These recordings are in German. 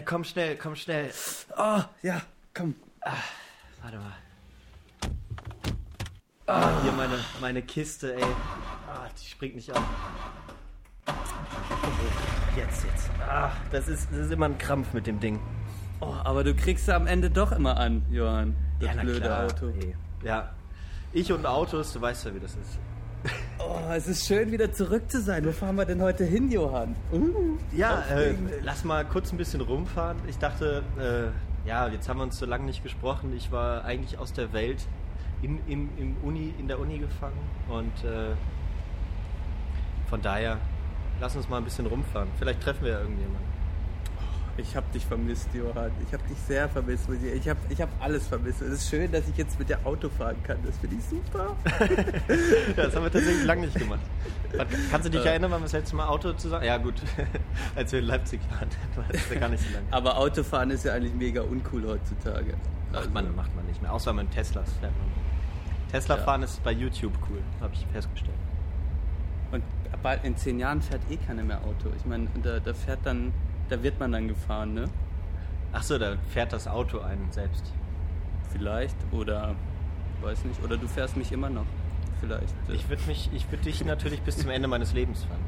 Benne, komm schnell, komm schnell. Oh, ja, komm. Warte mal. Ah, hier meine, meine Kiste, ey. Ah, die springt nicht an. Jetzt, jetzt. Ah, das ist, das ist immer ein Krampf mit dem Ding. Oh, aber du kriegst sie am Ende doch immer an, Johann. Das na blöde klar, Auto. ey. Ja. Ich und Autos, du weißt ja, wie das ist. Oh, es ist schön, wieder zurück zu sein. Wo fahren wir denn heute hin, Johann? Uh, Ja, äh, lass mal kurz ein bisschen rumfahren. Ich dachte, äh, ja, jetzt haben wir uns so lange nicht gesprochen. Ich war eigentlich aus der Welt in, in, im Uni, in der Uni gefangen und äh, von daher, lass uns mal ein bisschen rumfahren. Vielleicht treffen wir ja irgendjemanden. Ich hab dich vermisst, Johann. Ich hab dich sehr vermisst. Ich Ich hab, ich hab alles vermisst. Es ist schön, dass ich jetzt mit der Auto fahren kann. Das finde ich super. Das haben wir tatsächlich lange nicht gemacht. Kannst du dich Äh. erinnern, wann wir das letzte Mal Auto zusammen... Ja gut, als wir in Leipzig waren. Das ist ja gar nicht so lange. Aber Autofahren ist ja eigentlich mega uncool heutzutage. Macht man, macht man nicht mehr, außer mit Teslas fährt man. Tesla Ja. fahren ist bei YouTube cool, habe ich festgestellt. Und bald in zehn Jahren fährt eh keiner mehr Auto. Ich meine, da, da fährt dann, da wird man dann gefahren, ne? Ach so, da fährt das Auto einen selbst. Vielleicht. Oder, weiß nicht. Oder du fährst mich immer noch. Vielleicht. Ich würde mich, ich würde dich natürlich bis zum Ende meines Lebens fahren.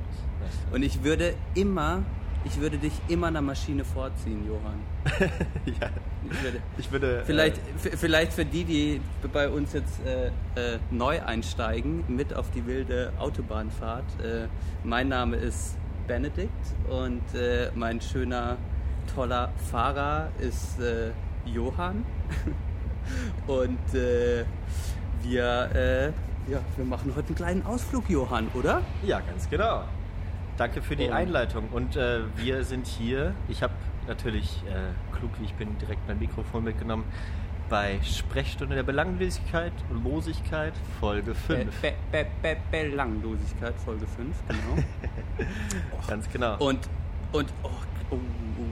Und ich würde immer, ich würde dich immer einer Maschine vorziehen, Johann. ja, Ich würde, ich würde. vielleicht, Äh, vielleicht für die, die bei uns jetzt äh, äh, neu einsteigen, mit auf die wilde Autobahnfahrt. Äh, mein Name ist Benedikt und äh, mein schöner, toller Fahrer ist äh, Johann. und äh, wir, äh, ja, wir machen heute einen kleinen Ausflug, Johann, oder? ja, ganz genau. Danke für die Und- Einleitung. Und äh, wir sind hier. Ich habe natürlich, äh, klug wie ich bin, direkt mein Mikrofon mitgenommen. Bei Sprechstunde der Belanglosigkeit, Losigkeit, Folge 5. Be Be Be Belanglosigkeit, Folge 5, genau. Ganz genau. Und, und, oh, oh, oh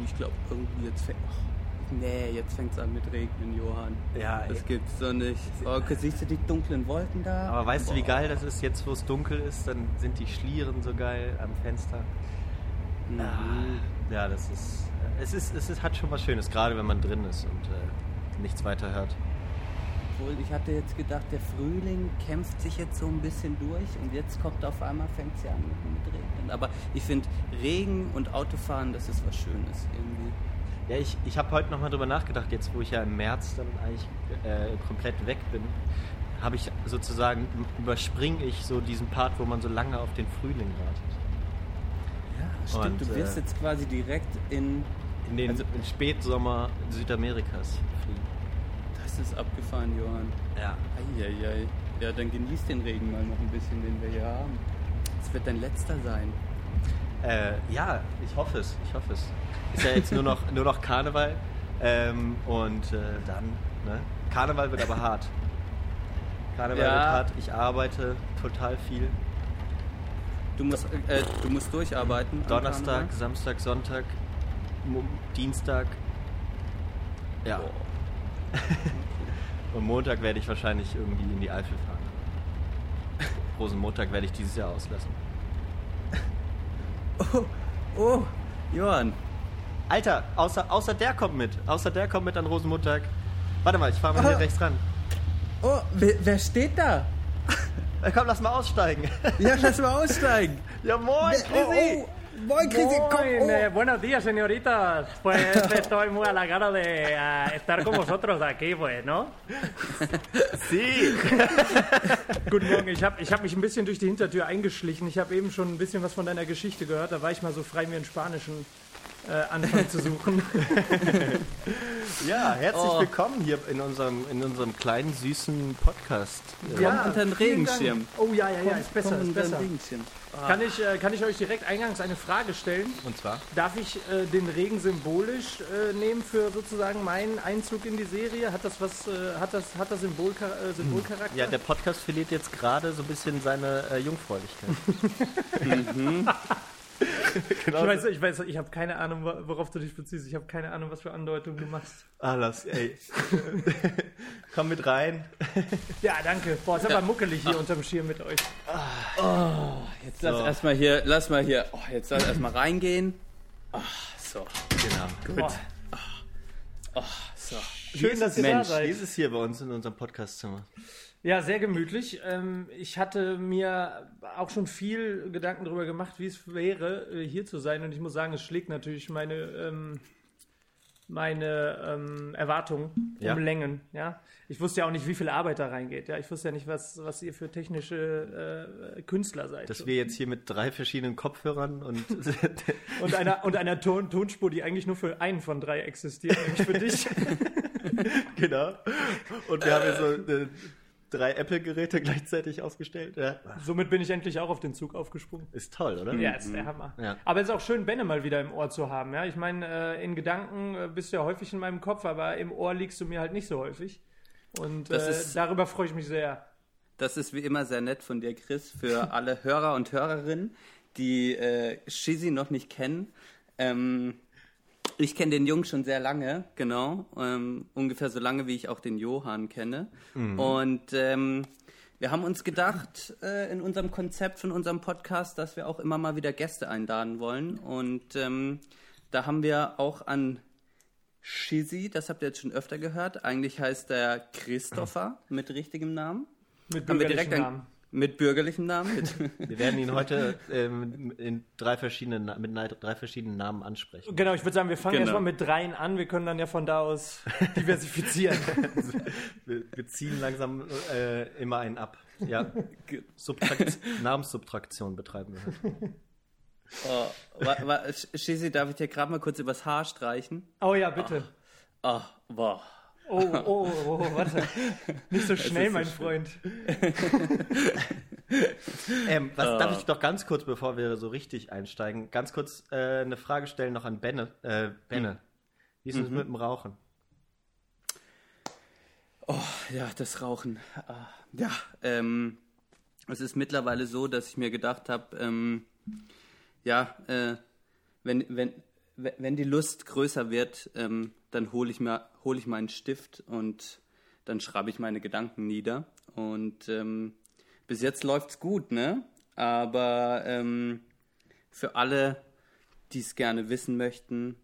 ich glaube, irgendwie jetzt fängt, oh, nee, jetzt fängt es an mit Regnen, Johann. Ja, Das ey. gibt's doch nicht. Oh, siehst du die dunklen Wolken da? Aber weißt du, wie Boah. geil das ist, jetzt wo es dunkel ist, dann sind die Schlieren so geil am Fenster. Mhm. Ja, das ist. Es ist, es ist, hat schon was Schönes, gerade wenn man drin ist und äh, nichts weiter hört. Obwohl, ich hatte jetzt gedacht, der Frühling kämpft sich jetzt so ein bisschen durch und jetzt kommt auf einmal, fängt es ja an mit, mit Regnen. Aber ich finde, Regen und Autofahren, das ist was Schönes irgendwie. Ja, ich, ich habe heute nochmal drüber nachgedacht, jetzt wo ich ja im März dann eigentlich äh, komplett weg bin, habe ich sozusagen, überspringe ich so diesen Part, wo man so lange auf den Frühling wartet. Ja, stimmt. Und, du wirst äh, jetzt quasi direkt in. In den Also- in Spätsommer Südamerikas fliegen. Das ist abgefahren, Johann. Ja. Eieiei. Ja, dann genieß den Regen mal noch ein bisschen, den wir hier haben. Es wird dein letzter sein. Äh, ja, ich hoffe es. Ich hoffe es. Ist ja jetzt nur noch, nur noch Karneval. Ähm, und äh, dann, ne? Karneval wird aber hart. Karneval Ja. wird hart. Ich arbeite total viel. Du musst, äh, du musst durcharbeiten. Donnerstag. Samstag, Sonntag, Dienstag. Ja. Boah. Und Montag werde ich wahrscheinlich irgendwie in die Eifel fahren. Rosenmontag werde ich dieses Jahr auslassen. Oh, oh, Johann. Alter, außer, außer der kommt mit. Außer der kommt mit an Rosenmontag. Warte mal, ich fahre mal hier Ah. rechts ran. Oh, wer, wer steht da? Komm, lass mal aussteigen. Ja, lass mal aussteigen. ja, moin, Oh, Chrissy. oh, moin, Komm. Moin, eh, Oh. buenos días, señoritas. Pues estoy muy a la gana de eh, estar con vosotros aquí, pues, ¿no? Sie. Guten Morgen. Ich habe ich hab mich ein bisschen durch die Hintertür eingeschlichen. Ich habe eben schon ein bisschen was von deiner Geschichte gehört. Da war ich mal so frei, mir einen spanischen äh, Anfang zu suchen. Ja, herzlich Oh. willkommen hier in unserem, in unserem kleinen, süßen Podcast. Komm unter den Regenschirm. Oh ja, ja, ja, ist besser, ist unter den besser. Regenschirm. Kann ich, äh, kann ich euch direkt eingangs eine Frage stellen? Und zwar? Darf ich äh, den Regen symbolisch äh, nehmen für sozusagen meinen Einzug in die Serie? Hat das was, äh, hat das, hat das Symbolcha äh, Symbolcharakter? Ja, der Podcast verliert jetzt gerade so ein bisschen seine äh, Jungfräulichkeit. genau. Ich weiß, ich weiß, ich habe keine Ahnung, worauf du dich beziehst. Ich habe keine Ahnung, was für Andeutungen du machst. Ah, lass, ey. Komm mit rein. ja, danke. Boah, ist ja. aber muckelig hier Ach. unterm Schirm mit euch. Oh, jetzt so. lass erstmal hier, lass mal hier, oh, jetzt lass erstmal reingehen. Oh, so. Genau. Gut. Oh, so. Schön, dass ihr Mensch, da seid. Es hier bei uns in unserem Podcastzimmer? Ja, sehr gemütlich. Ähm, ich hatte mir auch schon viel Gedanken darüber gemacht, wie es wäre, äh, hier zu sein. Und ich muss sagen, es schlägt natürlich meine, ähm, meine ähm, Erwartungen ja. um Längen. Ja? Ich wusste ja auch nicht, wie viel Arbeit da reingeht. Ja? Ich wusste ja nicht, was, was ihr für technische äh, Künstler seid. Dass wir jetzt hier mit drei verschiedenen Kopfhörern und, und einer, und einer Ton Tonspur, die eigentlich nur für einen von drei existiert, nämlich für dich. genau. Und wir haben ja so eine drei Apple-Geräte gleichzeitig ausgestellt. Ja. Somit bin ich endlich auch auf den Zug aufgesprungen. Ist toll, oder? Ja, ist der Hammer. Ja. Aber es ist auch schön, Benne mal wieder im Ohr zu haben. Ja, ich meine, äh, in Gedanken äh, bist du ja häufig in meinem Kopf, aber im Ohr liegst du mir halt nicht so häufig. Und äh, ist, darüber freue ich mich sehr. Das ist wie immer sehr nett von dir, Chris, für alle Hörer und Hörerinnen, die äh, Shizzy noch nicht kennen. Ähm, ich kenne den Jungen schon sehr lange, genau. Ähm, ungefähr so lange, wie ich auch den Johann kenne. Mhm. Und ähm, wir haben uns gedacht, äh, in unserem Konzept von unserem Podcast, dass wir auch immer mal wieder Gäste einladen wollen. Und ähm, da haben wir auch an Shizzy, das habt ihr jetzt schon öfter gehört. Eigentlich heißt er Christopher mit richtigem Namen. Mit bürgerlichem Namen. Mit bürgerlichem Namen? Wir werden ihn heute ähm, in drei verschiedenen, mit drei verschiedenen Namen ansprechen. Genau, ich würde sagen, wir fangen genau. erstmal mit dreien an. Wir können dann ja von da aus diversifizieren. wir, wir, ziehen langsam äh, immer einen ab. Ja, Subtrakt Namenssubtraktion betreiben wir. Oh, wa, wa, Shisi, darf ich dir gerade mal kurz übers Haar streichen? Oh ja, bitte. Oh, oh wow. Oh, oh, oh, warte. Nicht so schnell, mein so Freund. ähm, was, oh. Darf ich doch ganz kurz, bevor wir so richtig einsteigen, ganz kurz äh, eine Frage stellen noch an Benne. Äh, Benne, wie ist es mhm. mit dem Rauchen? Oh, ja, das Rauchen. Ah, ja, ähm, es ist mittlerweile so, dass ich mir gedacht habe, ähm, ja, äh, wenn, wenn, wenn die Lust größer wird, ähm, dann hole ich, mir, hol ich meinen Stift und dann schreibe ich meine Gedanken nieder. Und ähm, bis jetzt läuft's gut, ne? Aber ähm, für alle, die es gerne wissen möchten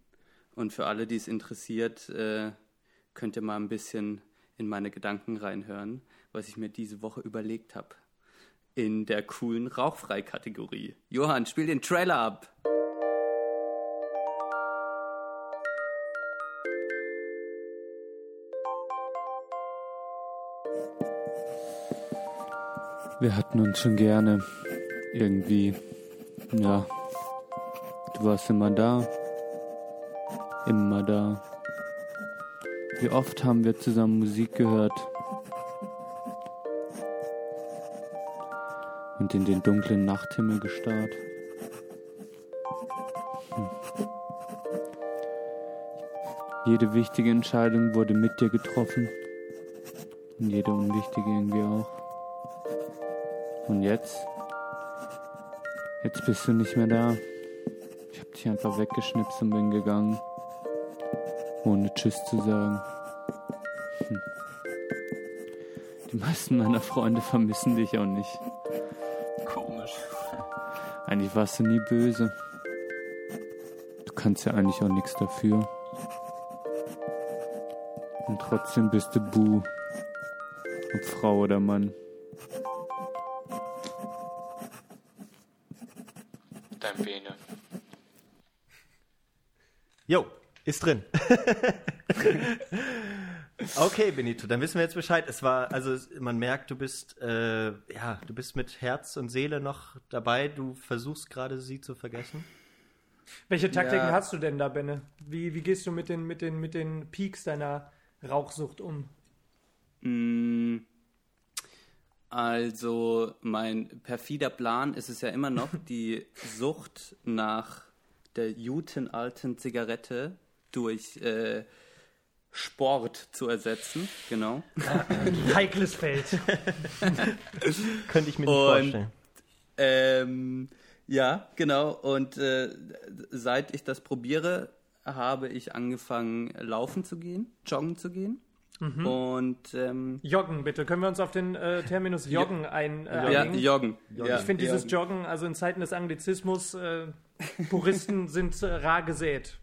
und für alle, die es interessiert, äh, könnt ihr mal ein bisschen in meine Gedanken reinhören, was ich mir diese Woche überlegt habe. In der coolen Rauchfrei-Kategorie. Johann, spiel den Trailer ab! Wir hatten uns schon gerne. Irgendwie. Ja. Du warst immer da. Immer da. Wie oft haben wir zusammen Musik gehört. Und in den dunklen Nachthimmel gestarrt. Hm. Jede wichtige Entscheidung wurde mit dir getroffen. Und jede unwichtige irgendwie auch. Und jetzt? Jetzt bist du nicht mehr da. Ich hab dich einfach weggeschnipst und bin gegangen. Ohne Tschüss zu sagen. Hm. Die meisten meiner Freunde vermissen dich auch nicht. Komisch. Eigentlich warst du nie böse. Du kannst ja eigentlich auch nichts dafür. Und trotzdem bist du Bu. Ob Frau oder Mann. Ist drin. okay, Benito, dann wissen wir jetzt Bescheid. Es war, also man merkt, du bist, äh, ja, du bist mit Herz und Seele noch dabei. Du versuchst gerade sie zu vergessen. Welche Taktiken ja. hast du denn da, Benne? Wie, wie gehst du mit den, mit, den, mit den Peaks deiner Rauchsucht um? Mm, also, mein perfider Plan ist es ja immer noch, die Sucht nach der guten alten Zigarette durch äh, Sport zu ersetzen. Genau. Heikles Feld. Könnte ich mir nicht Und, vorstellen. Ähm, Ja, genau. Und äh, seit ich das probiere, habe ich angefangen, laufen zu gehen, joggen zu gehen. Mhm. Und ähm, Joggen, bitte. Können wir uns auf den äh, Terminus Joggen ein, äh, ja, einigen? joggen. Ja, Ich finde dieses joggen. Joggen, also in Zeiten des Anglizismus, äh, Puristen sind äh, rar gesät.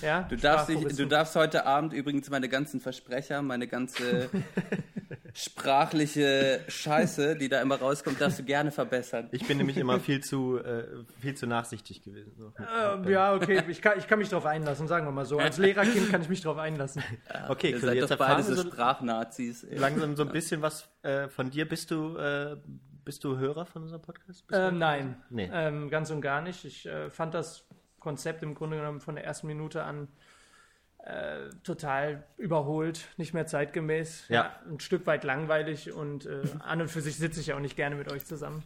Ja? Du darfst, dich, du darfst heute Abend übrigens meine ganzen Versprecher, meine ganze sprachliche Scheiße, die da immer rauskommt, darfst du gerne verbessern. Ich bin nämlich immer viel zu, äh, viel zu nachsichtig gewesen. So. Ähm, ja, okay, ich kann, ich kann mich darauf einlassen, sagen wir mal so. Als Lehrerkind kann ich mich darauf einlassen. Okay, Ihr Chris, seid jetzt doch beide so Sprachnazis. ey. langsam so ein bisschen was äh, von dir. Bist du, äh, bist du Hörer von unserem Podcast? Ähm, nein, Nee. ähm, ganz und gar nicht. Ich äh, fand das Konzept im Grunde genommen von der ersten Minute an äh, total überholt, nicht mehr zeitgemäß, Ja. ein Stück weit langweilig und äh, an und für sich sitze ich auch nicht gerne mit euch zusammen.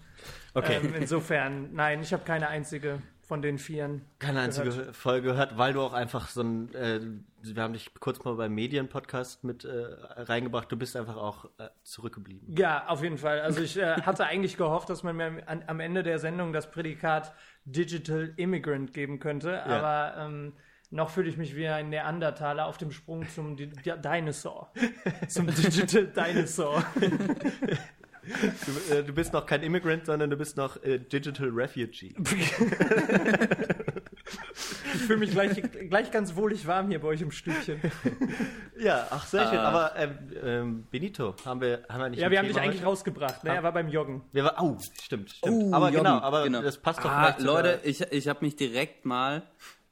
Okay. Ähm, insofern, nein, ich habe keine einzige von den Vieren. Keine einzige gehört. Folge gehört, weil du auch einfach so ein, äh, wir haben dich kurz mal beim Medienpodcast mit äh, reingebracht, du bist einfach auch äh, zurückgeblieben. Ja, auf jeden Fall. Also ich äh, hatte eigentlich gehofft, dass man mir an, am Ende der Sendung das Prädikat Digital Immigrant geben könnte, aber ähm, noch fühle ich mich wie ein Neandertaler auf dem Sprung zum Di Dinosaur. zum Digital Dinosaur. Du, äh, du bist noch kein Immigrant, sondern du bist noch äh, Digital Refugee. Ich fühle mich gleich, gleich ganz wohlig warm hier bei euch im Stübchen. Ja, ach sehr schön. Ah. Aber ähm, ähm, Benito, haben wir, haben wir nicht Ja, wir haben dich eigentlich heute? rausgebracht. Ne? Er war beim Joggen. Wir war, oh, stimmt, stimmt. Oh, aber Joggen, genau, aber genau. das passt doch ah, vielleicht sogar- Leute, ich, ich habe mich direkt mal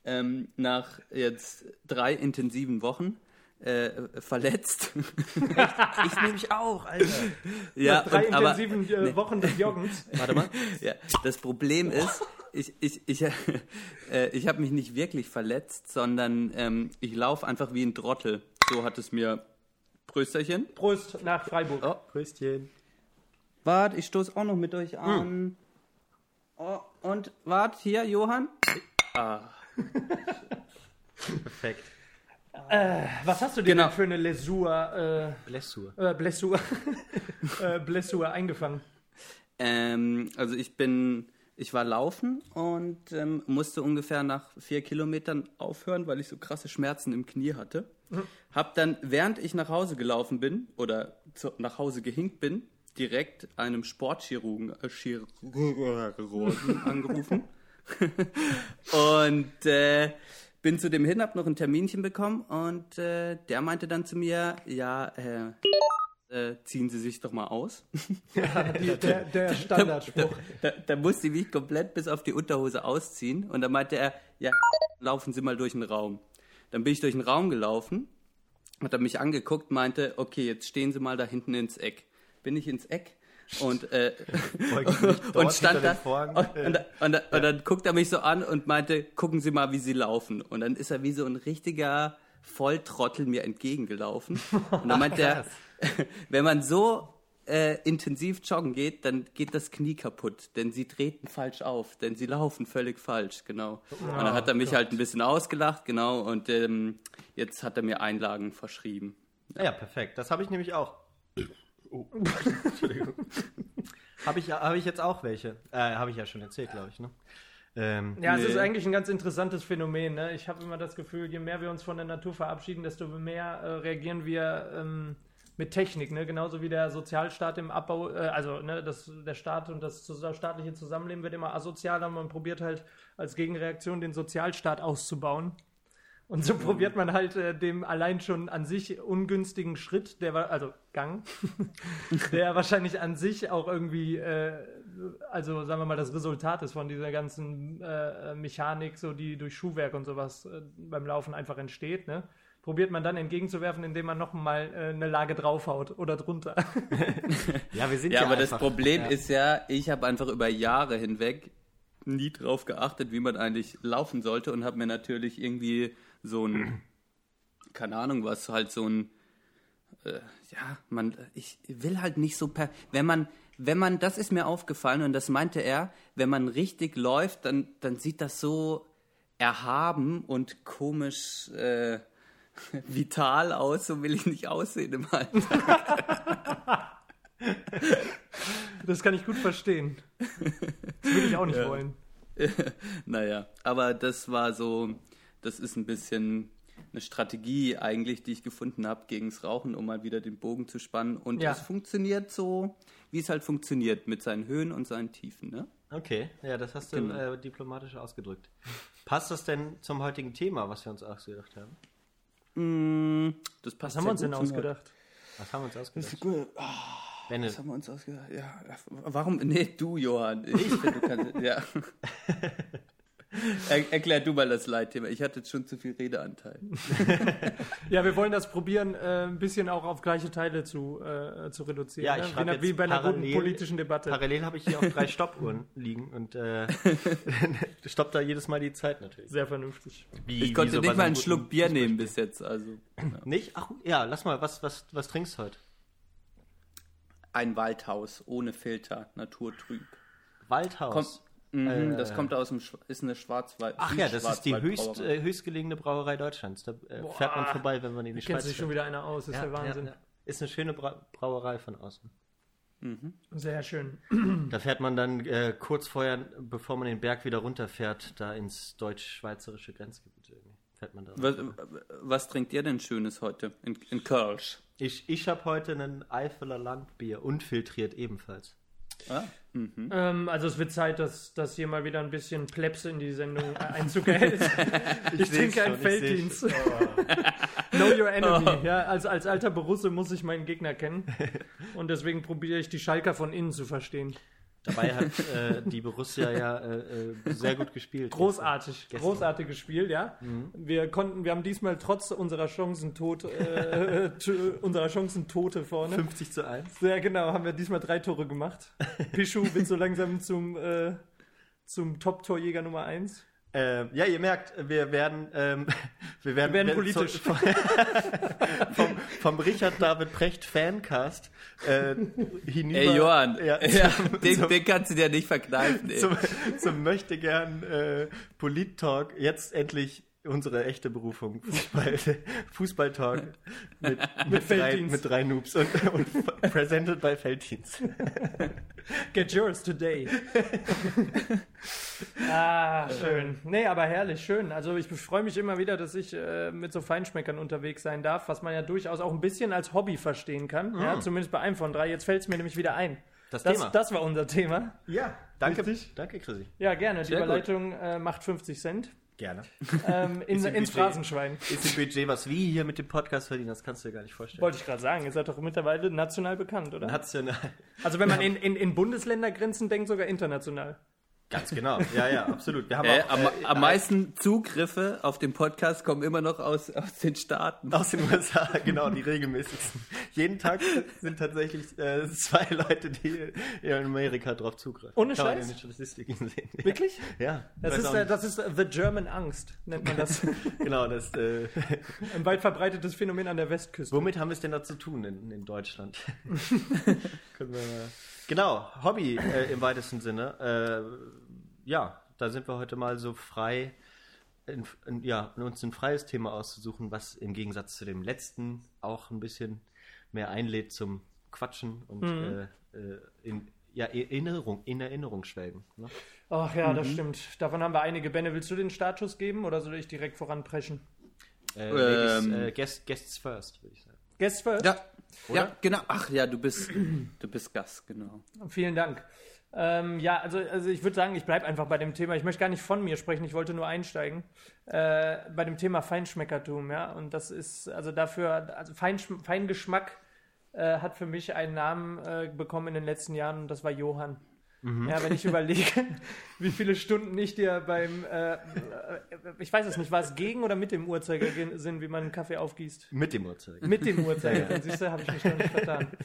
ähm, nach jetzt drei intensiven Wochen äh, verletzt. Ich nehme mich auch, Alter. ja, Drei und- aber- intensiven äh, Wochen des Joggens. Warte mal. Ja, das Problem ist, ich, ich, ich, äh, ich habe mich nicht wirklich verletzt, sondern ähm, ich laufe einfach wie ein Trottel. So hat es mir. Prösterchen. Prost nach Freiburg. Oh, Grüßchen. Wart, ich stoß auch noch mit euch an. Oh, und wart, hier, Johann. Perfekt. Was hast du dir Genau. denn für eine Lesur, Blessur. äh, äh, Blessur, äh, Blessur eingefangen? Ähm, also ich bin, ich war laufen und ähm, musste ungefähr nach vier Kilometern aufhören, weil ich so krasse Schmerzen im Knie hatte. Hab dann, während ich nach Hause gelaufen bin oder zu, nach Hause gehinkt bin, direkt einem Sportchirurgen äh, Chirurgen angerufen und äh, bin zu dem hin, hab noch ein Terminchen bekommen und äh, der meinte dann zu mir, ja, Herr, äh, ziehen Sie sich doch mal aus. Die, der, der Standardspruch. Da, da musste ich mich komplett bis auf die Unterhose ausziehen und dann meinte er, ja, laufen Sie mal durch den Raum. Dann bin ich durch den Raum gelaufen, hat er mich angeguckt, meinte, okay, jetzt stehen Sie mal da hinten ins Eck. Bin ich ins Eck und, äh, und stand da und, und, und, und dann guckt er mich so an und meinte, gucken Sie mal, wie Sie laufen. Und dann ist er wie so ein richtiger Volltrottel mir entgegengelaufen. Und dann meinte er, wenn man so äh, intensiv joggen geht, dann geht das Knie kaputt, denn sie treten falsch auf, denn sie laufen völlig falsch, genau. und dann hat er mich halt ein bisschen ausgelacht, genau, und ähm, jetzt hat er mir Einlagen verschrieben. Ja, perfekt. Das habe ich nämlich auch. Oh. Entschuldigung. Habe ich, hab ich jetzt auch welche. Äh, habe ich ja schon erzählt, glaube ich. Ne? Ähm, Ja, es Nee. ist eigentlich ein ganz interessantes Phänomen. Ne? Ich habe immer das Gefühl, je mehr wir uns von der Natur verabschieden, desto mehr äh, reagieren wir ähm, mit Technik. Ne? Genauso wie der Sozialstaat im Abbau, äh, also ne, das, der Staat und das staatliche Zusammenleben wird immer asozialer man probiert halt als Gegenreaktion den Sozialstaat auszubauen. Und so probiert man halt äh, dem allein schon an sich ungünstigen Schritt, der war, also Gang, der wahrscheinlich an sich auch irgendwie, äh, also sagen wir mal, das Resultat ist von dieser ganzen äh, Mechanik, so die durch Schuhwerk und sowas äh, beim Laufen einfach entsteht, ne? Probiert man dann entgegenzuwerfen, indem man nochmal äh, eine Lage draufhaut oder drunter. ja, wir sind Ja, ja, aber das einfach, Problem ja. ist ja, ich habe einfach über Jahre hinweg nie drauf geachtet, wie man eigentlich laufen sollte und habe mir natürlich irgendwie so ein, keine Ahnung was, halt so ein, äh, ja, man, ich will halt nicht so per, wenn man, wenn man, das ist mir aufgefallen und das meinte er, wenn man richtig läuft, dann, dann sieht das so erhaben und komisch, äh, vital aus, so will ich nicht aussehen im Alltag. Das kann ich gut verstehen. Das würde ich auch nicht wollen. naja, aber das war so, das ist ein bisschen eine Strategie eigentlich, die ich gefunden habe gegens Rauchen, um mal wieder den Bogen zu spannen. Und Ja. es funktioniert so, wie es halt funktioniert, mit seinen Höhen und seinen Tiefen. Ne? Okay, ja, das hast du Genau. äh, diplomatisch ausgedrückt. Passt das denn zum heutigen Thema, was wir uns ausgedacht haben? Mm, Das passt Was haben wir uns denn ausgedacht? Was haben wir uns ausgedacht? Oh, Benne, was haben wir uns ausgedacht? Ja, warum? Nee, du, Johann. Ich finde, du kannst. ja. Er, erklär du mal das Leitthema. Ich hatte jetzt schon zu viel Redeanteil. Ja, wir wollen das probieren, äh, ein bisschen auch auf gleiche Teile zu, äh, zu reduzieren. Ja, ne? ich wie, na- wie jetzt bei einer guten parallel- politischen Debatte. parallel habe ich hier auch drei Stoppuhren liegen und äh, stoppt da jedes Mal die Zeit natürlich. Sehr vernünftig. Wie, Ich konnte wie so nicht mal einen Schluck guten Bier nehmen bis jetzt. Also Nicht? Ach ja, lass mal, was, was, was trinkst du heute? ein Waldhaus ohne Filter, naturtrüb. Waldhaus. Kommt, mhm, Äh, das kommt aus dem Schwa- ist eine Schwarzwald. Ach ja, das ist die höchst, äh, höchstgelegene Brauerei Deutschlands. Da äh, fährt man vorbei, wenn man in die Kennt Schweiz sich schon wieder einer aus, ist Ja, der Wahnsinn. ja, ja. Ist eine schöne Bra Brauerei von außen. Sehr schön. Da fährt man dann äh, kurz vorher, bevor man den Berg wieder runterfährt, da ins deutsch-schweizerische Grenzgebiet irgendwie. Fährt man da. Was, was trinkt ihr denn Schönes heute in, in Kölsch? Ich, ich habe heute einen Eifeler Landbier, unfiltriert ebenfalls. Ah, mhm. Ähm, also es wird Zeit, dass, dass hier mal wieder ein bisschen Plebs in die Sendung äh, Einzug hält. ich seh's trinke einen ich Felddienst. seh's. Know your enemy. Oh. Ja, als, als alter Borusse muss ich meinen Gegner kennen. Und deswegen probiere ich die Schalker von innen zu verstehen. Dabei hat äh, die Borussia ja äh, äh, sehr gut gespielt. Großartig, Gestern. großartiges Spiel, ja. Wir konnten, wir haben diesmal trotz unserer Chancentod, äh, t- unserer Chancentote vorne, 50 zu 1. sehr genau, haben wir diesmal drei Tore gemacht. Pischu wird so langsam zum, äh, zum Top-Torjäger Nummer 1. Ähm, ja, ihr merkt, wir werden, ähm, wir werden, Wir werden politisch. Vom, vom, vom Richard David Precht Fancast äh, hinüber. Ey, Johann, Ja, ja, zum, den, zum, den kannst du dir nicht verkneifen. Ey. zum, zum möchte gern äh, Polit-Talk. Jetzt endlich unsere echte Berufung. Fußball, Fußball-Talk mit, mit, drei, mit drei Noobs und, und presented by Felddienst. Get yours today. ah, schön. Nee, aber herrlich, schön. Also ich freue mich immer wieder, dass ich äh, mit so Feinschmeckern unterwegs sein darf, was man ja durchaus auch ein bisschen als Hobby verstehen kann. Ja, zumindest bei einem von drei. Jetzt fällt es mir nämlich wieder ein. Das Das, Thema. das war unser Thema. Ja, danke, Richtig. danke Chrissy. Ja, gerne. Die Sehr gut. Überleitung äh, macht 50 Cent. Gerne. Ähm, in, im ins Budget. Phrasenschwein. Ist ein Budget, was wir hier mit dem Podcast verdienen, das kannst du dir gar nicht vorstellen. Wollte ich gerade sagen. Ihr seid doch mittlerweile national bekannt, oder? National. Also wenn man in, in, in Bundesländergrenzen denkt, sogar international. Ganz genau. Ja, ja, absolut. Wir haben Äh, auch, am, äh, am meisten Zugriffe auf den Podcast kommen immer noch aus, aus den Staaten. aus den USA, genau, die regelmäßigsten. Jeden Tag sind tatsächlich äh, zwei Leute, die in Amerika drauf zugreifen. Ohne Kann man Scheiß? in den Statistiken sehen. Wirklich? Ja. Das ist, äh, das ist äh, The German Angst, nennt man das. genau, das, äh, Ein weit verbreitetes Phänomen an der Westküste. womit haben wir es denn da zu tun in, in Deutschland? Können wir mal. Genau, Hobby äh, im weitesten Sinne. Äh, ja, da sind wir heute mal so frei, in, in, ja, uns ein freies Thema auszusuchen, was im Gegensatz zu dem letzten auch ein bisschen mehr einlädt zum Quatschen und Mhm. äh, äh, in ja, Erinnerung, in Erinnerung schwelgen. Ne? Ach ja, das stimmt. Davon haben wir einige. Benne, willst du den Startschuss geben oder soll ich direkt voranpreschen? Äh, Ladies, Ähm. äh, guest, guests first, würde ich sagen. Guest first? Ja, Oder? ja, genau. Ach ja, du bist, du bist Gast, genau. Vielen Dank. Ähm, ja, also, also ich würde sagen, ich bleibe einfach bei dem Thema. Ich möchte gar nicht von mir sprechen, ich wollte nur einsteigen. Äh, bei dem Thema Feinschmeckertum, ja. Und das ist, also dafür, also Feinschm Feingeschmack äh, hat für mich einen Namen äh, bekommen in den letzten Jahren und das war Johann. Ja, wenn ich überlege, wie viele Stunden ich dir beim, äh, äh, ich weiß es nicht, war es gegen oder mit dem Uhrzeigersinn, wie man einen Kaffee aufgießt? Mit dem Uhrzeiger. Mit dem Uhrzeigersinn, siehst du, habe ich mich noch nicht vertan.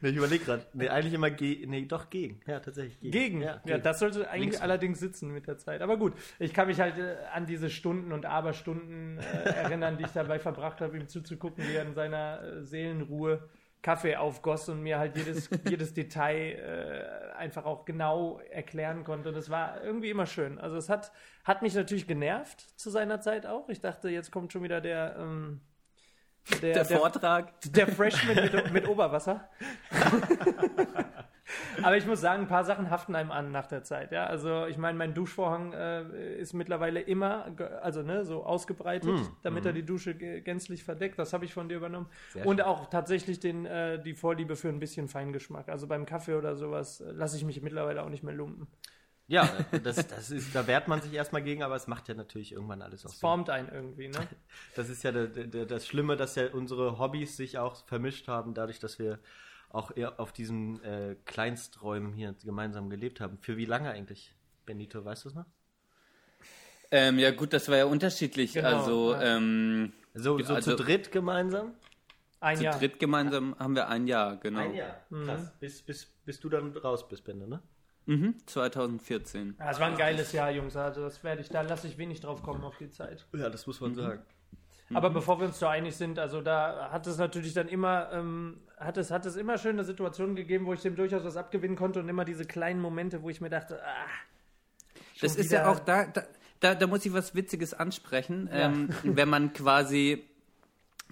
Nee, ich überlege gerade. Nee, eigentlich immer ge nee, doch gegen. Ja, tatsächlich gegen. Gegen. Ja, gegen. das sollte eigentlich Links. allerdings sitzen mit der Zeit. Aber gut, ich kann mich halt äh, an diese Stunden und Aberstunden äh, erinnern, die ich dabei verbracht habe, ihm zuzugucken, wie er in seiner äh, Seelenruhe Kaffee aufgoss und mir halt jedes, jedes Detail äh, einfach auch genau erklären konnte. Das war irgendwie immer schön. Also es hat, hat mich natürlich genervt zu seiner Zeit auch. Ich dachte, jetzt kommt schon wieder der, ähm, der, Der Vortrag. der Freshman mit, mit Oberwasser. Aber ich muss sagen, ein paar Sachen haften einem an nach der Zeit. Ja, also ich meine, mein Duschvorhang äh, ist mittlerweile immer, also ne, so ausgebreitet, Mm, damit er die Dusche gänzlich verdeckt. Das habe ich von dir übernommen. Sehr Und auch tatsächlich den, äh, die Vorliebe für ein bisschen Feingeschmack. Also beim Kaffee oder sowas äh, lasse ich mich mittlerweile auch nicht mehr lumpen. Ja, das, das ist, da wehrt man sich erstmal gegen, aber es macht ja natürlich irgendwann alles auch Es Sinn. formt einen irgendwie, ne? Das ist ja das Schlimme, dass ja unsere Hobbys sich auch vermischt haben, dadurch, dass wir auch eher auf diesen äh, Kleinsträumen hier gemeinsam gelebt haben. Für wie lange eigentlich, Benito, weißt du es noch? Ähm, ja gut, das war ja unterschiedlich. Genau, also ja. ähm, So, so Also- zu dritt gemeinsam? Ein zu Jahr. dritt gemeinsam haben wir ein Jahr, genau. Ein Jahr. Krass. Bis, bis, bis du dann raus bist, Bende, ne? Mhm, 2014. Ja, es war ein geiles Jahr, Jungs. Also das werde ich, da lasse ich wenig drauf kommen auf die Zeit. Ja, das muss man sagen. Aber bevor wir uns so einig sind, also da hat es natürlich dann immer, ähm, hat es, hat es immer schöne Situationen gegeben, wo ich dem durchaus was abgewinnen konnte und immer diese kleinen Momente, wo ich mir dachte, ah, Das ist ja auch da, da, da, da muss ich was Witziges ansprechen. Ähm, wenn man quasi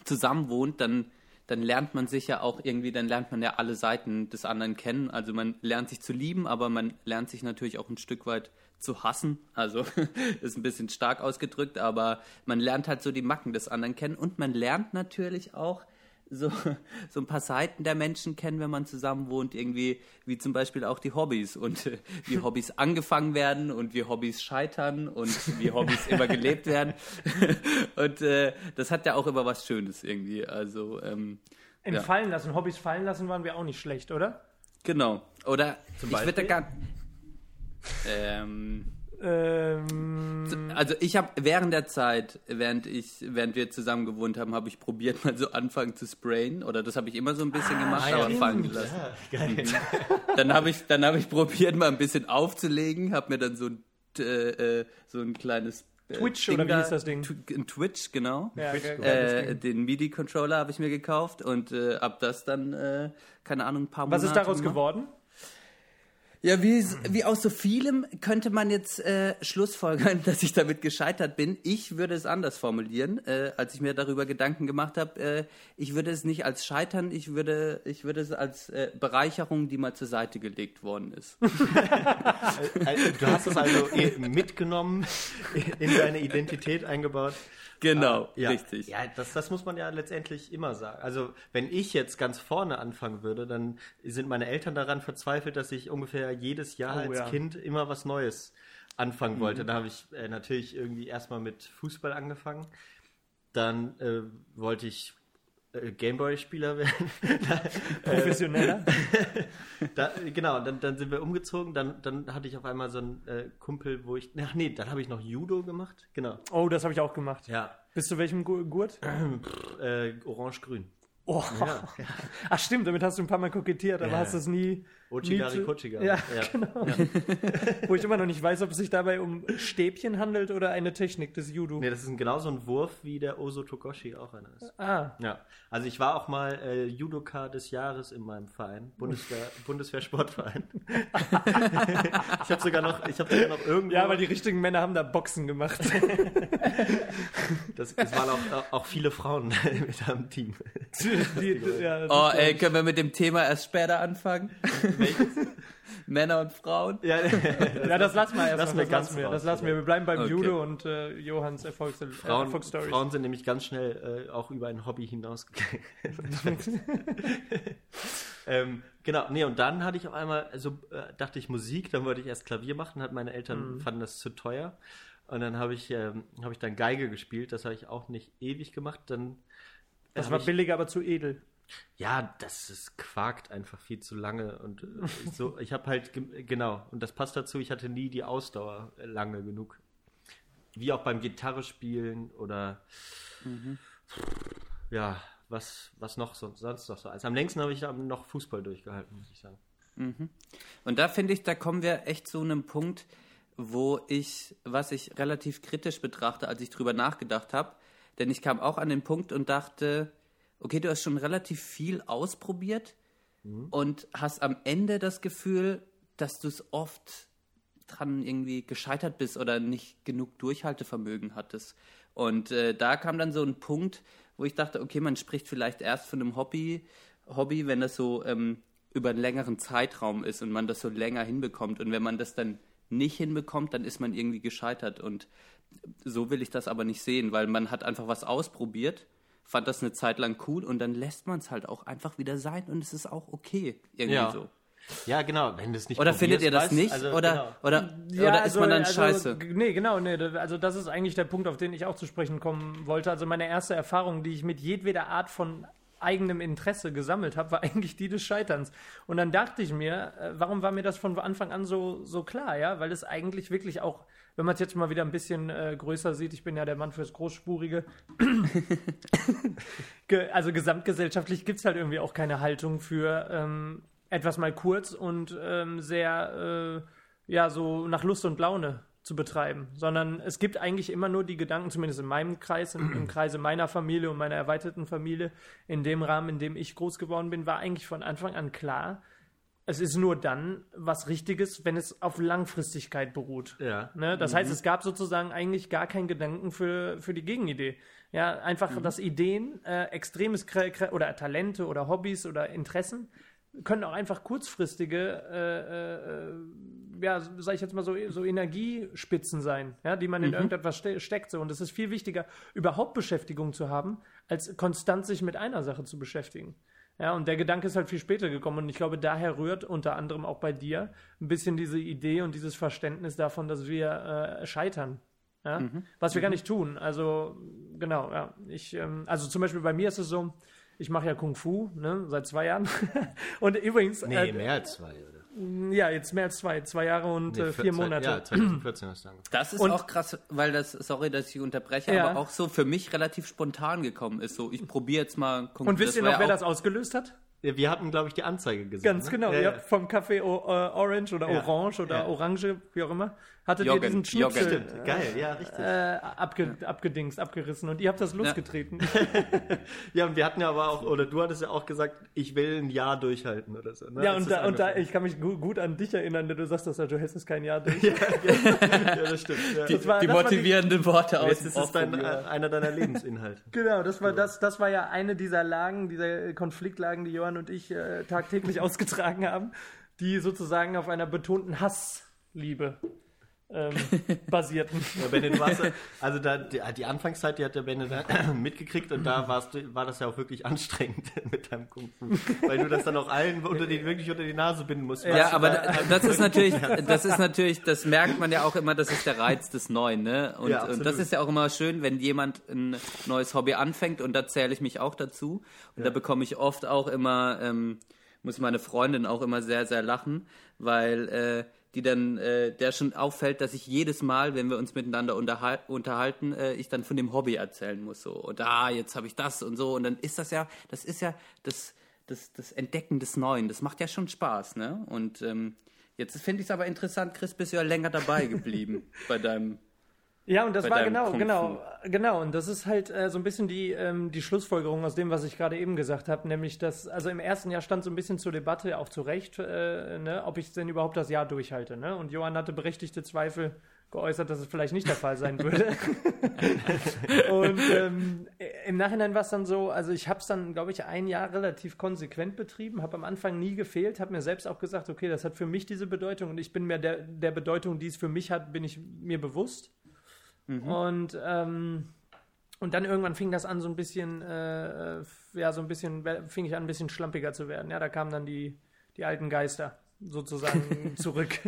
zusammen wohnt, dann, dann lernt man sich ja auch irgendwie, dann lernt man ja alle Seiten des anderen kennen. Also man lernt sich zu lieben, aber man lernt sich natürlich auch ein Stück weit zu hassen. Also ist ein bisschen stark ausgedrückt, aber man lernt halt so die Macken des anderen kennen und man lernt natürlich auch so, so ein paar Seiten der Menschen kennen, wenn man zusammen wohnt, irgendwie, wie zum Beispiel auch die Hobbys und äh, wie Hobbys angefangen werden und wie Hobbys scheitern und wie Hobbys immer gelebt werden. und äh, das hat ja auch immer was Schönes irgendwie. Also, ähm, ja. entfallen lassen. Hobbys fallen lassen waren wir auch nicht schlecht, oder? genau. Oder ich würde da Beispiel? gar. Ähm, Ähm, Also ich habe während der Zeit, während ich, während wir zusammen gewohnt haben, habe ich probiert mal so anfangen zu sprayen oder das habe ich immer so ein bisschen gemacht, aber fallen gelassen. Ja. Dann habe ich, dann habe ich probiert mal ein bisschen aufzulegen, habe mir dann so ein, äh, äh, so ein kleines äh, Twitch Ding oder wie da- hieß das Ding? Ein Twitch, genau. ja, geiles Äh, den MIDI-Controller habe ich mir gekauft und äh, ab das dann, äh, keine Ahnung, ein paar Was Monate ist daraus gemacht. geworden? Ja, wie, wie aus so vielem könnte man jetzt äh, schlussfolgern, dass ich damit gescheitert bin. Ich würde es anders formulieren, äh, als ich mir darüber Gedanken gemacht habe. Äh, ich würde es nicht als Scheitern, ich würde, ich würde es als äh, Bereicherung, die mal zur Seite gelegt worden ist. Also, Du hast es also eh mitgenommen, in deine Identität eingebaut. Genau, Ah, ja. richtig. Ja, das, das muss man ja letztendlich immer sagen. Also, wenn ich jetzt ganz vorne anfangen würde, dann sind meine Eltern daran verzweifelt, dass ich ungefähr jedes Jahr Oh, als ja. Kind immer was Neues anfangen wollte. Da habe ich äh, natürlich irgendwie erstmal mit Fußball angefangen. Dann äh, wollte ich Gameboy-Spieler werden. Professioneller? Da, genau, dann, dann sind wir umgezogen. Dann, dann hatte ich auf einmal so einen äh, Kumpel, wo ich. Ach nee, dann habe ich noch Judo gemacht. Genau. oh, das habe ich auch gemacht. Ja. Bis zu welchem Gu- Gurt? Äh, Orange-Grün. Oh. Ach stimmt, damit hast du ein paar Mal kokettiert, aber Ja. hast es nie. Ochigari Kochigari. Ja, Ja. genau. Wo ich immer noch nicht weiß, ob es sich dabei um Stäbchen handelt oder eine Technik des Judo. Nee, das ist ein, genauso ein Wurf, wie der Oso Tokoshi auch einer ist. Ah, Ja. Also ich war auch mal äh, Judoka des Jahres in meinem Verein, Bundeswehr, Bundeswehr-Sportverein. ich habe sogar noch, ich habe sogar noch irgendwo. ja, weil die richtigen Männer haben da Boxen gemacht. das, es waren auch, auch viele Frauen mit am Team. die, ja, das Oh, ey, können wir mit dem Thema erst später anfangen? Männer und Frauen? Ja, ja, das lassen wir erst Lassen mal, wir das lassen wir. Das lassen wir. Wir bleiben beim Okay. Judo und äh, Johanns Erfolgs äh, Frauen, Erfolgsstories. Frauen sind nämlich ganz schnell äh, auch über ein Hobby hinausgegangen. ähm, genau, nee, und dann hatte ich auf einmal, also äh, dachte ich Musik, dann wollte ich erst Klavier machen, hat meine Eltern Mhm. fanden das zu teuer. Und dann habe ich, ähm, habe ich dann Geige gespielt, das habe ich auch nicht ewig gemacht. Dann das hab war billiger, aber zu edel. Ja, das ist quakt einfach viel zu lange und äh, so. Ich habe halt ge- genau und das passt dazu. Ich hatte nie die Ausdauer äh, lange genug, wie auch beim Gitarre spielen oder ja was was noch so, sonst noch so. Also am längsten habe ich noch Fußball durchgehalten, muss ich sagen. Und da finde ich, da kommen wir echt zu einem Punkt, wo ich, was ich relativ kritisch betrachte, als ich drüber nachgedacht habe. Denn ich kam auch an den Punkt und dachte, okay, du hast schon relativ viel ausprobiert und hast am Ende das Gefühl, dass du es oft dran irgendwie gescheitert bist oder nicht genug Durchhaltevermögen hattest. Und äh, da kam dann so ein Punkt, wo ich dachte, okay, man spricht vielleicht erst von einem Hobby, Hobby, wenn das so ähm, über einen längeren Zeitraum ist und man das so länger hinbekommt. Und wenn man das dann nicht hinbekommt, dann ist man irgendwie gescheitert. Und so will ich das aber nicht sehen, weil man hat einfach was ausprobiert, fand das eine Zeit lang cool und dann lässt man es halt auch einfach wieder sein und es ist auch okay. Irgendwie Ja. so. Ja, genau, wenn du es nicht Oder findet ihr das weißt- nicht? also, oder, genau. oder, Ja, oder ist also- man dann also, scheiße? Nee, genau, nee. Also das ist eigentlich der Punkt, auf den ich auch zu sprechen kommen wollte. Also meine erste Erfahrung, die ich mit jedweder Art von eigenem Interesse gesammelt habe, war eigentlich die des Scheiterns. Und dann dachte ich mir, äh, warum war mir das von Anfang an so, so klar, ja? Weil es eigentlich wirklich auch, wenn man es jetzt mal wieder ein bisschen äh, größer sieht, ich bin ja der Mann fürs Großspurige, Ge also gesamtgesellschaftlich gibt es halt irgendwie auch keine Haltung für ähm, etwas mal kurz und ähm, sehr, äh, ja, so nach Lust und Laune zu betreiben, sondern es gibt eigentlich immer nur die Gedanken, zumindest in meinem Kreis, im, im Kreise meiner Familie und meiner erweiterten Familie, in dem Rahmen, in dem ich groß geworden bin, war eigentlich von Anfang an klar, es ist nur dann was Richtiges, wenn es auf Langfristigkeit beruht. Ja. Ne? Das heißt, es gab sozusagen eigentlich gar keinen Gedanken für, für die Gegenidee. Ja, einfach, dass Ideen, äh, extremes oder Talente oder Hobbys oder Interessen können auch einfach kurzfristige, äh, äh, ja, sag ich jetzt mal so, so Energiespitzen sein, ja, die man in irgendetwas ste steckt. So. Und es ist viel wichtiger, überhaupt Beschäftigung zu haben, als konstant sich mit einer Sache zu beschäftigen. Ja, und der Gedanke ist halt viel später gekommen und ich glaube, daher rührt unter anderem auch bei dir ein bisschen diese Idee und dieses Verständnis davon, dass wir äh, scheitern. Ja? Was wir gar nicht tun. Also, genau, ja. Ich, ähm, also zum Beispiel bei mir ist es so, ich mache ja Kung Fu, ne, seit zwei Jahren. und übrigens, Nee, äh, mehr als zwei, oder? Ja, jetzt mehr als zwei, zwei Jahre und Nee, äh, vier- Monate. Ja, 2014 hast du angefangen. Das ist Und- auch krass, weil das, sorry, dass ich unterbreche, Ja. aber auch so für mich relativ spontan gekommen ist. So, ich probiere jetzt mal. Kung Und wisst ihr noch, wer auch- das ausgelöst hat? Ja, Wir hatten, glaube ich, die Anzeige gesehen. Ganz ne? genau. Ja, ihr ja. habt vom Café o äh, Orange oder Ja. Orange oder Ja. Orange, wie auch immer, hattet Joghurt, ihr diesen Schnipsel geil, ja, richtig. äh, abge abgedingst, abgerissen und ihr habt das losgetreten. Ja, und wir hatten ja aber auch, oder du hattest ja auch gesagt, ich will ein Jahr durchhalten oder so. Ne? Ja, und das da, und da, ich kann mich gu gut an dich erinnern, denn du sagst das ja, du hältst es kein Jahr durch. ja, das stimmt. Ja. Die, Das war- die das war die- motivierenden Worte aus dem ist Off dein, äh, einer deiner Lebensinhalte. Genau, das war, das, das war ja eine dieser Lagen, dieser Konfliktlagen, die Johann und ich äh, tagtäglich ausgetragen haben, die sozusagen auf einer betonten Hassliebe ähm, basierten. Ja, Benne, du warst, ja- also da, die, die Anfangszeit, die hat der Benne da mitgekriegt und da warst du, war das ja auch wirklich anstrengend mit deinem Kung Fu. Weil du das dann auch allen unter die, wirklich unter die Nase binden musst. Ja, aber da- da- das ist natürlich, das ist natürlich, das merkt man ja auch immer, das ist der Reiz des Neuen, ne? Und, Ja, und das ist ja auch immer schön, wenn jemand ein neues Hobby anfängt und da zähle ich mich auch dazu. Und da bekomme ich oft auch immer, ähm, muss meine Freundin auch immer sehr, sehr lachen, weil äh, die dann, äh, der schon auffällt, dass ich jedes Mal, wenn wir uns miteinander unterhal unterhalten, äh, ich dann von dem Hobby erzählen muss. So, und ah, jetzt habe ich das und so. Und dann ist das ja, das ist ja das, das, das Entdecken des Neuen. Das macht ja schon Spaß, ne? Und ähm, jetzt finde ich es aber interessant, Chris, bist du ja länger dabei geblieben bei deinem. Ja, und das war genau, Fu. genau, genau. Und das ist halt äh, so ein bisschen die, ähm, die Schlussfolgerung aus dem, was ich gerade eben gesagt habe, nämlich dass, also im ersten Jahr stand so ein bisschen zur Debatte, auch zu Recht, äh, ne, ob ich denn überhaupt das Jahr durchhalte. Ne? Und Johann hatte berechtigte Zweifel geäußert, dass es vielleicht nicht der Fall sein würde. und ähm, im Nachhinein war es dann so, also ich habe es dann, glaube ich, ein Jahr relativ konsequent betrieben, habe am Anfang nie gefehlt, habe mir selbst auch gesagt, okay, das hat für mich diese Bedeutung und ich bin mir der, der Bedeutung, die es für mich hat, bin ich mir bewusst. Und, ähm, und dann irgendwann fing das an, so ein bisschen, äh, äh, ja, so ein bisschen, fing ich an, ein bisschen schlampiger zu werden. Ja, da kamen dann die, die alten Geister sozusagen zurück.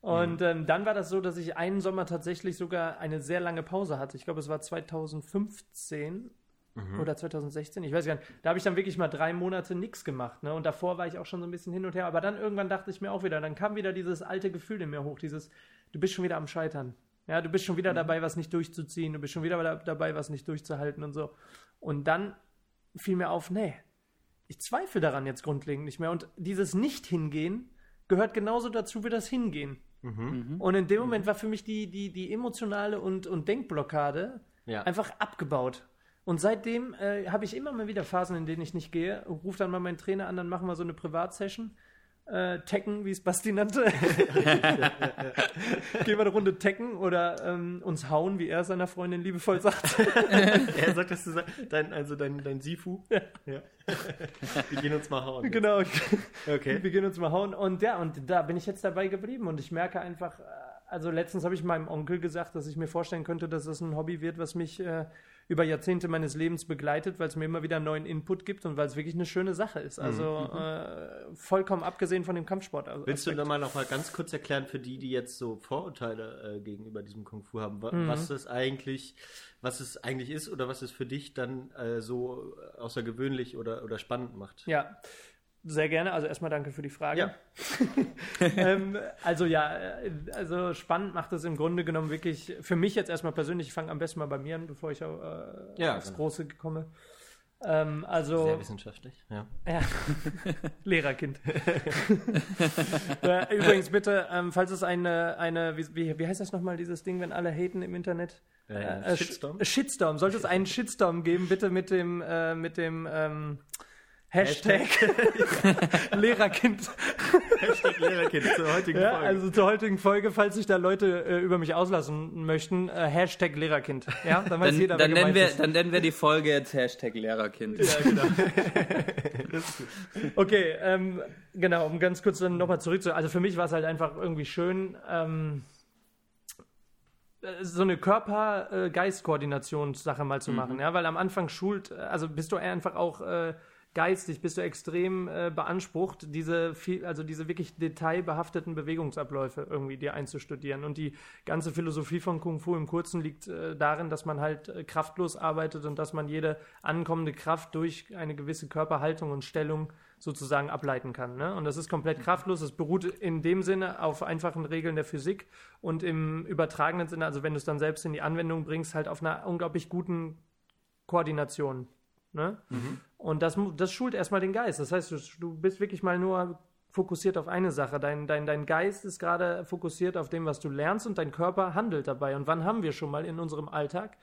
Und ähm, dann war das so, dass ich einen Sommer tatsächlich sogar eine sehr lange Pause hatte. Ich glaube, es war 2015 oder 2016, ich weiß gar nicht. Da habe ich dann wirklich mal drei Monate nichts gemacht. Ne? Und davor war ich auch schon so ein bisschen hin und her. Aber dann irgendwann dachte ich mir auch wieder, dann kam wieder dieses alte Gefühl in mir hoch, dieses, du bist schon wieder am Scheitern. Ja, du bist schon wieder dabei, was nicht durchzuziehen, du bist schon wieder da- dabei, was nicht durchzuhalten und so. Und dann fiel mir auf, nee, ich zweifle daran jetzt grundlegend nicht mehr. Und dieses Nicht-Hingehen gehört genauso dazu wie das Hingehen. Und in dem Moment war für mich die, die, die emotionale und, und Denkblockade Ja. einfach abgebaut. Und seitdem äh, habe ich immer mal wieder Phasen, in denen ich nicht gehe, rufe dann mal meinen Trainer an, dann machen wir so eine Privatsession. Äh, Tekken, wie es Basti nannte. Gehen wir eine Runde Tekken oder ähm, uns hauen, wie er seiner Freundin liebevoll sagt. er sagt, dass du sagst, dein, also dein, dein Sifu. Ja. ja. Wir gehen uns mal hauen. Genau. Okay. Wir gehen uns mal hauen. Und ja, und da bin ich jetzt dabei geblieben und ich merke einfach, äh, also letztens habe ich meinem Onkel gesagt, dass ich mir vorstellen könnte, dass das ein Hobby wird, was mich äh, über Jahrzehnte meines Lebens begleitet, weil es mir immer wieder neuen Input gibt und weil es wirklich eine schöne Sache ist. Also mhm. äh, vollkommen abgesehen von dem Kampfsport. Willst du da mal noch mal ganz kurz erklären für die, die jetzt so Vorurteile äh, gegenüber diesem Kung Fu haben, wa mhm. was das eigentlich, was es eigentlich ist oder was es für dich dann äh, so außergewöhnlich oder, oder spannend macht? Ja, sehr gerne. Also erstmal danke für die Frage. Ja. ähm, also ja, äh, also spannend macht es im Grunde genommen wirklich für mich jetzt erstmal persönlich. Ich fange am besten mal bei mir an, bevor ich äh, ja, aufs genau. Große komme. Ähm, also, Sehr wissenschaftlich, ja. ja. Lehrerkind. Übrigens bitte, ähm, falls es eine, eine wie, wie heißt das nochmal, dieses Ding, wenn alle haten im Internet? Äh, äh, Shitstorm? Shitstorm. Sollte es einen Shitstorm geben, bitte mit dem, äh, mit dem Hashtag, Lehrerkind. Hashtag Lehrerkind zur heutigen ja, Folge. Also zur heutigen Folge, falls sich da Leute äh, über mich auslassen möchten, äh, Hashtag Lehrerkind. Ja, dann weiß dann, jeder, dann nennen wir, ist. Dann nennen wir die Folge jetzt Hashtag Lehrerkind. Ja, genau. okay, ähm, genau, um ganz kurz dann nochmal zurück zu. Also für mich war es halt einfach irgendwie schön, ähm, so eine Körper-Geist-Koordinationssache mal zu mhm. machen, ja, weil am Anfang schult, also bist du einfach auch äh, geistig bist du extrem äh, beansprucht, diese viel, also diese wirklich detailbehafteten Bewegungsabläufe irgendwie dir einzustudieren. Und die ganze Philosophie von Kung Fu im Kurzen liegt äh, darin, dass man halt äh, kraftlos arbeitet und dass man jede ankommende Kraft durch eine gewisse Körperhaltung und Stellung sozusagen ableiten kann. Ne? Und das ist komplett kraftlos. Es beruht in dem Sinne auf einfachen Regeln der Physik und im übertragenen Sinne, also wenn du es dann selbst in die Anwendung bringst, halt auf einer unglaublich guten Koordination. Ne? Mhm. Und das, das schult erstmal den Geist. Das heißt, du, du bist wirklich mal nur fokussiert auf eine Sache. Dein, dein, dein Geist ist gerade fokussiert auf dem, was du lernst und dein Körper handelt dabei. Und wann haben wir schon mal in unserem Alltag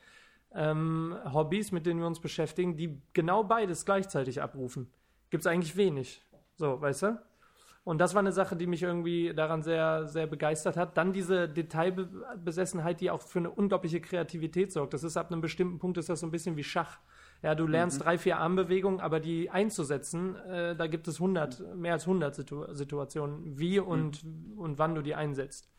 ähm, Hobbys, mit denen wir uns beschäftigen, die genau beides gleichzeitig abrufen? Gibt es eigentlich wenig. So, weißt du? Und das war eine Sache, die mich irgendwie daran sehr, sehr begeistert hat. Dann diese Detailbesessenheit, die auch für eine unglaubliche Kreativität sorgt. Das ist ab einem bestimmten Punkt ist das so ein bisschen wie Schach. Ja, du lernst mhm. drei, vier Armbewegungen, aber die einzusetzen, äh, da gibt es 100, mehr als 100 Situ Situationen, wie und, mhm. und wann du die einsetzt.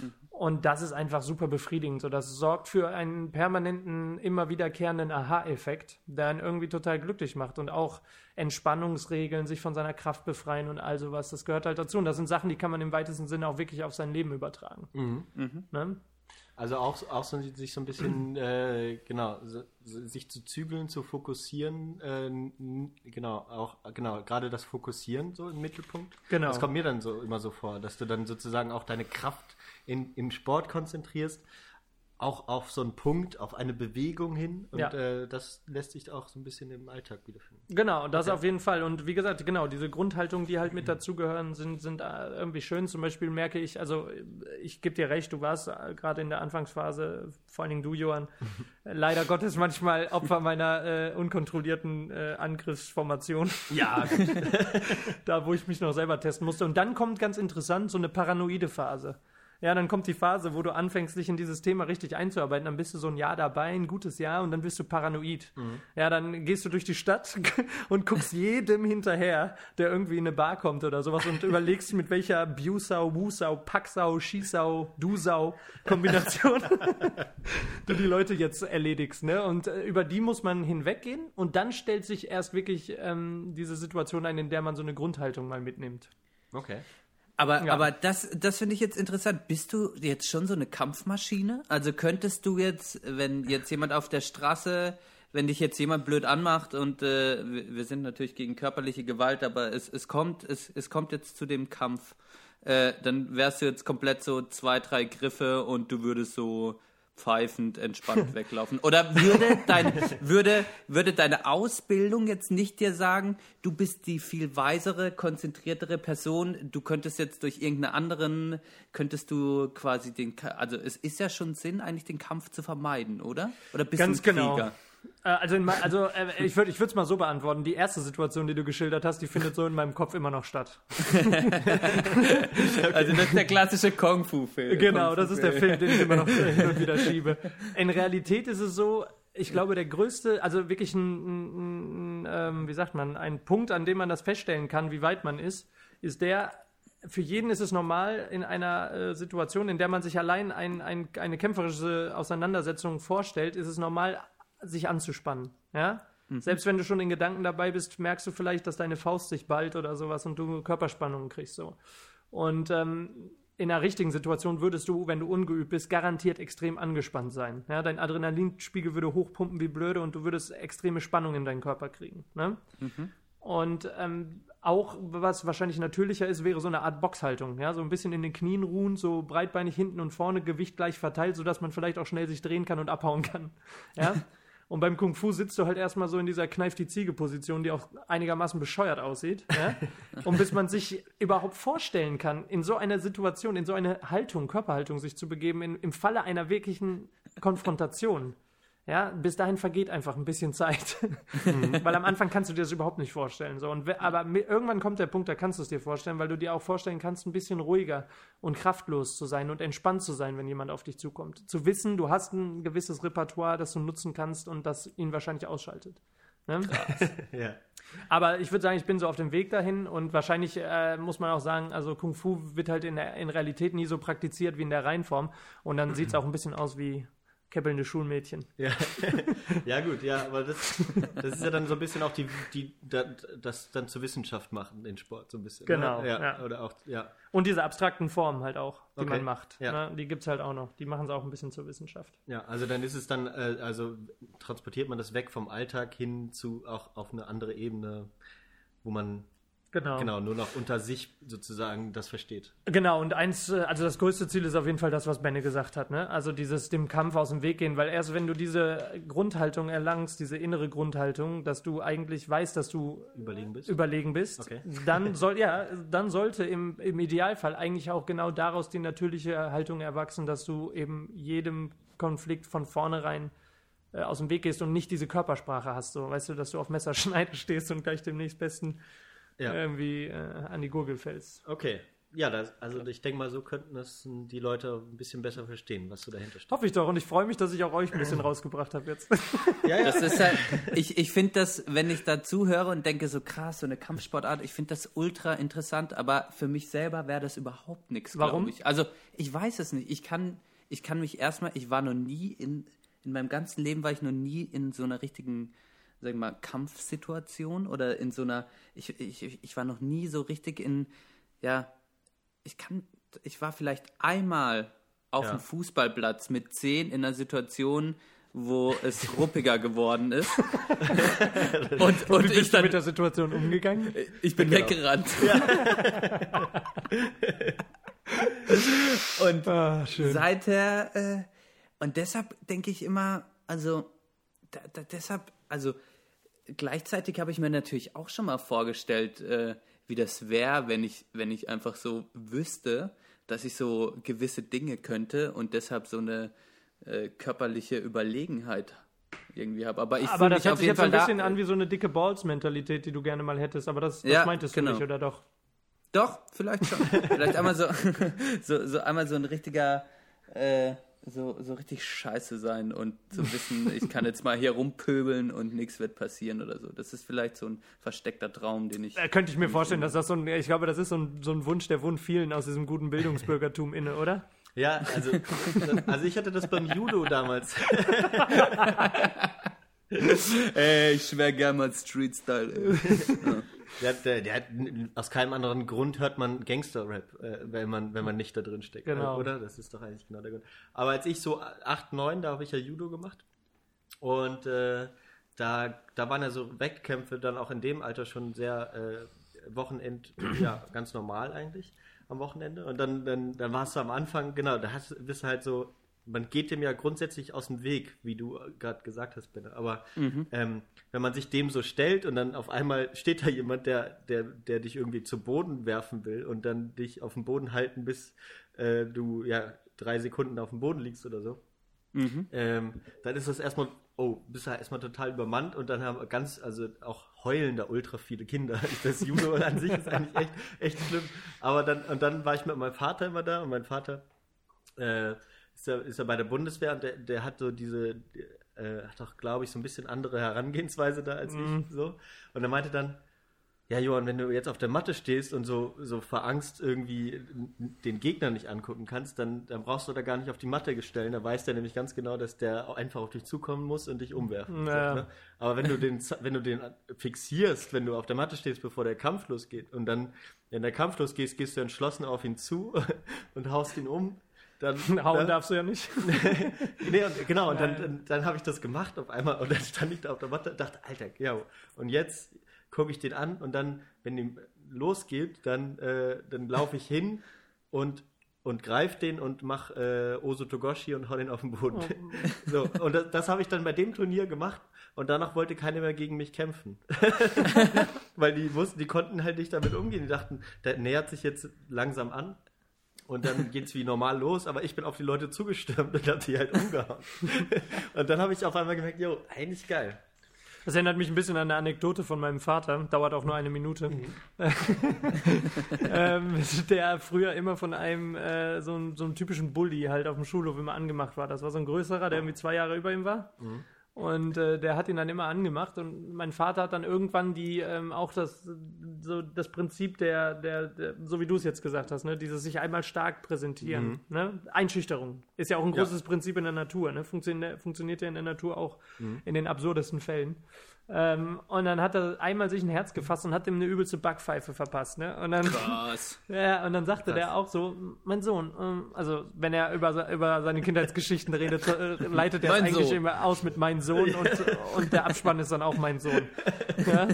Mhm. Und das ist einfach super befriedigend. So, das sorgt für einen permanenten, immer wiederkehrenden Aha-Effekt, der einen irgendwie total glücklich macht. Und auch Entspannungsregeln, sich von seiner Kraft befreien und all sowas, das gehört halt dazu. Und das sind Sachen, die kann man im weitesten Sinne auch wirklich auf sein Leben übertragen. Mhm. Mhm. Ne? Also auch, auch so, sich so ein bisschen, äh, genau, so, sich zu zügeln, zu fokussieren, äh, genau, auch, genau, gerade das Fokussieren so im Mittelpunkt. Genau. Das kommt mir dann so immer so vor, dass du dann sozusagen auch deine Kraft in, im Sport konzentrierst, auch auf so einen Punkt, auf eine Bewegung hin. Und ja. äh, das lässt sich auch so ein bisschen im Alltag wiederfinden. Genau, das okay. auf jeden Fall. Und wie gesagt, genau, diese Grundhaltungen, die halt mit dazugehören, sind, sind äh, irgendwie schön. Zum Beispiel merke ich, also ich gebe dir recht, du warst äh, gerade in der Anfangsphase, vor allen Dingen du, Johann, leider Gottes manchmal Opfer meiner äh, unkontrollierten äh, Angriffsformation. Ja. da, wo ich mich noch selber testen musste. Und dann kommt ganz interessant so eine paranoide Phase. Ja, dann kommt die Phase, wo du anfängst, dich in dieses Thema richtig einzuarbeiten. Dann bist du so ein Jahr dabei, ein gutes Jahr, und dann bist du paranoid. Mhm. Ja, dann gehst du durch die Stadt und guckst jedem hinterher, der irgendwie in eine Bar kommt oder sowas und überlegst, mit welcher Busau, Wusau, Packsau, Schießau, Dusau Kombination du die Leute jetzt erledigst. Ne? Und äh, über die muss man hinweggehen und dann stellt sich erst wirklich ähm, diese Situation ein, in der man so eine Grundhaltung mal mitnimmt. Okay. Aber, ja. aber das, das finde ich jetzt interessant. Bist du jetzt schon so eine Kampfmaschine? Also könntest du jetzt, wenn jetzt jemand auf der Straße, wenn dich jetzt jemand blöd anmacht und äh, wir sind natürlich gegen körperliche Gewalt, aber es, es kommt, es, es kommt jetzt zu dem Kampf, äh, dann wärst du jetzt komplett so zwei, drei Griffe und du würdest so pfeifend entspannt weglaufen? Oder würde, dein, würde, würde deine Ausbildung jetzt nicht dir sagen, du bist die viel weisere, konzentriertere Person, du könntest jetzt durch irgendeinen anderen, könntest du quasi den, also es ist ja schon Sinn, eigentlich den Kampf zu vermeiden, oder? Oder bist Ganz du ein genau. Krieger? Äh, also in, also äh, ich würde ich es mal so beantworten. Die erste Situation, die du geschildert hast, die findet so in meinem Kopf immer noch statt. also das ist der klassische Kung-Fu-Film. Genau, Kung das ist der Film, den ich immer noch hin und wieder schiebe. In Realität ist es so, ich glaube, der größte, also wirklich ein, ein, ein ähm, wie sagt man, ein Punkt, an dem man das feststellen kann, wie weit man ist, ist der, für jeden ist es normal in einer äh, Situation, in der man sich allein ein, ein, eine kämpferische Auseinandersetzung vorstellt, ist es normal, sich anzuspannen. Ja? Mhm. Selbst wenn du schon in Gedanken dabei bist, merkst du vielleicht, dass deine Faust sich ballt oder sowas und du Körperspannungen kriegst. So. Und ähm, in einer richtigen Situation würdest du, wenn du ungeübt bist, garantiert extrem angespannt sein. Ja, dein Adrenalinspiegel würde hochpumpen wie blöde und du würdest extreme Spannung in deinen Körper kriegen. Ne? Mhm. Und ähm, auch, was wahrscheinlich natürlicher ist, wäre so eine Art Boxhaltung. Ja? So ein bisschen in den Knien ruhen, so breitbeinig hinten und vorne, Gewicht gleich verteilt, sodass man vielleicht auch schnell sich drehen kann und abhauen kann. Ja? Und beim Kung Fu sitzt du halt erstmal so in dieser Kneif die Ziege-Position, die auch einigermaßen bescheuert aussieht. Ja? Und bis man sich überhaupt vorstellen kann, in so einer Situation, in so eine Haltung, Körperhaltung sich zu begeben, in, im Falle einer wirklichen Konfrontation. Ja, bis dahin vergeht einfach ein bisschen Zeit. Mhm. weil am Anfang kannst du dir das überhaupt nicht vorstellen. So. Und, aber irgendwann kommt der Punkt, da kannst du es dir vorstellen, weil du dir auch vorstellen kannst, ein bisschen ruhiger und kraftlos zu sein und entspannt zu sein, wenn jemand auf dich zukommt. Zu wissen, du hast ein gewisses Repertoire, das du nutzen kannst und das ihn wahrscheinlich ausschaltet. Ne? ja. Aber ich würde sagen, ich bin so auf dem Weg dahin und wahrscheinlich äh, muss man auch sagen, also Kung Fu wird halt in, der, in Realität nie so praktiziert wie in der Reihenform und dann sieht es auch ein bisschen aus wie käppelnde Schulmädchen. Ja. ja, gut, ja, aber das, das ist ja dann so ein bisschen auch die, die das dann zur Wissenschaft machen, den Sport, so ein bisschen. Ne? Genau. Ne? Ja, ja, Oder auch, ja. Und diese abstrakten Formen halt auch, die okay. man macht. Ja. Ne? Die gibt es halt auch noch. Die machen es auch ein bisschen zur Wissenschaft. Ja, also dann ist es dann, äh, also transportiert man das weg vom Alltag hin zu auch auf eine andere Ebene, wo man Genau. Genau, nur noch unter sich sozusagen das versteht. Genau, und eins, äh, also das größte Ziel ist auf jeden Fall das, was Benne gesagt hat, ne? Also dieses dem Kampf aus dem Weg gehen, weil erst wenn du diese Grundhaltung erlangst, diese innere Grundhaltung, dass du eigentlich weißt, dass du überlegen bist, überlegen bist okay. dann soll, ja, dann sollte im, im Idealfall eigentlich auch genau daraus die natürliche Haltung erwachsen, dass du eben jedem Konflikt von vornherein äh, aus dem Weg gehst und nicht diese Körpersprache hast, so, weißt du, dass du auf Messerschneide stehst und gleich dem nächstbesten ja. irgendwie äh, an die Gurgel fällst. Okay. Ja, das, also ich denke mal, so könnten das die Leute ein bisschen besser verstehen, was so dahinter steht. Hoffe ich doch und ich freue mich, dass ich auch euch ein bisschen rausgebracht habe jetzt. Ja, ja. Das ist halt, ich ich finde das, wenn ich dazu höre und denke, so krass, so eine Kampfsportart, ich finde das ultra interessant, aber für mich selber wäre das überhaupt nichts, Warum? Ich. Also ich weiß es nicht. Ich kann, ich kann mich erstmal, ich war noch nie in, in meinem ganzen Leben war ich noch nie in so einer richtigen sag mal, Kampfsituation oder in so einer, ich, ich, ich war noch nie so richtig in, ja, ich kann, ich war vielleicht einmal auf ja. dem Fußballplatz mit zehn in einer Situation, wo es ruppiger geworden ist. und, und, ich dann mit der Situation umgegangen? Ich bin genau. weggerannt. Ja. und ah, seither äh, und deshalb denke ich immer, also da, da, deshalb, also gleichzeitig habe ich mir natürlich auch schon mal vorgestellt, äh, wie das wäre, wenn ich, wenn ich einfach so wüsste, dass ich so gewisse Dinge könnte und deshalb so eine äh, körperliche Überlegenheit irgendwie habe. Aber, ich aber das hört sich jetzt Fall ein bisschen an wie so eine dicke Balls-Mentalität, die du gerne mal hättest. Aber das, das ja, meintest genau. du nicht, oder doch? Doch, vielleicht schon. vielleicht einmal so, so, so einmal so ein richtiger äh, so, so richtig scheiße sein und zu wissen, ich kann jetzt mal hier rumpöbeln und nichts wird passieren oder so. Das ist vielleicht so ein versteckter Traum, den ich. Da könnte ich mir vorstellen, dass das so ein, ich glaube, das ist so ein, so ein Wunsch, der wohnt vielen aus diesem guten Bildungsbürgertum inne, oder? Ja, also, also ich hatte das beim Judo damals. ey, ich schwör gern mal Street-Style. Ja. Der, der, der hat, aus keinem anderen Grund hört man Gangster-Rap, äh, wenn, man, wenn man nicht da drin steckt. Genau. Oder? Das ist doch eigentlich genau der Grund. Aber als ich so 8, 9, da habe ich ja Judo gemacht. Und äh, da, da waren ja so Wettkämpfe dann auch in dem Alter schon sehr äh, Wochenend, ja, ganz normal eigentlich am Wochenende. Und dann, dann, dann warst du am Anfang, genau, da hast, bist du halt so man geht dem ja grundsätzlich aus dem Weg, wie du gerade gesagt hast, Benne. Aber mhm. ähm, wenn man sich dem so stellt und dann auf einmal steht da jemand, der, der, der dich irgendwie zu Boden werfen will und dann dich auf dem Boden halten, bis äh, du ja drei Sekunden auf dem Boden liegst oder so, mhm. ähm, dann ist das erstmal oh, bist du erstmal total übermannt und dann haben ganz, also auch heulen da ultra viele Kinder. Das Judo an sich ist eigentlich echt, echt schlimm. Aber dann, und dann war ich mit meinem Vater immer da und mein Vater äh, ist, ja, ist ja bei der Bundeswehr und der, der hat so diese, äh, hat auch, glaube ich, so ein bisschen andere Herangehensweise da als Mhm. ich. So. Und er meinte dann, ja, Johann, wenn du jetzt auf der Matte stehst und so, so verangst irgendwie den Gegner nicht angucken kannst, dann, dann brauchst du da gar nicht auf die Matte stellen. Da weiß der nämlich ganz genau, dass der einfach auf dich zukommen muss und dich umwerfen. Ja. So, ne? Aber wenn du den, wenn du den fixierst, wenn du auf der Matte stehst, bevor der Kampf losgeht und dann, wenn der Kampf losgeht, gehst du entschlossen auf ihn zu und haust ihn um, dann. Hauen dann, darfst du ja nicht. nee, und, genau, und dann, dann, dann habe ich das gemacht auf einmal und dann stand ich da auf der Matte und dachte, Alter, ja, und jetzt gucke ich den an und dann, wenn ihm losgeht, dann, äh, dann laufe ich hin und, und greife den und mache äh, Oso Togoshi und hau den auf den Boden. so, und das, das habe ich dann bei dem Turnier gemacht und danach wollte keiner mehr gegen mich kämpfen. Weil die wussten, die konnten halt nicht damit umgehen. Die dachten, der nähert sich jetzt langsam an. Und dann geht's wie normal los, aber ich bin auf die Leute zugestürmt und hab die halt umgehauen. und dann habe ich auf einmal gemerkt, jo, eigentlich geil. Das erinnert mich ein bisschen an eine Anekdote von meinem Vater, dauert auch nur eine Minute. ähm, der früher immer von einem äh, so, einem, so einem typischen Bully halt auf dem Schulhof immer angemacht war. Das war so ein größerer, der irgendwie zwei Jahre über ihm war. Und äh, der hat ihn dann immer angemacht und mein Vater hat dann irgendwann die ähm, auch das so das Prinzip der, der, der so wie du es jetzt gesagt hast, ne, dieses sich einmal stark präsentieren, ne? Einschüchterung ist ja auch ein Ja. großes Prinzip in der Natur, ne? Funktioniert, funktioniert ja in der Natur auch in den absurdesten Fällen. Ähm, und dann hat er einmal sich ein Herz gefasst und hat ihm eine übelste Backpfeife verpasst, ne? Und dann Krass. ja, und dann sagte der auch so, mein Sohn, ähm, also wenn er über, über seine Kindheitsgeschichten redet, äh, leitet er es eigentlich Sohn. immer aus mit mein Sohn und, und der Abspann ist dann auch mein Sohn. Ja?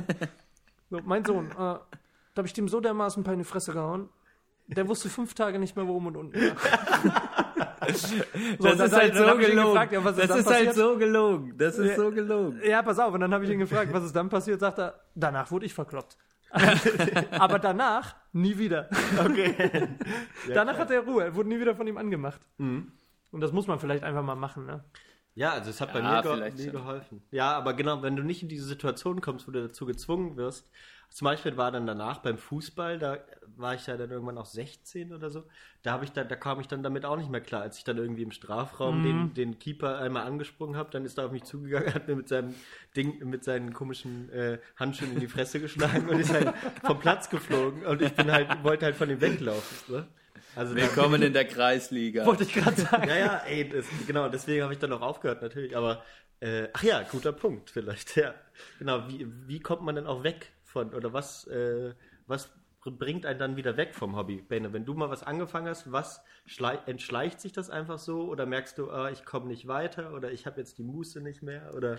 So, mein Sohn, äh, da habe ich dem so dermaßen ein paar in die Fresse gehauen, der wusste fünf Tage nicht mehr, wo oben und unten war. So, Das ist halt so gelogen. gefragt, ja, was ist das dann ist halt so gelogen. Das ist Ja. so gelogen. Ja, pass auf, und dann habe ich ihn gefragt, was ist dann passiert, sagt er, danach wurde ich verkloppt. Aber danach nie wieder. Okay. Danach hat er Ruhe, er wurde nie wieder von ihm angemacht. Mhm. Und das muss man vielleicht einfach mal machen, ne? Ja, also es hat bei mir, ge schon. geholfen. Ja, aber genau, wenn du nicht in diese Situation kommst, wo du dazu gezwungen wirst, zum Beispiel war dann danach beim Fußball, da war ich ja dann irgendwann auch 16 oder so, da habe ich da, da kam ich dann damit auch nicht mehr klar, als ich dann irgendwie im Strafraum den, den Keeper einmal angesprungen habe, dann ist er auf mich zugegangen, hat mir mit seinem Ding, mit seinen komischen äh, Handschuhen in die Fresse geschlagen und ist halt vom Platz geflogen und ich bin halt, wollte halt von ihm weglaufen. Ne? Also Willkommen in der Kreisliga. Wollte ich gerade sagen. ja, ja, ey, das, genau, deswegen habe ich dann auch aufgehört, natürlich. Aber, äh, ach ja, guter Punkt vielleicht, ja. Genau, wie, wie kommt man denn auch weg von, oder was, äh, was bringt einen dann wieder weg vom Hobby? Bene, wenn du mal was angefangen hast, was schlei- entschleicht sich das einfach so? Oder merkst du, ah, ich komme nicht weiter, oder ich habe jetzt die Muße nicht mehr, oder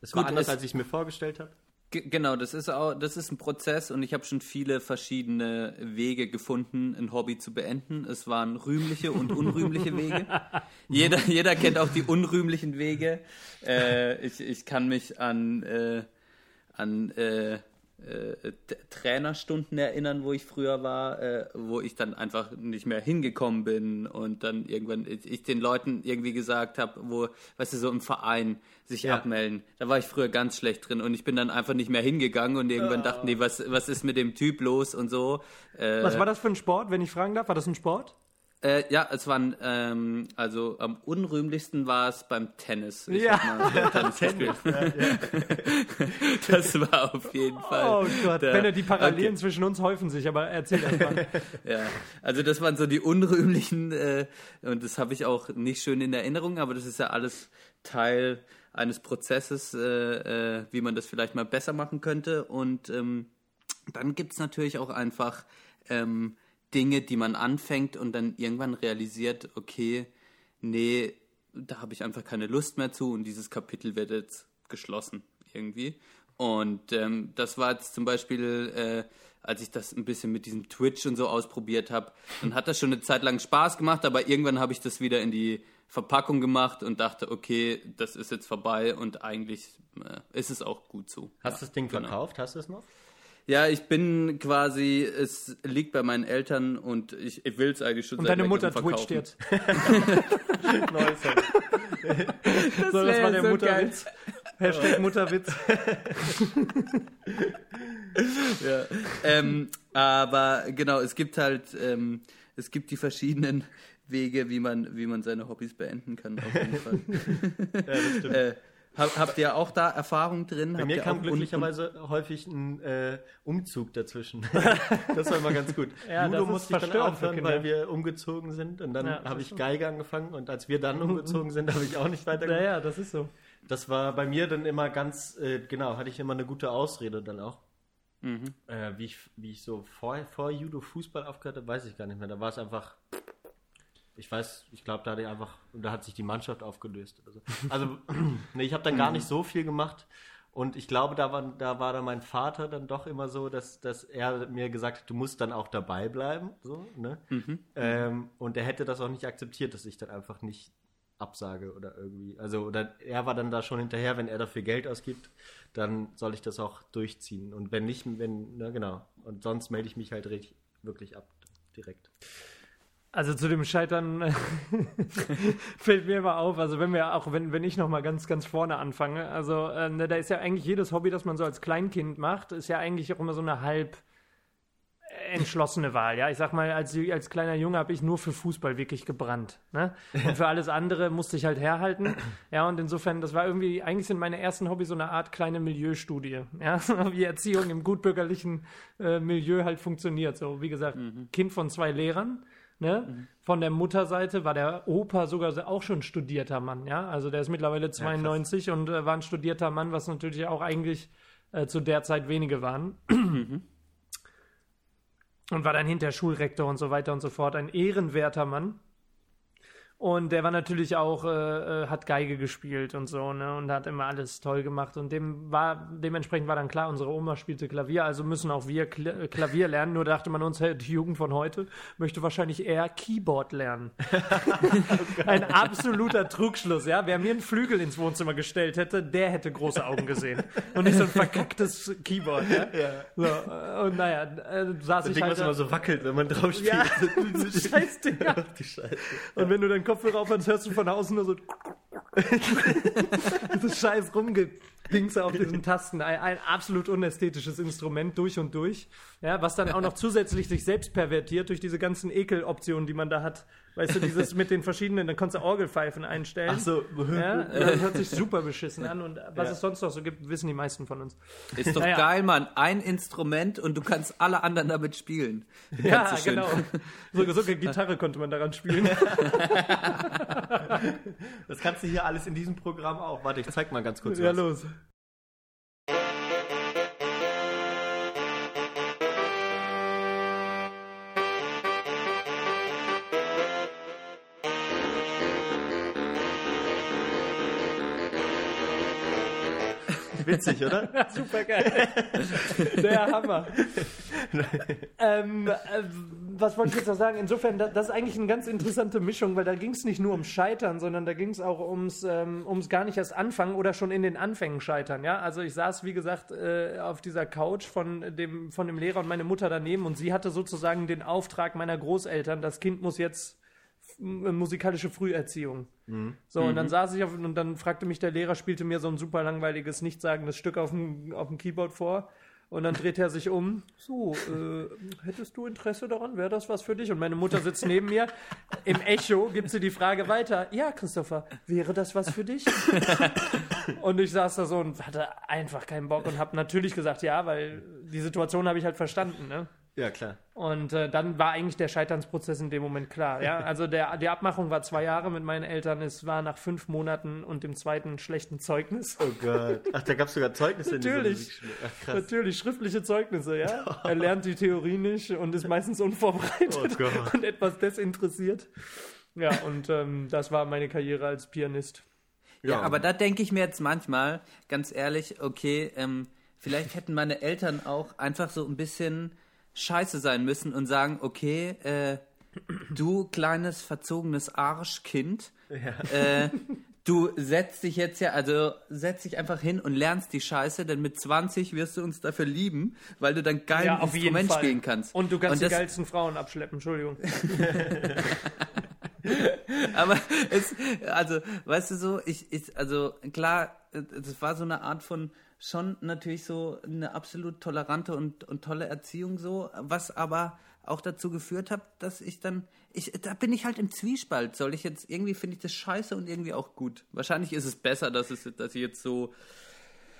es war Gut, anders, es- als ich mir vorgestellt habe? Ge- Genau, das ist auch, das ist ein Prozess und ich habe schon viele verschiedene Wege gefunden, ein Hobby zu beenden. Es waren rühmliche und unrühmliche Wege. Jeder, jeder kennt auch die unrühmlichen Wege. Äh, ich, ich kann mich an, äh, an äh, äh, Trainerstunden erinnern, wo ich früher war, äh, wo ich dann einfach nicht mehr hingekommen bin und dann irgendwann ich, den Leuten irgendwie gesagt habe, wo, weißt du, so im Verein sich Ja. abmelden. Da war ich früher ganz schlecht drin und ich bin dann einfach nicht mehr hingegangen und irgendwann dachten die, was, was ist mit dem Typ los und so. Äh, Was war das für ein Sport, wenn ich fragen darf? War das ein Sport? Äh, ja, es waren, ähm, also am unrühmlichsten war es beim Tennis. Ich Ja. mal Tennis gespielt. das war auf jeden Fall. Oh Gott, der- Benne, die Parallelen Okay. zwischen uns häufen sich, aber erzähl einfach. Ja, also das waren so die unrühmlichen äh, und das habe ich auch nicht schön in Erinnerung, aber das ist ja alles Teil eines Prozesses, äh, äh, wie man das vielleicht mal besser machen könnte. Und ähm, dann gibt's natürlich auch einfach ähm, Dinge, die man anfängt und dann irgendwann realisiert, okay, nee, da habe ich einfach keine Lust mehr zu und dieses Kapitel wird jetzt geschlossen irgendwie. Und ähm, das war jetzt zum Beispiel, äh, als ich das ein bisschen mit diesem Twitch und so ausprobiert habe, dann hat das schon eine Zeit lang Spaß gemacht, aber irgendwann habe ich das wieder in die Verpackung gemacht und dachte, okay, das ist jetzt vorbei und eigentlich äh, ist es auch gut so. Hast du das Ding genau. verkauft? Hast du es noch? Ja, ich bin quasi, es liegt bei meinen Eltern und ich, ich will es eigentlich schon Und deine Mutter twitcht jetzt. Neues So, das war der so Mutterwitz. Hashtag Mutterwitz. ja. ähm, aber genau, es gibt halt, ähm, es gibt die verschiedenen Wege, wie man, wie man seine Hobbys beenden kann. Auf jeden Fall. Ja, das stimmt. äh, hab, habt ihr auch da Erfahrung drin? Bei habt mir ihr kam glücklicherweise häufig ein äh, Umzug dazwischen. das war immer ganz gut. Ja, Judo musste ich dann aufhören, weil wir umgezogen sind. Und dann Ja, habe ich. Geige angefangen. Und als wir dann umgezogen sind, habe ich auch nicht weitergemacht. Naja, das ist so. Das war bei mir dann immer ganz, äh, genau, hatte ich immer eine gute Ausrede dann auch. Mhm. Äh, wie, ich, wie ich so vor, vor Judo Fußball aufgehört habe, weiß ich gar nicht mehr. Da war es einfach, ich weiß, ich glaube, da ich einfach, da hat sich die Mannschaft aufgelöst. Oder so. Also, nee, ich habe dann gar nicht so viel gemacht. Und ich glaube, da war, da war dann mein Vater dann doch immer so, dass, dass er mir gesagt hat, du musst dann auch dabei bleiben. So, ne? ähm, und er hätte das auch nicht akzeptiert, dass ich dann einfach nicht absage oder irgendwie. Also, oder er war dann da schon hinterher, wenn er dafür Geld ausgibt, dann soll ich das auch durchziehen. Und wenn nicht, wenn, na genau. Und sonst melde ich mich halt richtig, wirklich ab, direkt. Also zu dem Scheitern fällt mir immer auf, also wenn wir auch, wenn, wenn ich nochmal ganz, ganz vorne anfange, also äh, ne, da ist ja eigentlich jedes Hobby, das man so als Kleinkind macht, ist ja eigentlich auch immer so eine halb entschlossene Wahl, ja. Ich sag mal, als, als kleiner Junge habe ich nur für Fußball wirklich gebrannt. Ne? Und für alles andere musste ich halt herhalten. Ja, und insofern, das war irgendwie, eigentlich sind meine ersten Hobbys so eine Art kleine Milieustudie, ja, wie Erziehung im gutbürgerlichen äh, Milieu halt funktioniert. So, wie gesagt, Kind von zwei Lehrern. Ne? Von der Mutterseite war der Opa sogar auch schon studierter Mann, ja. Also der ist mittlerweile 92 und äh, war ein studierter Mann, was natürlich auch eigentlich äh, zu der Zeit wenige waren. und war dann hinter Schulrektor und so weiter und so fort. Ein ehrenwerter Mann. Und der war natürlich auch, äh, äh, hat Geige gespielt und so, ne, und hat immer alles toll gemacht. Und dem war, dementsprechend war dann klar, unsere Oma spielte Klavier, also müssen auch wir Kla äh, Klavier lernen. Nur dachte man uns, hey, die Jugend von heute möchte wahrscheinlich eher Keyboard lernen. Ein absoluter Trugschluss, ja. Wer mir einen Flügel ins Wohnzimmer gestellt hätte, der hätte große Augen gesehen. Und nicht so ein verkacktes Keyboard, ja. So, äh, und naja, äh, saß Das ich Ding, halt was da- immer so wackelt, wenn man drauf spielt. ja, das Scheißding. Ach, die Scheiße. Und wenn du deinen Kopfhörer aufhast, hörst du von außen nur so das scheiß Rumgedingse auf diesen Tasten. Ein, ein absolut unästhetisches Instrument durch und durch. Ja, was dann auch noch zusätzlich sich selbst pervertiert durch diese ganzen Ekeloptionen, die man da hat. Weißt du, dieses mit den verschiedenen, dann kannst du Orgelpfeifen einstellen. Ach so. Ja, das hört sich super beschissen an und was Ja. es sonst noch so gibt, wissen die meisten von uns. Ist doch Naja. geil, Mann. Ein Instrument und du kannst alle anderen damit spielen. Ja, du schön. genau. So, so eine Gitarre konnte man daran spielen. Das kannst du hier alles in diesem Programm auch. Warte, ich zeig mal ganz kurz ja, was. los. Witzig, oder? Super geil. Der Hammer. ähm, äh, was wollte ich jetzt noch sagen? Insofern, da- das ist eigentlich eine ganz interessante Mischung, weil da ging es nicht nur ums Scheitern, sondern da ging es auch ums, ähm, ums gar nicht erst anfangen oder schon in den Anfängen scheitern. Ja, also ich saß wie gesagt äh, auf dieser Couch von dem von dem Lehrer und meine Mutter daneben und sie hatte sozusagen den Auftrag meiner Großeltern, das Kind muss jetzt musikalische Früherziehung. So, und dann saß ich auf, und dann fragte mich der Lehrer, spielte mir so ein super langweiliges, nichtssagendes Stück auf dem, auf dem Keyboard vor. Und dann dreht er sich um. So, äh, hättest du Interesse daran? Wäre das was für dich? Und meine Mutter sitzt neben mir. Im Echo gibt sie die Frage weiter. Ja, Christopher, wäre das was für dich? Und ich saß da so und hatte einfach keinen Bock und habe natürlich gesagt, ja, weil die Situation habe ich halt verstanden. Ne? Ja, klar. Und äh, dann war eigentlich der Scheiternsprozess in dem Moment klar. Ja? Also der, die Abmachung war zwei Jahre mit meinen Eltern. Es war nach fünf Monaten und dem zweiten schlechten Zeugnis. Oh Gott. Ach, da gab es sogar Zeugnisse in dieser Natürlich. Ach, krass. Natürlich, schriftliche Zeugnisse, ja. Er lernt die Theorie nicht und ist meistens unvorbereitet Oh Gott. und etwas desinteressiert. Ja, und ähm, das war meine Karriere als Pianist. Ja, aber da denke ich mir jetzt manchmal, ganz ehrlich, okay, ähm, vielleicht hätten meine Eltern auch einfach so ein bisschen scheiße sein müssen und sagen, okay, äh, du kleines verzogenes Arschkind, äh, Du setzt dich jetzt ja, also setz dich einfach hin und lernst die Scheiße, denn mit 20 wirst du uns dafür lieben, weil du dann geil Ja, Instrument spielen kannst. Und du kannst Und die geilsten Frauen abschleppen, Entschuldigung. Aber es, also, weißt du so, ich, ich, also klar, das war so eine Art von schon natürlich so eine absolut tolerante und, und tolle Erziehung so, was aber auch dazu geführt hat, dass ich dann, ich, da bin ich halt im Zwiespalt. Soll ich jetzt, irgendwie finde ich das scheiße und irgendwie auch gut. Wahrscheinlich ist es besser, dass, es, dass ich jetzt so,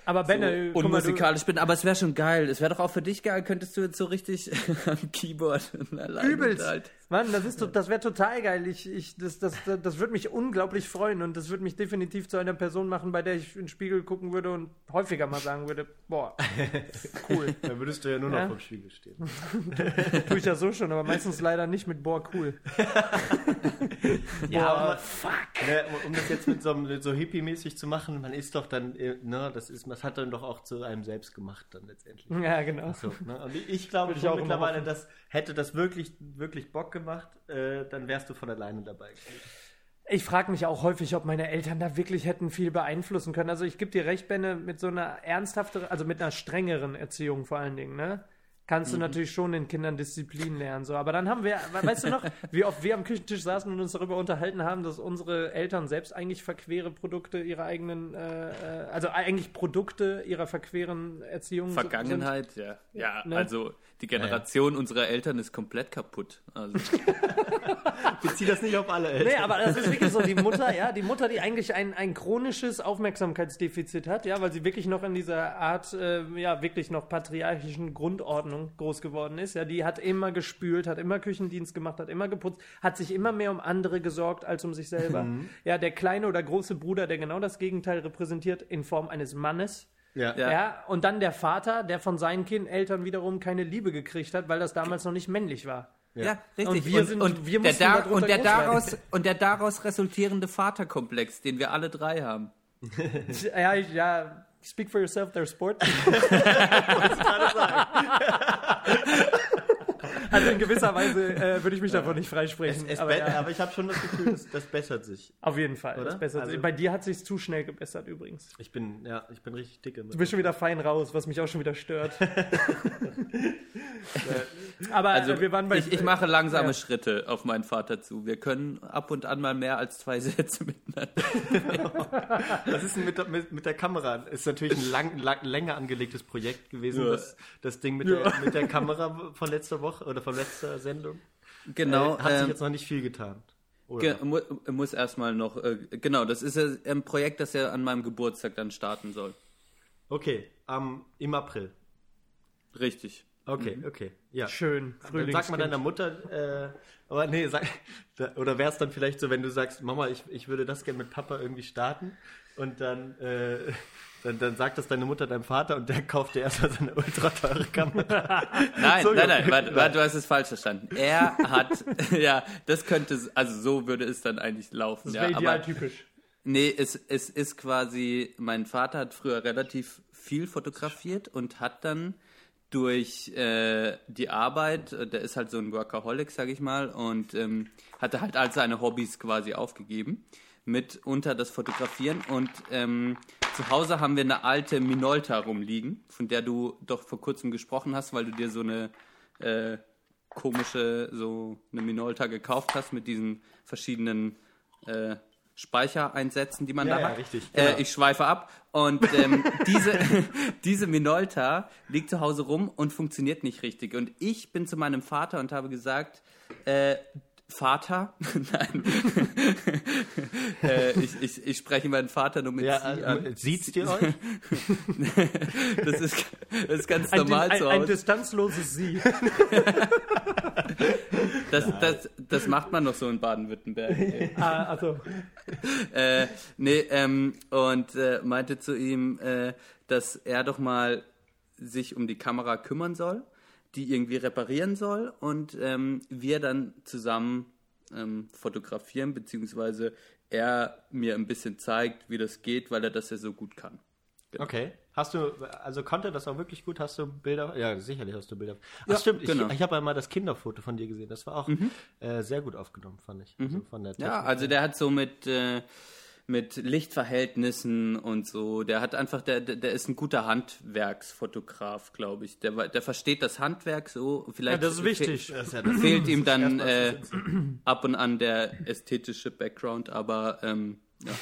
Aber so mal, du, unmusikalisch bin, aber es wäre schon geil. Es wäre doch auch für dich geil, könntest du jetzt so richtig am Keyboard alleine Übelst. halt. Mann, das, ist, das wäre total geil. Ich, ich, das das, das, das würde mich unglaublich freuen und das würde mich definitiv zu einer Person machen, bei der ich in den Spiegel gucken würde und häufiger mal sagen würde, boah, cool. Dann würdest du ja nur noch Ja. vom Spiegel stehen. Tue ich ja so schon, aber meistens leider nicht mit boah, cool. Ja, Boah, aber fuck. Ne, um das jetzt mit so, mit so hippie-mäßig zu machen, man ist doch dann, äh, ne, das ist, das hat dann doch auch zu einem selbst gemacht dann letztendlich. Ja, genau. So, ne? Und ich, glaube schon mittlerweile, dass hätte das wirklich, wirklich Bock gemacht, äh, dann wärst du von alleine dabei. gewesen. Ich frage mich auch häufig, ob meine Eltern da wirklich hätten viel beeinflussen können. Also ich gebe dir recht, Benne, mit so einer ernsthafteren, also mit einer strengeren Erziehung vor allen Dingen, ne? Kannst du natürlich schon den Kindern Disziplin lernen. So. Aber dann haben wir, we- weißt du noch, wie oft wir am Küchentisch saßen und uns darüber unterhalten haben, dass unsere Eltern selbst eigentlich verquere Produkte ihrer eigenen, äh, äh, also eigentlich Produkte ihrer verqueren Erziehung sind. Vergangenheit, ja. Ja, Ne? also die Generation unserer Eltern ist komplett kaputt. Also, Bezieh das nicht auf alle Eltern. Nee, aber das ist wirklich so, die Mutter, ja, die Mutter, die eigentlich ein, ein chronisches Aufmerksamkeitsdefizit hat, ja, weil sie wirklich noch in dieser Art, äh, ja, wirklich noch patriarchischen Grundordnung groß geworden ist, ja, die hat immer gespült, hat immer Küchendienst gemacht, hat immer geputzt, hat sich immer mehr um andere gesorgt als um sich selber. Ja, der kleine oder große Bruder, der genau das Gegenteil repräsentiert in Form eines Mannes. Ja. Ja. Ja. und dann der Vater, der von seinen Kind Eltern wiederum keine Liebe gekriegt hat, weil das damals noch nicht männlich war. ja. richtig. Und wir sind- wir der mussten da, und, der daraus, und der daraus resultierende Vaterkomplex, den wir alle drei haben. Ja, ich, ja, speak for yourself, their sport. also in gewisser Weise äh, würde ich mich davon nicht freisprechen. Es, es aber, be- ja, aber ich habe schon das Gefühl, das, das bessert sich. auf jeden Fall. Oder? Das bessert Also- sich. Bei dir hat sich zu schnell gebessert übrigens. Ich bin, ja, ich bin richtig dicke. Du bist schon wieder fein raus, was mich auch schon wieder stört. aber Also äh, wir waren bei. ich, ich mache langsame Ja. Schritte auf meinen Vater zu. Wir können ab und an mal mehr als zwei Sätze miteinander. Was ist denn mit, der- mit, mit der Kamera? Ist natürlich ein lang, lang, länger angelegtes Projekt gewesen, Ja. das, das Ding mit, der, mit der Kamera von letzter Woche oder von letzter Sendung. Genau. äh, hat sich ähm, jetzt noch nicht viel getan. Ge mu muss erstmal noch, äh, genau, das ist ja ein Projekt, das ja an meinem Geburtstag dann starten soll. Okay, am im April. Richtig. Okay, okay. Ja. Schön. Dann Frühlingskind. sag mal deiner Mutter, äh, aber nee, sag, da, oder wäre es dann vielleicht so, wenn du sagst, Mama, ich, ich würde das gerne mit Papa irgendwie starten und dann, äh, dann, dann sagt das deine Mutter deinem Vater und der kauft dir erstmal so eine ultra teure Kamera. Nein, So, nein, nein, warte, warte, du hast es falsch verstanden. Er hat, ja, das könnte, also so würde es dann eigentlich laufen. Das ja, wäre aber, idealtypisch. Nee, es, es ist quasi, mein Vater hat früher relativ viel fotografiert und hat dann durch äh, die Arbeit, der ist halt so ein Workaholic, sag ich mal, und ähm, hatte halt all seine Hobbys quasi aufgegeben, mitunter das Fotografieren. Und ähm, zu Hause haben wir eine alte Minolta rumliegen, von der du doch vor kurzem gesprochen hast, weil du dir so eine äh, komische, so eine Minolta gekauft hast mit diesen verschiedenen äh, Speichereinsätzen, die man Ja, da ja, hat. richtig, Äh, genau. ich schweife ab. Und ähm, diese, diese Minolta liegt zu Hause rum und funktioniert nicht richtig. Und ich bin zu meinem Vater und habe gesagt, äh, Vater, nein, äh, ich, ich, ich spreche meinen Vater nur mit Ja, Sie äh, an. sieht's dir euch? Das ist, das ist ganz Ein, normal ein, zu ein Hause. distanzloses Sie. Das, das, das macht man noch so in Baden-Württemberg. ah, also, äh, nee, ähm, und äh, meinte zu ihm, äh, dass er doch mal sich um die Kamera kümmern soll, die irgendwie reparieren soll und ähm, wir dann zusammen ähm, fotografieren, beziehungsweise er mir ein bisschen zeigt, wie das geht, weil er das ja so gut kann. Okay. Hast du, also konnte das auch wirklich gut? Hast du Bilder? Ja, sicherlich hast du Bilder. Ach, Ja, stimmt. genau. Ich, ich habe einmal das Kinderfoto von dir gesehen. Das war auch äh, sehr gut aufgenommen, fand ich. Also von der Ja, also der hat so mit, äh, mit Lichtverhältnissen und so. Der hat einfach, der, der ist ein guter Handwerksfotograf, glaube ich. Der, der versteht das Handwerk so. Vielleicht Ja, das ist wichtig. Das ist ja das fehlt ihm dann äh, ab und an der ästhetische Background, aber ähm, ja.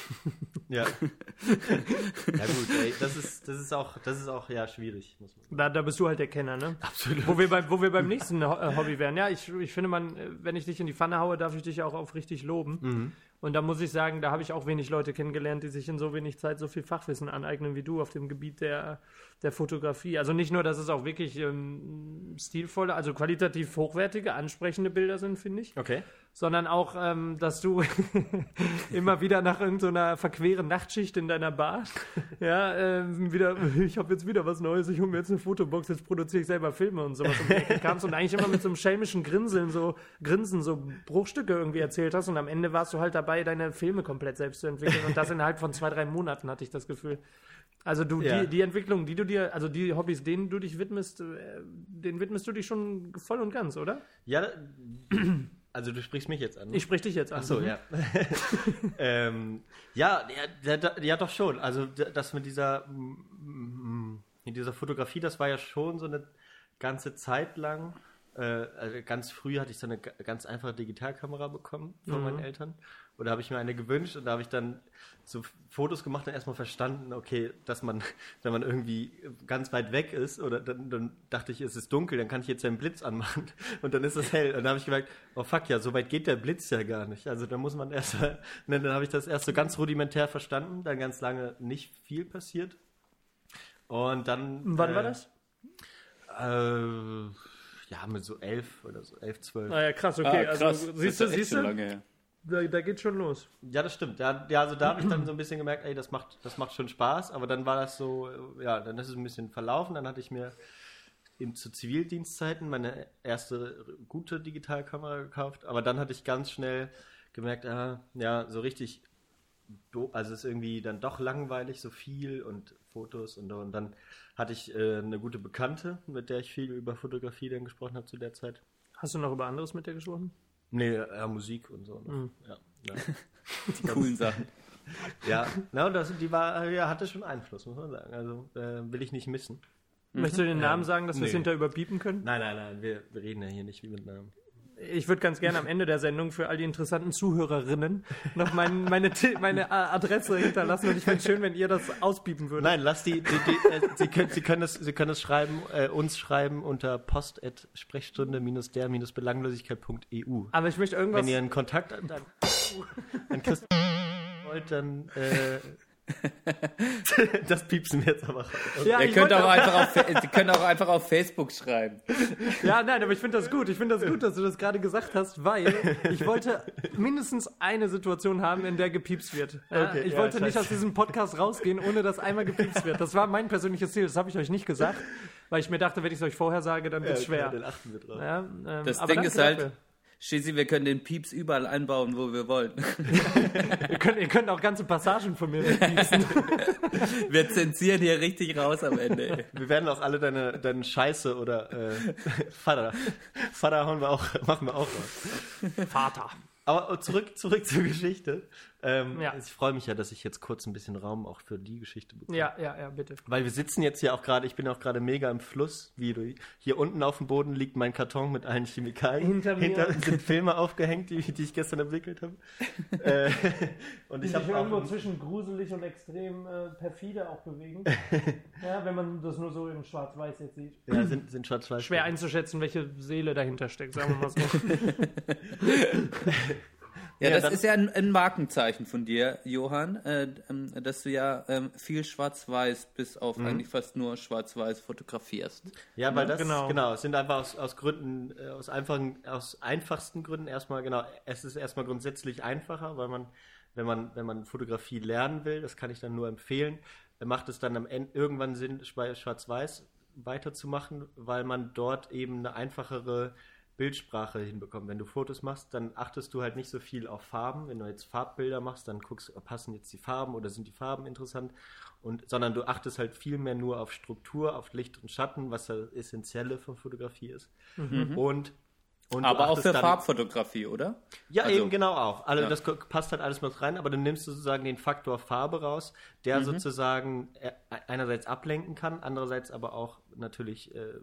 Ja. ja gut, ey, das ist, das ist auch, das ist auch ja schwierig, muss man sagen. Da, da bist du halt der Kenner, ne? Absolut. Wo wir, beim, wo wir beim nächsten äh, Hobby wären. Ja, ich, ich finde, man, äh, wenn ich dich in die Pfanne haue, darf ich dich auch auf richtig loben. Mhm. Und da muss ich sagen, da habe ich auch wenig Leute kennengelernt, die sich in so wenig Zeit so viel Fachwissen aneignen wie du auf dem Gebiet der, der Fotografie. Also nicht nur, dass es auch wirklich ähm, stilvolle, also qualitativ hochwertige, ansprechende Bilder sind, finde ich, Okay. sondern auch, ähm, dass du immer wieder nach irgendeiner verqueren Nachtschicht in deiner Bar, ja, ähm, wieder, ich habe jetzt wieder was Neues, ich hole mir jetzt eine Fotobox, jetzt produziere ich selber Filme und sowas Ecke kamst und eigentlich immer mit so einem schelmischen Grinseln, so Grinsen, so Bruchstücke irgendwie erzählt hast und am Ende warst du halt dabei, deine Filme komplett selbst zu entwickeln und das innerhalb von zwei, drei Monaten hatte ich das Gefühl. Also du, Ja. die, die Entwicklung, die du dir, also die Hobbys, denen du dich widmest, äh, denen widmest du dich schon voll und ganz, oder? Ja, also du sprichst mich jetzt an. ne? Ich sprich dich jetzt an. Ach so, Mhm. ja. ähm, ja, ja, ja, doch schon. Also das mit dieser, mit dieser Fotografie, das war ja schon so eine ganze Zeit lang. Äh, also ganz früh hatte ich so eine ga- ganz einfache Digitalkamera bekommen von meinen Eltern. Oder habe ich mir eine gewünscht und da habe ich dann so Fotos gemacht und erstmal verstanden, okay, dass man, wenn man irgendwie ganz weit weg ist, oder dann, dann dachte ich, es ist dunkel, dann kann ich jetzt einen Blitz anmachen und dann ist es hell. Und dann habe ich gemerkt, oh fuck, ja, so weit geht der Blitz ja gar nicht. Also da muss man erst mal, ne, dann habe ich das erst so ganz rudimentär verstanden, dann ganz lange nicht viel passiert. Und dann. Wann äh, war das? Äh, ja, mit so elf oder so, elf, zwölf. Naja, krass, okay. Ah, krass. Also, siehst du, siehst du? lange. Da, da geht schon los. Ja, das stimmt. Ja, ja also da habe ich dann so ein bisschen gemerkt, ey, das macht, das macht schon Spaß, aber dann war das so, ja, dann ist es ein bisschen verlaufen. Dann hatte ich mir eben zu Zivildienstzeiten meine erste gute Digitalkamera gekauft, aber dann hatte ich ganz schnell gemerkt, ah, ja, so richtig, also es ist irgendwie dann doch langweilig, so viel und Fotos und, und dann hatte ich äh, eine gute Bekannte, mit der ich viel über Fotografie dann gesprochen habe zu der Zeit. Hast du noch über anderes mit dir gesprochen? Nee, ja, Musik und so. noch. Ja, ja. Die coolen Sachen. Ja, na, das, die war, ja, hatte schon Einfluss, muss man sagen. Also äh, will ich nicht missen. Möchtest du den Namen sagen, dass wir es Nee. hinterher überpiepen können? Nein, nein, nein, wir, wir reden ja hier nicht wie mit Namen. Ich würde ganz gerne am Ende der Sendung für all die interessanten Zuhörerinnen noch mein, meine, meine Adresse hinterlassen und ich fände es schön, wenn ihr das auspiepen würdet. Nein, lass die, die, die äh, Sie, können, Sie können das, Sie können das schreiben, äh, uns schreiben unter post.sprechstunde-der-belanglosigkeit.eu. Aber ich möchte irgendwas. Wenn ihr einen Kontakt an, an, an Christian wollt, dann äh, das piepsen wir jetzt aber raus. ja, Ihr könnt auch, einfach auf, können auch einfach auf Facebook schreiben. Ja, nein, aber ich finde das gut. Ich finde das gut, dass du das gerade gesagt hast, weil ich wollte mindestens eine Situation haben, in der gepiepst wird. Ja, Okay, ich ja, wollte nicht aus diesem Podcast rausgehen, ohne dass einmal gepiepst wird. Das war mein persönliches Ziel. Das habe ich euch nicht gesagt, weil ich mir dachte, wenn ich es euch vorher sage, dann wird es schwer. Dann achten wir drauf. Ja, ähm, Das aber Ding ist halt, dafür. Schizzy, wir können den Pieps überall einbauen, wo wir wollen. Ihr könnt, ihr könnt auch ganze Passagen von mir wegpiepsen. Wir zensieren hier richtig raus am Ende. Ey. Wir werden auch alle deine, deine Scheiße oder äh, Vater. Vater hauen wir auch, machen wir auch was. Vater. Aber zurück, zurück zur Geschichte. Ähm, Ja. Ich freue mich ja, dass ich jetzt kurz ein bisschen Raum auch für die Geschichte bekomme. Ja, ja, ja, bitte. Weil wir sitzen jetzt hier auch gerade, ich bin auch gerade mega im Fluss, wie du. Hier unten auf dem Boden liegt mein Karton mit allen Chemikalien. Hinter mir. Hinter sind Filme aufgehängt, die, die ich gestern entwickelt habe. äh, und ich habe irgendwo auch. zwischen gruselig und extrem äh, perfide auch bewegen. ja, wenn man das nur so in Schwarz-Weiß jetzt sieht. Ja, sind, sind schwarz-weiß. Schwer einzuschätzen, welche Seele dahinter steckt, sagen wir mal so. Ja, Ja, das ist ja ein, ein Markenzeichen von dir, Johann, äh, ähm, dass du ja ähm, viel Schwarz-Weiß bis auf Mhm. eigentlich fast nur Schwarz-Weiß fotografierst. Ja, weil das, genau. genau, es sind einfach aus, aus Gründen, äh, aus einfachen, aus einfachsten Gründen erstmal, genau, es ist erstmal grundsätzlich einfacher, weil man, wenn man, wenn man Fotografie lernen will, das kann ich dann nur empfehlen, äh, macht es dann am Ende irgendwann Sinn, bei Schwarz-Weiß weiterzumachen, weil man dort eben eine einfachere Bildsprache hinbekommt. Wenn du Fotos machst, dann achtest du halt nicht so viel auf Farben. Wenn du jetzt Farbbilder machst, dann guckst, passen jetzt die Farben oder sind die Farben interessant, und, sondern du achtest halt viel mehr nur auf Struktur, auf Licht und Schatten, was das Essentielle von Fotografie ist. Und Und du Aber auch für dann- Farbfotografie, oder? Ja, Also- eben genau auch. Also Ja. das passt halt alles mit rein, aber du nimmst sozusagen den Faktor Farbe raus, Mhm. der sozusagen äh, einerseits ablenken kann, andererseits aber auch natürlich äh,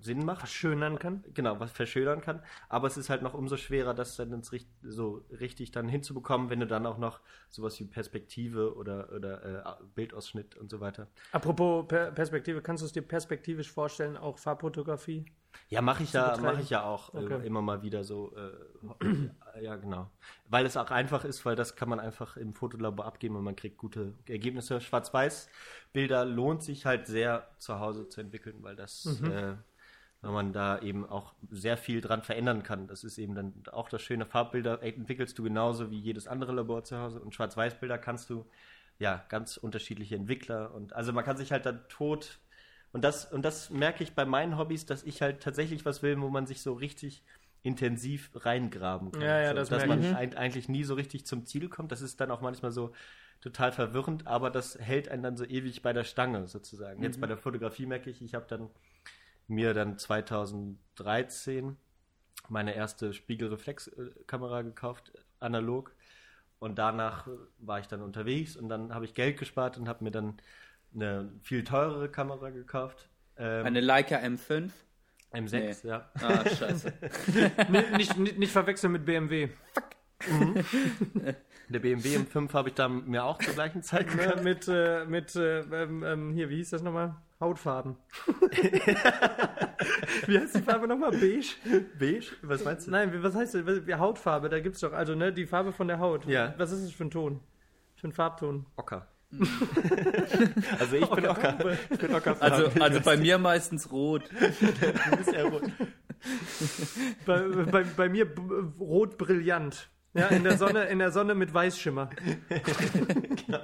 Sinn macht. Verschönern kann. Genau, was verschönern kann. Aber es ist halt noch umso schwerer, das dann ins richt so richtig dann hinzubekommen, wenn du dann auch noch sowas wie Perspektive oder, oder äh, Bildausschnitt und so weiter. Apropos per Perspektive, kannst du es dir perspektivisch vorstellen, auch Farbfotografie? Ja, mache ich ja, mache ich ja auch Okay. äh, immer mal wieder so. Äh, ja, genau. Weil es auch einfach ist, weil das kann man einfach im Fotolabor abgeben und man kriegt gute Ergebnisse. Schwarz-Weiß-Bilder lohnt sich halt sehr zu Hause zu entwickeln, weil das, äh, weil man da eben auch sehr viel dran verändern kann. Das ist eben dann auch das schöne Farbbilder entwickelst du genauso wie jedes andere Labor zu Hause und Schwarz-Weiß-Bilder kannst du ja ganz unterschiedliche Entwickler und also man kann sich halt dann tot und das, und das merke ich bei meinen Hobbys, dass ich halt tatsächlich was will, wo man sich so richtig intensiv reingraben kann. Ja, ja, so, das dass merke man ein, eigentlich nie so richtig zum Ziel kommt. Das ist dann auch manchmal so total verwirrend, aber das hält einen dann so ewig bei der Stange sozusagen. Mhm. Jetzt bei der Fotografie merke ich, ich habe dann mir dann 2013 meine erste Spiegelreflexkamera gekauft, analog. Und danach war ich dann unterwegs und dann habe ich Geld gespart und habe mir dann eine viel teurere Kamera gekauft. Ähm, Eine Leica M5? M6, ja. Ah, scheiße. nicht, nicht, nicht, verwechseln mit BMW. Der BMW M5 habe ich da mir auch zur gleichen Zeit gekauft. Ne, mit, äh, mit äh, ähm, ähm, hier, wie hieß das nochmal? Hautfarben. wie heißt die Farbe nochmal? Beige? Beige? Was meinst du? Nein, was heißt das? Hautfarbe, da gibt's doch, also ne, die Farbe von der Haut. Ja. Was ist das für ein Ton? Für ein Farbton? Ocker. also ich bin Ocker. Ich bin Ocker. Also, also bei mir meistens rot. du bist ja rot. Bei, bei, bei mir rot brillant. Ja, in der Sonne, in der Sonne mit Weißschimmer. Genau.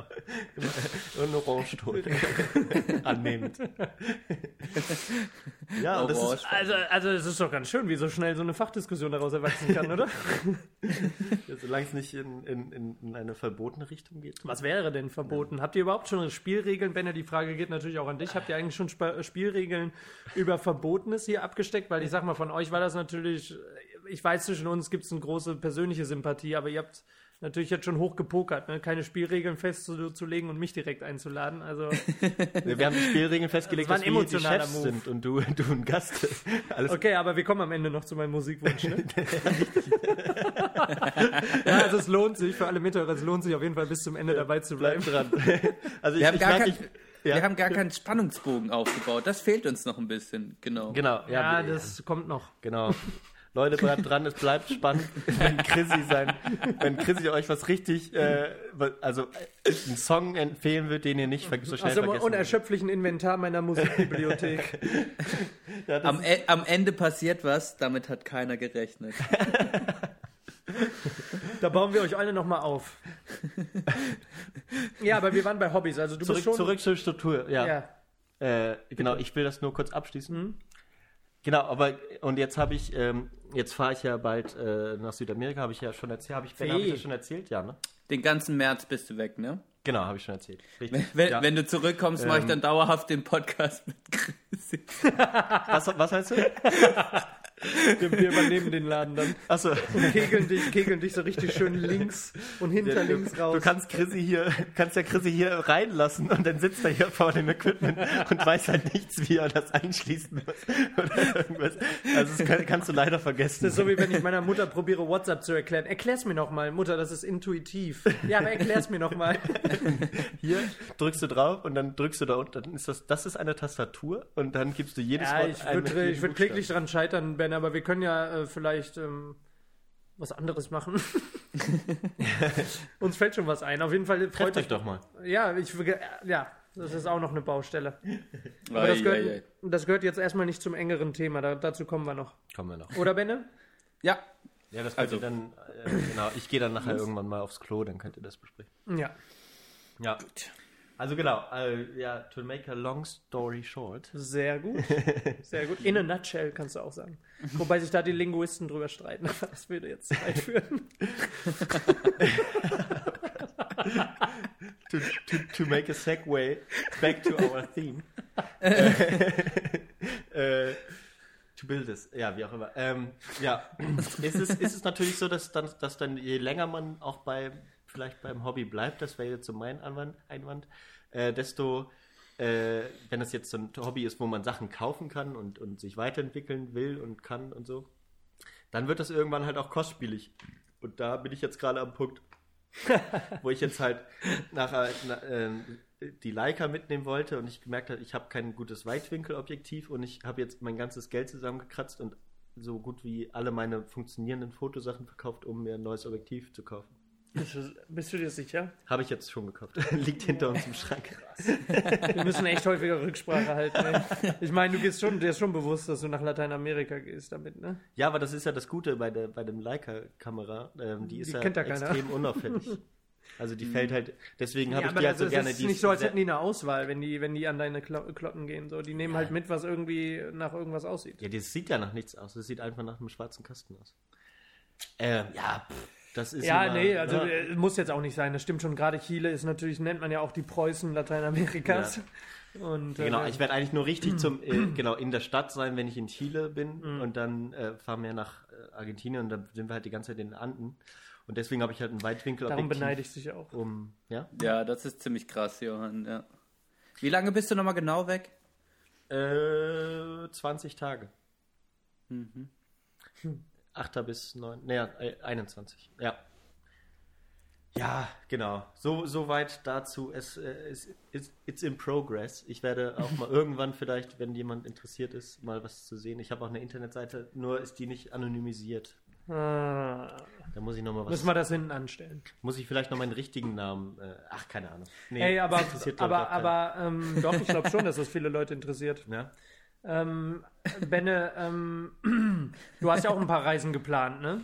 Und Orangeton. Annehmend. Ja, und das ist. Also, also es ist doch ganz schön, wie so schnell so eine Fachdiskussion daraus erwachsen kann, oder? ja, solange es nicht in, in, in, in eine verbotene Richtung geht. Was wäre denn verboten? Habt ihr überhaupt schon Spielregeln? Benner, die Frage geht natürlich auch an dich. Habt ihr eigentlich schon Sp Spielregeln über Verbotenes hier abgesteckt? Weil ich sag mal, von euch war das natürlich, ich weiß, zwischen uns gibt es eine große persönliche Sympathie, aber ihr habt natürlich jetzt schon hoch gepokert, ne? keine Spielregeln festzulegen und mich direkt einzuladen. Also Wir haben die Spielregeln festgelegt, Das dass wir die emotionaler Chefs Move. sind und du, du ein Gast. Alles Okay, aber wir kommen am Ende noch zu meinem Musikwunsch. Ne? ja, also es lohnt sich für alle Mithörer, es lohnt sich auf jeden Fall bis zum Ende dabei zu bleiben. bleib dran. Also Wir haben, gar merke, kein, ich- ja. wir haben gar keinen Spannungsbogen aufgebaut. Das fehlt uns noch ein bisschen. Genau. Genau, Ja, wir- das kommt noch. Genau. Leute, bleibt dran, es bleibt spannend, wenn Chrissy sein, wenn Chrissy euch was richtig, äh, also äh, einen Song empfehlen wird, den ihr nicht ver so schnell Also vergessen unerschöpflichen Inventar meiner Musikbibliothek. Ja, Am, E- am Ende passiert was, damit hat keiner gerechnet. Da bauen wir euch alle nochmal auf. ja, aber wir waren bei Hobbys. Also du zurück, bist schon. zurück zur Struktur, ja. Ja. Äh, genau, ich will das nur kurz abschließen. Mhm. Genau, aber und jetzt habe ich, ähm, jetzt fahre ich ja bald äh, nach Südamerika, habe ich ja schon erzählt, habe ich, Ben, hab ich das schon erzählt, ja, ne? Den ganzen März bist du weg, ne? Genau, habe ich schon erzählt. Richtig. Wenn, ja. wenn du zurückkommst, mache ich Ähm. dann dauerhaft den Podcast mit Chris. was, was meinst du? Wir, wir übernehmen den Laden dann. Achso. Und kegeln dich, kegeln dich so richtig schön links und hinter Ja, du, links raus. du kannst Chrissy hier, kannst ja Chrissy hier reinlassen und dann sitzt er hier vor dem Equipment und weiß halt nichts, wie er das einschließen muss oder irgendwas. Also das kann, kannst du leider vergessen. das ist so wie wenn ich meiner Mutter probiere, WhatsApp zu erklären. Erklär's mir nochmal, Mutter, das ist intuitiv. Ja, aber erklär's mir nochmal. hier drückst du drauf und dann drückst du da unten, dann ist das, das ist eine Tastatur und dann gibst du jedes Ja, Wort ich würde würd kläglich dran scheitern, Ben, aber wir können ja äh, vielleicht ähm, was anderes machen. Uns fällt schon was ein. Auf jeden Fall freut Trefft euch doch mal. Ja, ich, ja, das ist auch noch eine Baustelle. Aber das gehört, ei. das gehört jetzt erstmal nicht zum engeren Thema. Da, dazu kommen wir noch. Kommen wir noch. Oder, Benne? Ja, Ja, das könnt Also- ihr dann, äh, genau, ich gehe dann nachher irgendwann mal aufs Klo, dann könnt ihr das besprechen. Ja. Ja. Also genau, äh, ja, to make a long story short. Sehr gut. Sehr gut. In a nutshell kannst du auch sagen. Wobei sich da die Linguisten drüber streiten. Aber das würde jetzt weit führen. to, to, to make a segue back to our theme. uh, to To build this, ja, wie auch immer. Ähm, ja, ist es, ist es natürlich so, dass dann, dass dann je länger man auch bei, vielleicht beim Hobby bleibt, das wäre jetzt so mein Anwand, Einwand, äh, desto, äh, wenn es jetzt so ein Hobby ist, wo man Sachen kaufen kann und, und sich weiterentwickeln will und kann und so, dann wird das irgendwann halt auch kostspielig. Und da bin ich jetzt gerade am Punkt, wo ich jetzt halt nachher na, äh, die Leica mitnehmen wollte und ich gemerkt habe, ich habe kein gutes Weitwinkelobjektiv und ich habe jetzt mein ganzes Geld zusammengekratzt und so gut wie alle meine funktionierenden Fotosachen verkauft, um mir ein neues Objektiv zu kaufen. Bist du, bist du dir sicher? Habe ich jetzt schon gekauft. Liegt hinter uns im Schrank. Wir müssen echt häufiger Rücksprache halten. Ey. Ich meine, du gehst schon, dir ist schon bewusst, dass du nach Lateinamerika gehst damit, ne? Ja, aber das ist ja das Gute bei der bei dem Leica-Kamera. Ähm, die ist Die ja ja extrem unauffällig. Also die fällt halt, deswegen habe ich die halt so das gerne. ist die nicht so, als hätten die eine Auswahl, wenn die, wenn die an deine Klo Klotten gehen. So, die nehmen halt mit, was irgendwie nach irgendwas aussieht. Ja, das sieht ja nach nichts aus. Das sieht einfach nach einem schwarzen Kasten aus. Ähm, ja, pff, das ist. Ja, immer- nee, also ja. äh, muss jetzt auch nicht sein. Das stimmt schon. Gerade Chile ist natürlich, nennt man ja auch die Preußen Lateinamerikas. Und, äh, Genau, ich werde eigentlich nur richtig zum, äh, genau, in der Stadt sein, wenn ich in Chile bin Mhm. und dann äh, fahren wir nach äh, Argentinien und dann sind wir halt die ganze Zeit in den Anden. Und deswegen habe ich halt einen Weitwinkel darum beneide ich dich auch. um, ja, Ja, das ist ziemlich krass, Johann. Ja. Wie lange bist du nochmal genau weg? äh, 20 Tage. Mhm. 8. bis 9, naja, äh, 21, ja. Ja, genau. So, so weit dazu. Es, äh, es it's, it's in progress. Ich werde auch mal irgendwann vielleicht, wenn jemand interessiert ist, mal was zu sehen. Ich habe auch eine Internetseite, nur ist die nicht anonymisiert. Ah, Da muss ich noch mal was. müssen wir das hinten anstellen. Muss ich vielleicht noch meinen richtigen Namen. Äh, ach, keine Ahnung. Nee, Ey, aber, aber, aber ähm, doch, ich glaube schon, dass das viele Leute interessiert. Ja? Ähm, Benne, ähm, du hast ja auch ein paar Reisen geplant, ne?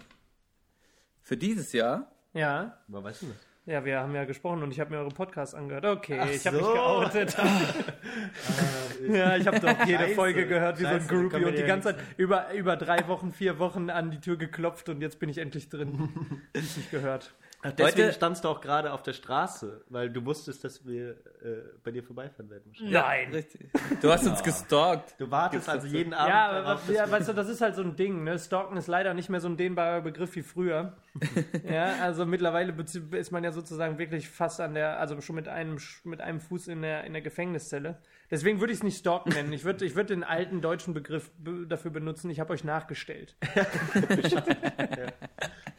Für dieses Jahr? Ja. Aber weißt du das? Ja, wir haben ja gesprochen und ich habe mir eure Podcasts angehört. Okay, Ach ich habe mich so. geoutet. ja, ich habe doch jede Scheiße. Folge gehört, wie so ein Scheiße, Groupie und die ganze Zeit über, über drei Wochen, vier Wochen an die Tür geklopft und jetzt bin ich endlich drin. nicht gehört. Ach, deswegen Heute- standst du auch gerade auf der Straße, weil du wusstest, dass wir äh, bei dir vorbeifahren werden. Nein. Richtig. Du hast uns gestalkt. Du wartest also jeden Abend Ja, aber, darauf, ja, weißt du, das ist halt so ein Ding. Ne? Stalken ist leider nicht mehr so ein dehnbarer Begriff wie früher. ja, also mittlerweile ist man ja sozusagen wirklich fast an der, also schon mit einem, mit einem Fuß in der, in der Gefängniszelle. Deswegen würde ich es nicht Stalken nennen. Ich würde ich würd den alten deutschen Begriff be dafür benutzen. Ich habe euch nachgestellt.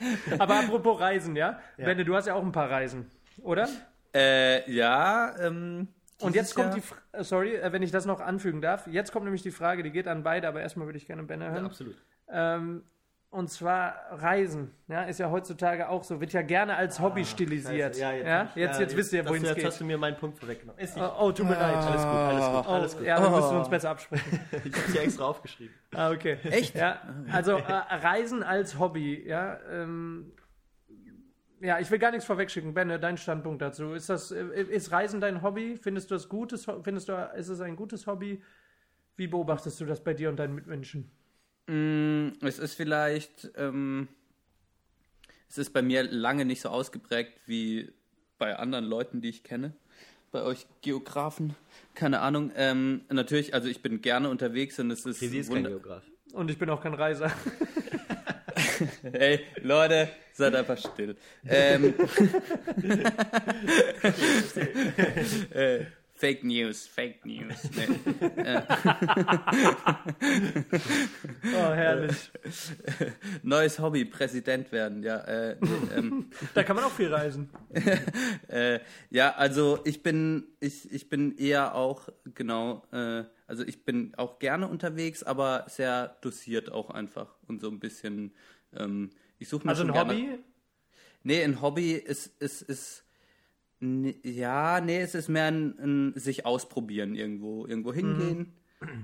Aber apropos Reisen, ja? Ja. Benne, du hast ja auch ein paar Reisen, oder? Äh, ja, ähm. Und jetzt kommt Jahr- die, äh, sorry, äh, wenn ich das noch anfügen darf, jetzt kommt nämlich die Frage, die geht an beide, aber erstmal würde ich gerne Benne hören. Ja, absolut. Ähm, und zwar Reisen, ja, ist ja heutzutage auch so, wird ja gerne als Hobby stilisiert. Scheiße, Ja, jetzt, jetzt, wisst ihr, das- wohin es Jetzt geht. hast du mir meinen Punkt vorweggenommen. Ist nicht, Oh, oh, tut mir leid. alles gut, alles gut, Oh, alles gut. ja, dann müssen wir Oh. uns besser absprechen. Ich habe dir extra aufgeschrieben. Ah, okay. Echt? Ja, also äh, Reisen als Hobby, ja. Ähm, ja, ich will gar nichts vorwegschicken. Benne, dein Standpunkt dazu. Ist das, äh, ist Reisen dein Hobby? Findest du das gutes, findest du, ist es ein gutes Hobby? Wie beobachtest du das bei dir und deinen Mitmenschen? Mm, Es ist vielleicht, ähm, es ist bei mir lange nicht so ausgeprägt wie bei anderen Leuten, die ich kenne. Bei euch Geografen, keine Ahnung. Ähm, natürlich, also ich bin gerne unterwegs und es ist, Krisi ist kein Geograf. Und ich bin auch kein Reiser. Hey, Leute, seid einfach still. Ähm, äh, Fake News, Fake News. Nee. Oh, herrlich. Neues Hobby, Präsident werden, ja. Äh, ähm, Da kann man auch viel reisen. äh, ja, also ich bin, ich, ich bin eher auch, genau, äh, also ich bin auch gerne unterwegs, aber sehr dosiert auch einfach und so ein bisschen, ähm, ich suche mir Also ein gerne, Hobby? Nee, ein Hobby ist, ist, ist ja, nee, es ist mehr ein, ein sich ausprobieren irgendwo, irgendwo hingehen.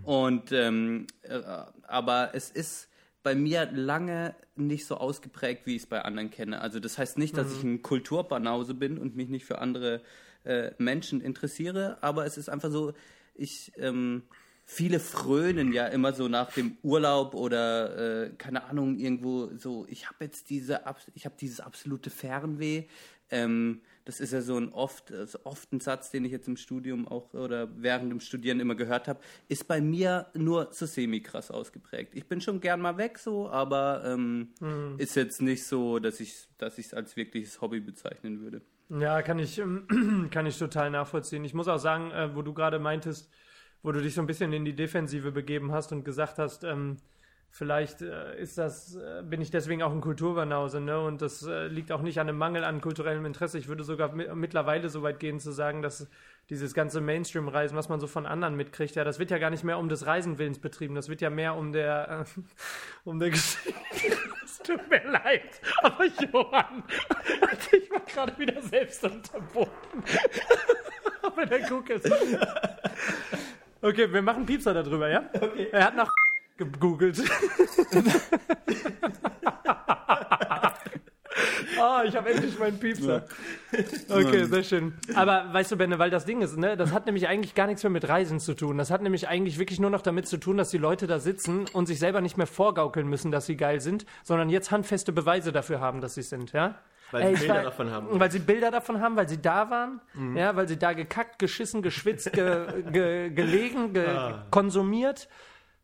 Und ähm, äh, aber es ist bei mir lange nicht so ausgeprägt, wie ich es bei anderen kenne. Also das heißt nicht, dass ich ein Kulturbanause bin und mich nicht für andere äh, Menschen interessiere, aber es ist einfach so, ich ähm, viele frönen ja immer so nach dem Urlaub oder äh, keine Ahnung irgendwo so. Ich habe jetzt diese, ich habe dieses absolute Fernweh. Ähm, das ist ja so ein oft, also oft ein Satz, den ich jetzt im Studium auch oder während dem Studieren immer gehört habe, ist bei mir nur so semi-krass ausgeprägt. Ich bin schon gern mal weg so, aber ähm, mhm. ist jetzt nicht so, dass ich dass ich es als wirkliches Hobby bezeichnen würde. Ja, kann ich, ähm, kann ich total nachvollziehen. Ich muss auch sagen, äh, wo du gerade meintest, wo du dich so ein bisschen in die Defensive begeben hast und gesagt hast, ähm, vielleicht äh, ist das, äh, bin ich deswegen auch ein Kulturbanause, ne? Und das äh, liegt auch nicht an einem Mangel an kulturellem Interesse. Ich würde sogar mittlerweile so weit gehen zu sagen, dass dieses ganze Mainstream-Reisen, was man so von anderen mitkriegt, ja, das wird ja gar nicht mehr um des Reisenwillens betrieben, das wird ja mehr um der, äh, um der Geschichte. es tut mir leid, aber Johann, ich war gerade wieder selbst unterboten. aber der Guck ist. Okay, wir machen Piepser darüber, ja? Okay. Er hat nach gegoogelt. Ah, oh, ich habe endlich meinen Piepser. Okay, sehr schön. Aber weißt du, Benne, weil das Ding ist, ne, das hat nämlich eigentlich gar nichts mehr mit Reisen zu tun. Das hat nämlich eigentlich wirklich nur noch damit zu tun, dass die Leute da sitzen und sich selber nicht mehr vorgaukeln müssen, dass sie geil sind, sondern jetzt handfeste Beweise dafür haben, dass sie sind, ja? Weil Ey, sie Bilder war, davon haben. Weil sie Bilder davon haben, weil sie da waren, mhm. ja, weil sie da gekackt, geschissen, geschwitzt, ge, ge, gelegen, ge, ah. konsumiert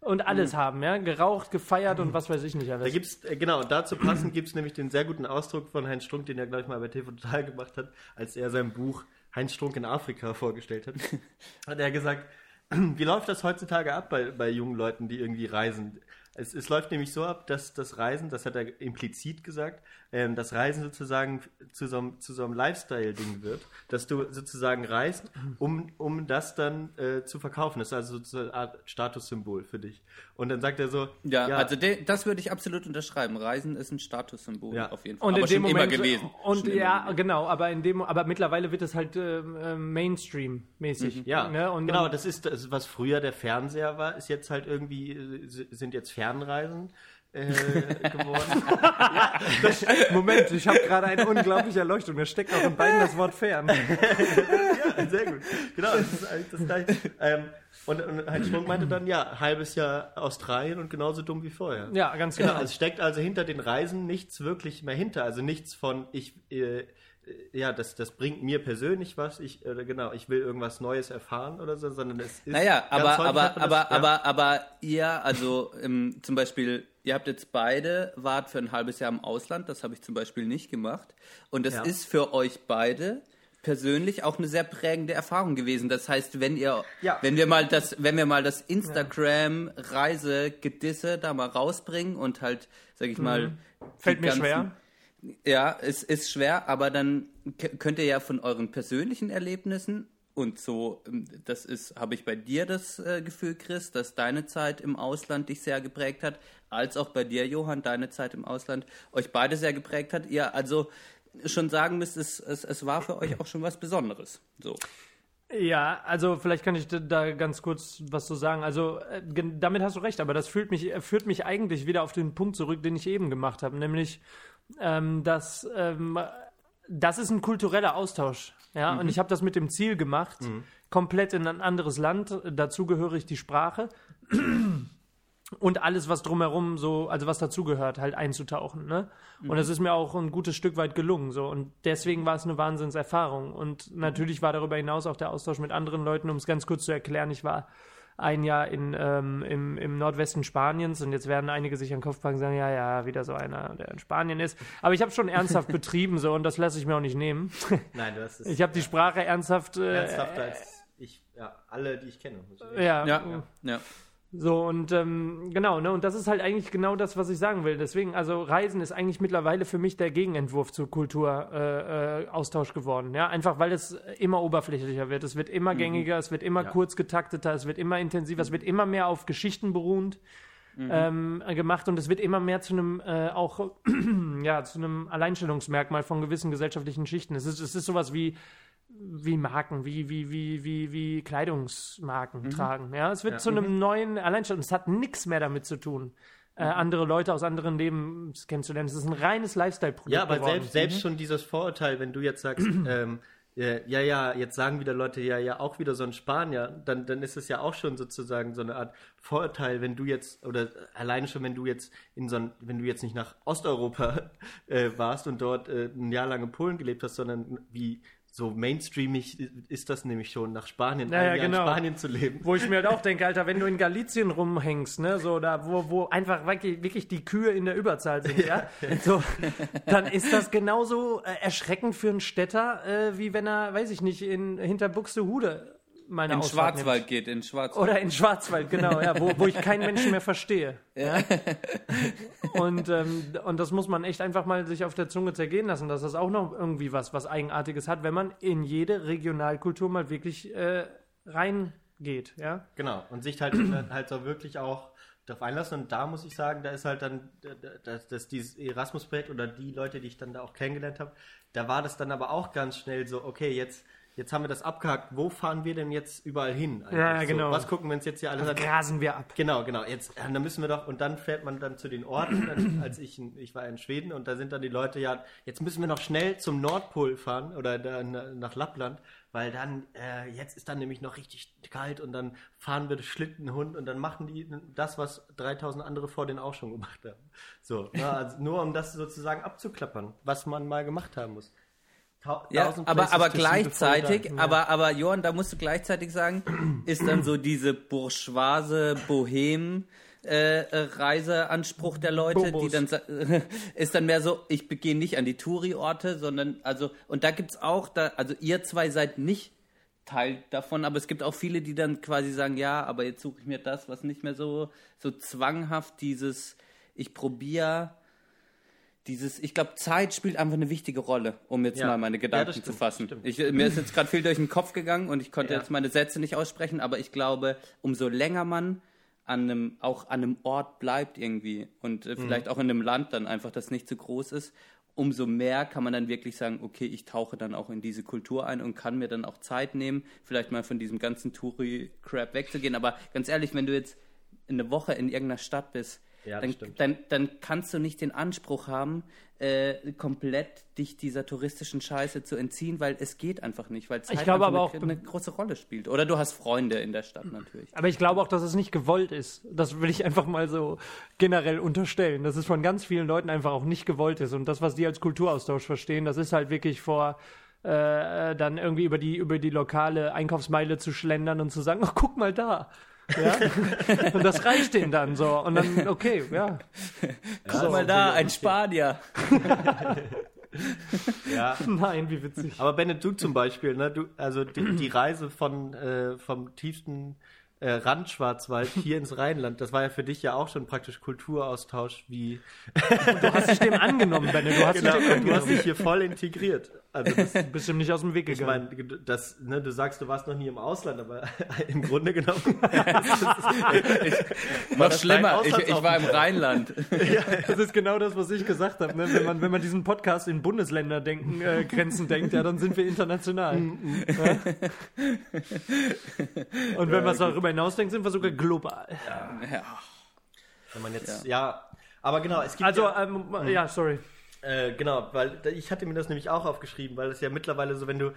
und alles mhm. haben, ja, geraucht, gefeiert und was weiß ich nicht alles. Da gibt's äh, genau dazu passend gibt es nämlich den sehr guten Ausdruck von Heinz Strunk, den er gleich mal bei TV Total gemacht hat, als er sein Buch Heinz Strunk in Afrika vorgestellt hat. hat er gesagt, wie läuft das heutzutage ab bei, bei jungen Leuten, die irgendwie reisen? Es, es läuft nämlich so ab, dass das Reisen, das hat er implizit gesagt, ähm, das Reisen sozusagen zu so einem, zu so einem Lifestyle-Ding wird, dass du sozusagen reist, um, um das dann äh, zu verkaufen. Das ist also so eine Art Statussymbol für dich. Und dann sagt er so. Ja, ja also de, das würde ich absolut unterschreiben. Reisen ist ein Statussymbol ja. auf jeden Fall. Und aber schon Moment, immer gewesen. Und ja, gewesen. genau, aber in dem, aber mittlerweile wird es halt äh, Mainstream-mäßig. Mhm. Ja, ne? Und, genau, das ist das, was früher der Fernseher war, ist jetzt halt irgendwie, äh, sind jetzt Fernreisen äh, geworden. ja, das, Moment, ich habe gerade eine unglaubliche Erleuchtung. Da steckt auch in beiden das Wort fern. ja, sehr gut. Genau, das ist eigentlich das gleiche. Ähm, und, und Heinz Strunk meinte dann, ja, halbes Jahr Australien und genauso dumm wie vorher. Ja, ganz genau. genau. Es steckt also hinter den Reisen nichts wirklich mehr hinter. Also nichts von, ich, äh, ja, das, das bringt mir persönlich was. Ich, äh, genau, ich will irgendwas Neues erfahren oder so, sondern es ist. Naja, aber, aber, aber, das, aber, ja. aber ihr, also ähm, zum Beispiel, ihr habt jetzt beide, wart für ein halbes Jahr im Ausland, das habe ich zum Beispiel nicht gemacht. Und das ja. ist für euch beide persönlich auch eine sehr prägende Erfahrung gewesen. Das heißt, wenn ihr, ja. wenn wir mal das, wenn wir mal das Instagram Reise Gedisse da mal rausbringen und halt, sag ich mal, mhm. fällt mir ganzen, schwer ja, es ist schwer, aber dann könnt ihr ja von euren persönlichen Erlebnissen und so, ähm, das ist, habe ich bei dir das äh, Gefühl, Chris, dass deine Zeit im Ausland dich sehr geprägt hat, als auch bei dir, Johann, deine Zeit im Ausland euch beide sehr geprägt hat. Ihr also schon sagen müsst, es, es, es war für euch auch schon was Besonderes. So. Ja, also vielleicht kann ich da ganz kurz was zu sagen. Also äh, damit hast du recht, aber das führt mich, führt mich eigentlich wieder auf den Punkt zurück, den ich eben gemacht habe, nämlich ähm, dass ähm, das ist ein kultureller Austausch. Ja, mhm. und ich habe das mit dem Ziel gemacht, mhm. komplett in ein anderes Land. Dazu gehöre ich die Sprache und alles, was drumherum so, also was dazugehört, halt einzutauchen. Ne? Mhm. Und es ist mir auch ein gutes Stück weit gelungen. So. Und deswegen war es eine Wahnsinnserfahrung. Und natürlich war darüber hinaus auch der Austausch mit anderen Leuten, um es ganz kurz zu erklären. Ich war ein Jahr in, ähm, im, im Nordwesten Spaniens und jetzt werden einige sich an den Kopf packen und sagen, ja, ja, wieder so einer, der in Spanien ist. Aber ich habe schon ernsthaft betrieben so und das lasse ich mir auch nicht nehmen. Nein, das ist. Ich habe die Sprache ernsthaft. Äh, Ernsthafter als ich, ja, alle, die ich kenne. Ja, ja, ja. ja. So, und ähm, genau, ne, und das ist halt eigentlich genau das, was ich sagen will. Deswegen, also Reisen ist eigentlich mittlerweile für mich der Gegenentwurf zu Kulturaustausch äh, äh, geworden. Ja, einfach weil es immer oberflächlicher wird. Es wird immer mhm. gängiger, es wird immer ja. kurz getakteter, es wird immer intensiver, es wird immer mehr auf Geschichten beruhend. Mhm. Ähm, gemacht und es wird immer mehr zu einem äh, auch ja zu einem Alleinstellungsmerkmal von gewissen gesellschaftlichen Schichten. Es ist es ist sowas wie wie Marken, wie, wie, wie, wie, wie Kleidungsmarken mhm. tragen. Ja, es wird ja. zu einem mhm. neuen Alleinstellung. Es hat nichts mehr damit zu tun. Äh, mhm. andere Leute aus anderen Leben kennenzulernen. Es ist ein reines Lifestyle-Produkt. Ja, aber geworden. selbst, selbst mhm. schon dieses Vorurteil, wenn du jetzt sagst, ähm, äh, ja, ja, jetzt sagen wieder Leute, ja, ja, auch wieder so ein Spanier, dann, dann ist es ja auch schon sozusagen so eine Art Vorurteil, wenn du jetzt, oder alleine schon, wenn du jetzt in so ein, wenn du jetzt nicht nach Osteuropa äh, warst und dort äh, ein Jahr lang in Polen gelebt hast, sondern wie so mainstreamig ist das nämlich schon, nach Spanien, Ja, ja, Jahr genau. in Spanien zu leben. Wo ich mir halt auch denke, Alter, wenn du in Galizien rumhängst, ne, so da, wo, wo einfach wirklich, wirklich die Kühe in der Überzahl sind, ja, so, dann ist das genauso äh, erschreckend für einen Städter, äh, wie wenn er, weiß ich nicht, in hinter Buxtehude meine In Ausfahrt Schwarzwald nimmt. geht, in Schwarzwald. Oder in Schwarzwald, genau, ja, wo, wo ich keinen Menschen mehr verstehe. Ja? Und, ähm, und das muss man echt einfach mal sich auf der Zunge zergehen lassen, dass das auch noch irgendwie was, was Eigenartiges hat, wenn man in jede Regionalkultur mal wirklich äh, reingeht, ja. Genau, und sich halt, halt so wirklich auch darauf einlassen. Und da muss ich sagen, da ist halt dann, dass, dass dieses Erasmus-Projekt oder die Leute, die ich dann da auch kennengelernt habe, da war das dann aber auch ganz schnell so, okay, jetzt, jetzt haben wir das abgehakt, wo fahren wir denn jetzt überall hin? eigentlich? Ja, genau. So, was gucken wir uns jetzt hier alles an? Grasen wir ab. Genau, genau. Jetzt, äh, dann müssen wir doch, und dann fährt man dann zu den Orten, dann, als ich, in, ich war in Schweden und da sind dann die Leute, ja, jetzt müssen wir noch schnell zum Nordpol fahren oder da, na- nach Lappland, weil dann, äh, jetzt ist dann nämlich noch richtig kalt und dann fahren wir Schlittenhund und dann machen die das, was 3000 andere vor denen auch schon gemacht haben. So, ne, also nur um das sozusagen abzuklappern, was man mal gemacht haben muss. Ja, aber, aber gleichzeitig, done. aber, aber Johann, da musst du gleichzeitig sagen, ist dann so diese bourgeoise Bohem äh, äh, Reiseanspruch der Leute, Bobos. die dann ist dann mehr so, ich gehe nicht an die Touri-Orte, sondern also und da gibt's auch da, also ihr zwei seid nicht Teil davon, aber es gibt auch viele, die dann quasi sagen, ja, aber jetzt suche ich mir das, was nicht mehr so so zwanghaft dieses, ich probiere dieses, ich glaube, Zeit spielt einfach eine wichtige Rolle, um jetzt Ja. mal meine Ja, Gedanken zu stimmt, fassen. stimmt. Ich, mir ist jetzt gerade viel durch den Kopf gegangen und ich konnte Ja. jetzt meine Sätze nicht aussprechen, aber ich glaube, umso länger man an einem, auch an einem Ort bleibt irgendwie und Mhm. äh, vielleicht auch in einem Land dann einfach, das nicht zu groß ist, umso mehr kann man dann wirklich sagen, okay, ich tauche dann auch in diese Kultur ein und kann mir dann auch Zeit nehmen, vielleicht mal von diesem ganzen Touri-Crap wegzugehen. Aber ganz ehrlich, wenn du jetzt eine Woche in irgendeiner Stadt bist, Ja, dann, dann, dann kannst du nicht den Anspruch haben, äh, komplett dich dieser touristischen Scheiße zu entziehen, weil es geht einfach nicht, weil Zeit glaube einfach aber eine, auch- eine große Rolle spielt. Oder du hast Freunde in der Stadt natürlich. Aber ich glaube auch, dass es nicht gewollt ist. Das will ich einfach mal so generell unterstellen, dass es von ganz vielen Leuten einfach auch nicht gewollt ist. Und das, was die als Kulturaustausch verstehen, das ist halt wirklich vor äh, dann irgendwie über die, über die lokale Einkaufsmeile zu schlendern und zu sagen, ach, guck mal da. Ja? und das reicht denen dann so. Und dann, okay, ja. Guck mal da, ein Spanier. Ja, Nein, wie witzig. Aber Bennett, du zum Beispiel, ne, du, also die, die Reise von äh, vom tiefsten äh, Rand Schwarzwald hier ins Rheinland, das war ja für dich ja auch schon praktisch Kulturaustausch, wie Du hast dich dem angenommen, Benne. Du hast genau, dich dem du hast dich hier voll integriert. Also das, Du bist ihm nicht aus dem Weg ich gegangen. meine, das, ne, du sagst, du warst noch nie im Ausland, aber im Grunde genommen Noch das schlimmer, ich, ich war im Rheinland. Das ist genau das, was ich gesagt habe. Ne? Wenn, man, wenn man diesen Podcast in Bundesländer denken, äh, Grenzen denkt, ja, dann sind wir international. ja? Und wenn man es darüber hinaus denkt, sind wir sogar global. Ja. wenn man jetzt ja, aber genau, es gibt Also, ja, ähm, ja, sorry. Äh, genau, weil ich hatte mir das nämlich auch aufgeschrieben, weil es ja mittlerweile so, wenn du,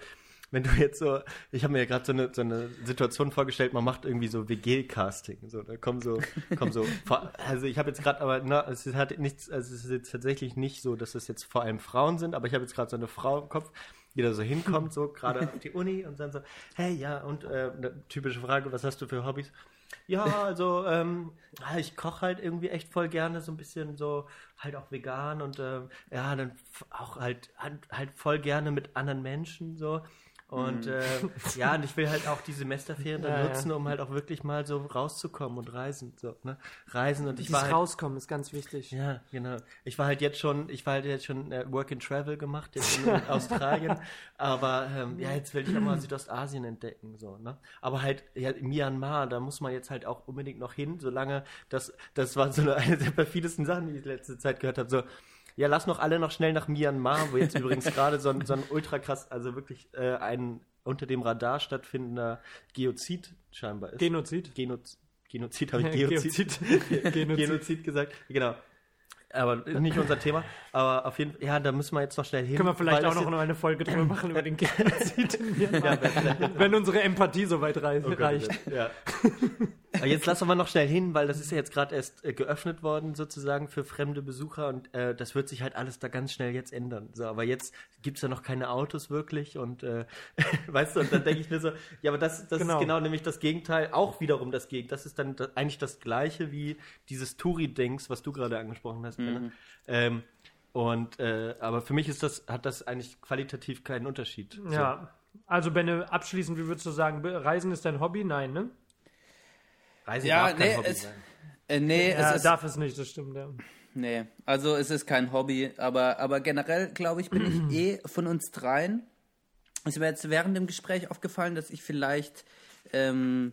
wenn du jetzt so, ich habe mir ja gerade so eine, so eine Situation vorgestellt, man macht irgendwie so WG-Casting, so, da kommen so, kommen so, also ich habe jetzt gerade, aber na, es ist, hat nichts, also es ist jetzt tatsächlich nicht so, dass es jetzt vor allem Frauen sind, aber ich habe jetzt gerade so eine Frau im Kopf, die da so hinkommt, so gerade auf die Uni und dann so, hey, ja, und äh, eine typische Frage, was hast du für Hobbys? Ja, also ähm, ah, ich koche halt irgendwie echt voll gerne, so ein bisschen so halt auch vegan und ähm, ja, dann auch halt, halt halt voll gerne mit anderen Menschen so. Und äh, ja, und ich will halt auch die Semesterferien dann Ja, ja. nutzen, um halt auch wirklich mal so rauszukommen und reisen. So, ne? Reisen und ich war Dieses halt, Rauskommen ist ganz wichtig. ja, genau. Ich war halt jetzt schon, ich war halt jetzt schon äh, Work and Travel gemacht, jetzt in Australien. Aber ähm, ja, jetzt will ich auch mal Südostasien entdecken, so, ne? Aber halt, ja, Myanmar, da muss man jetzt halt auch unbedingt noch hin, solange das, das war so eine, eine der perfidesten Sachen, die ich letzte Zeit gehört habe. So, ja, lass noch alle noch schnell nach Myanmar, wo jetzt übrigens gerade so ein, so ein ultra krass, also wirklich äh, ein unter dem Radar stattfindender Geozid scheinbar ist. Genozid. Genoz Genozid habe ich Geozid. Geozid. Genozid. gesagt. Genau. Aber nicht unser Thema. Aber auf jeden Fall, ja, da müssen wir jetzt noch schnell hin. Können wir vielleicht auch das noch eine Folge drüber machen über den Genozid in Myanmar, Ja, wenn unsere Empathie so weit rei Oh Gott, reicht. Ja. Aber jetzt lassen wir noch schnell hin, weil das ist ja jetzt gerade erst äh, geöffnet worden sozusagen für fremde Besucher und äh, das wird sich halt alles da ganz schnell jetzt ändern. So, aber jetzt gibt es ja noch keine Autos wirklich und äh, weißt du, und dann denke ich mir so, ja, aber das, das Genau. ist genau nämlich das Gegenteil, auch wiederum das Gegenteil. Das ist dann da, eigentlich das gleiche wie dieses Touri-Dings, was du gerade angesprochen hast, Benne. Ähm, und äh, aber für mich ist das, hat das eigentlich qualitativ keinen Unterschied. So. Ja. Also, Benne, abschließend, wie würdest du sagen, Reisen ist dein Hobby? Nein, ne? Reisen Ja, darf kein nee, Hobby es- sein. Äh, nee, Ja, es ist, darf es nicht, das stimmt, ja. nee, also es ist kein Hobby, aber, aber generell, glaube ich, bin ich eh von uns dreien. Es ist mir jetzt während dem Gespräch aufgefallen, dass ich vielleicht ähm,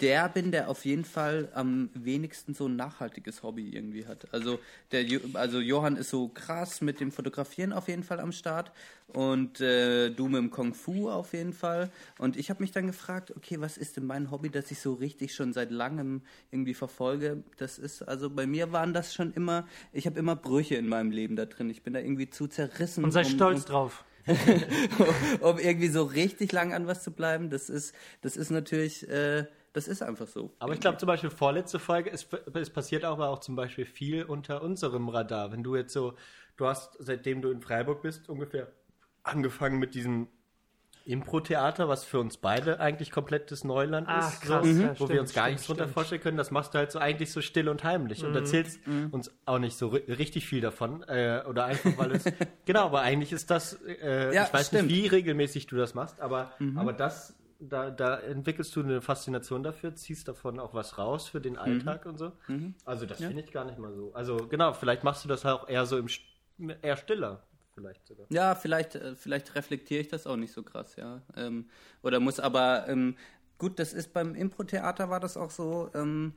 der bin, der auf jeden Fall am wenigsten so ein nachhaltiges Hobby irgendwie hat. Also, der, also Johann ist so krass mit dem Fotografieren auf jeden Fall am Start und äh, du mit dem Kung Fu auf jeden Fall. Und ich habe mich dann gefragt, okay, was ist denn mein Hobby, das ich so richtig schon seit langem irgendwie verfolge? Das ist, also bei mir waren das schon immer, ich habe immer Brüche in meinem Leben da drin. Ich bin da irgendwie zu zerrissen. Und sei um- stolz um, drauf. um irgendwie so richtig lang an was zu bleiben, das ist, das ist natürlich, äh, das ist einfach so. Aber ich glaube zum Beispiel vorletzte Folge, es, es passiert aber auch zum Beispiel viel unter unserem Radar. Wenn du jetzt so, du hast seitdem du in Freiburg bist ungefähr angefangen mit diesem Impro-Theater, was für uns beide eigentlich komplettes Neuland Ach, ist, krass, so, ja, wo stimmt, wir uns gar stimmt, nichts drunter vorstellen können. Das machst du halt so eigentlich so still und heimlich und erzählst uns auch nicht so ri richtig viel davon äh, oder einfach weil es genau, aber eigentlich ist das, äh, Ja, ich weiß stimmt. nicht, wie regelmäßig du das machst, aber aber das da, da entwickelst du eine Faszination dafür, ziehst davon auch was raus für den Alltag und so. Also das finde ich gar nicht mal so. Also genau, vielleicht machst du das auch eher so im eher stiller, vielleicht sogar. Ja, vielleicht, äh, vielleicht reflektiere ich das auch nicht so krass, ja. Ähm, oder muss aber, ähm, gut, das ist beim Impro-Theater war das auch so, ähm,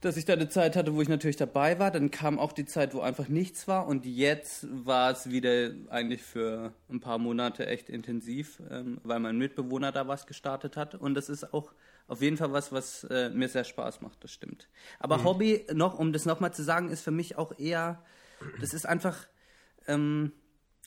dass ich da eine Zeit hatte, wo ich natürlich dabei war. Dann kam auch die Zeit, wo einfach nichts war. Und jetzt war es wieder eigentlich für ein paar Monate echt intensiv, ähm, weil mein Mitbewohner da was gestartet hat. Und das ist auch auf jeden Fall was, was äh, mir sehr Spaß macht, das stimmt. Aber Hobby, noch, um das nochmal zu sagen, ist für mich auch eher, das ist einfach, ähm,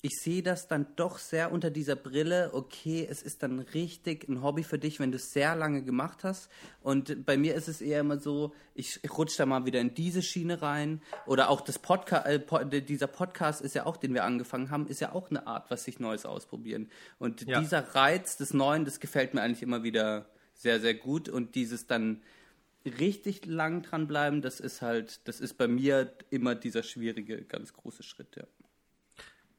ich sehe das dann doch sehr unter dieser Brille, okay, es ist dann richtig ein Hobby für dich, wenn du es sehr lange gemacht hast. Und bei mir ist es eher immer so, ich rutsche da mal wieder in diese Schiene rein. Oder auch das Podcast, äh, dieser Podcast ist ja auch, den wir angefangen haben, ist ja auch eine Art, was sich Neues ausprobieren. Und Ja. dieser Reiz des Neuen, das gefällt mir eigentlich immer wieder sehr, sehr gut. Und dieses dann richtig lang dranbleiben, das ist halt, das ist bei mir immer dieser schwierige, ganz große Schritt, ja.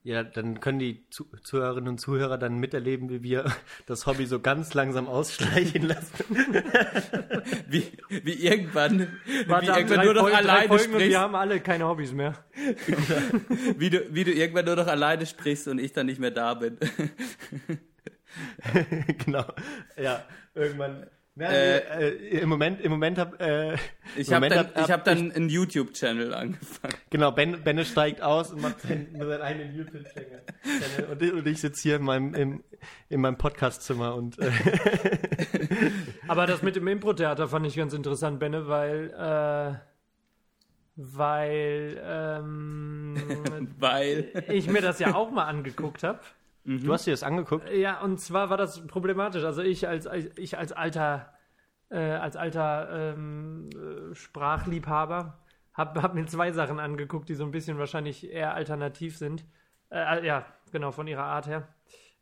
Ja, dann können die Zu Zuhörerinnen und Zuhörer dann miterleben, wie wir das Hobby so ganz langsam ausschleichen lassen. wie, wie irgendwann, Warte, wie irgendwann nur noch Folgen, drei alleine sprichst, wir haben alle keine Hobbys mehr. wie du, wie du irgendwann nur noch alleine sprichst und ich dann nicht mehr da bin. genau. Ja, irgendwann. Ja, Äh, äh, Im Moment, im Moment hab, äh, Ich habe dann, ich hab dann einen YouTube-Channel angefangen. Genau, ben, Benne steigt aus und macht seinen, seinen eigenen YouTube-Channel. Und, ich- und ich sitze hier in meinem, im, in meinem Podcast-Zimmer und äh, Aber das mit dem Impro-Theater fand ich ganz interessant, Benne, weil, äh, weil ähm, Weil. ich mir das ja auch mal angeguckt habe. Du hast dir das angeguckt. Ja, und zwar war das problematisch. Also ich als, als ich als alter äh, als alter ähm, äh, Sprachliebhaber habe hab mir zwei Sachen angeguckt, die so ein bisschen wahrscheinlich eher alternativ sind. Äh, ja, genau, von ihrer Art her.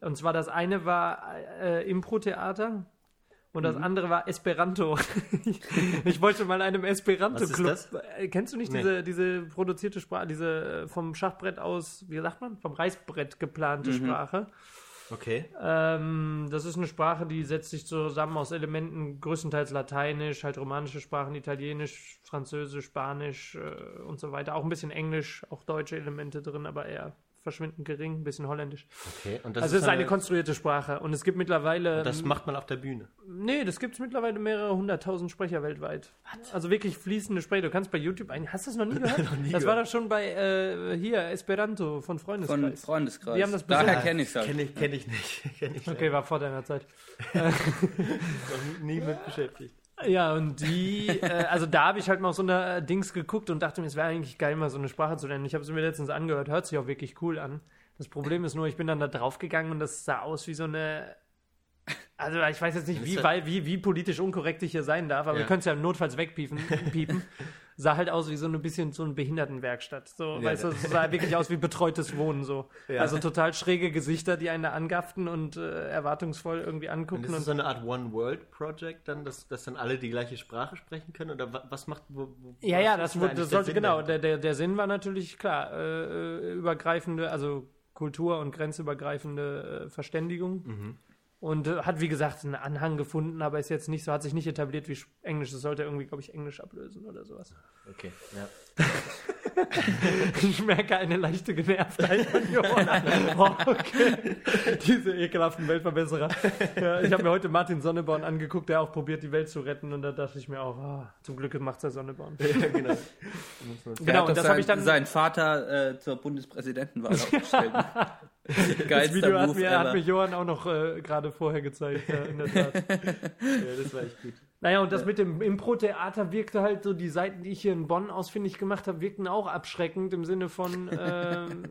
Und zwar das eine war äh, Impro-Theater und das andere war Esperanto. ich, ich wollte mal einem Esperanto-Club. Äh, Kennst du nicht Nee. diese, diese produzierte Sprache, diese äh, vom Schachbrett aus, wie sagt man, vom Reißbrett geplante Sprache? Okay. Ähm, das ist eine Sprache, die setzt sich zusammen aus Elementen größtenteils Lateinisch, halt romanische Sprachen, Italienisch, Französisch, Spanisch äh, und so weiter. Auch ein bisschen Englisch, auch deutsche Elemente drin, aber eher verschwindend gering, ein bisschen Holländisch. okay. Und das also es ist eine konstruierte Sprache und es gibt mittlerweile. Das macht man auf der Bühne. nee, das gibt es mittlerweile mehrere hunderttausend Sprecher weltweit. Also wirklich fließende Sprecher. Du kannst bei YouTube ein. Hast du das noch nie gehört? das war doch schon bei äh, hier Esperanto von Freundeskreis. Von Freundeskreis. Die haben das Daher kenne ich es halt. Kenne ich, kenn ich nicht. Kenn ich okay, war vor deiner Zeit. noch nie mit beschäftigt. Ja, und die, äh, also da habe ich halt mal auf so eine äh, Dings geguckt und dachte mir, es wäre eigentlich geil, mal so eine Sprache zu lernen. Ich habe es mir letztens angehört, hört sich auch wirklich cool an. Das Problem ist nur, ich bin dann da draufgegangen und das sah aus wie so eine. Also ich weiß jetzt nicht, wie, wie, wie politisch unkorrekt ich hier sein darf, aber Ja. wir können es ja notfalls wegpiepen. Piepen. Sah halt aus wie so ein bisschen so eine Behindertenwerkstatt. So, Ja, weißt du, es sah wirklich aus wie betreutes Wohnen. So. Ja. Also total schräge Gesichter, die einen da angaften und äh, erwartungsvoll irgendwie Und angucken. ist Und so eine Art One-World-Project dann, dass, dass dann alle die gleiche Sprache sprechen können? Oder wa- was macht. Wo, wo, Ja, ja, das, wurde, das sollte, genau. Der, der, der Sinn war natürlich klar, äh, äh, übergreifende, also kultur- und grenzübergreifende äh, Verständigung. Mhm. Und äh, hat, wie gesagt, einen Anhang gefunden, aber ist jetzt nicht so, hat sich nicht etabliert wie Sch- Englisch. Das sollte irgendwie, glaube ich, Englisch ablösen oder sowas. Okay, ja. Ich merke eine leichte Genervtheit von Johanna. Oh, okay. Diese ekelhaften Weltverbesserer. Ja, ich habe mir heute Martin Sonneborn angeguckt, der auch probiert, die Welt zu retten. Und da dachte ich mir auch, ah, zum Glück macht der Sonneborn. ja, genau. Genau, das habe ich sein- dann. Seinen Vater äh, zur Bundespräsidentenwahl aufgestellt. Das Geilster Video hat mir, hat mir Johann auch noch äh, gerade vorher gezeigt, ja, in der Tat. ja, das war echt gut. Naja, und das mit dem Impro-Theater wirkte halt so, die Seiten, die ich hier in Bonn ausfindig gemacht habe, wirkten auch abschreckend im Sinne von, ähm,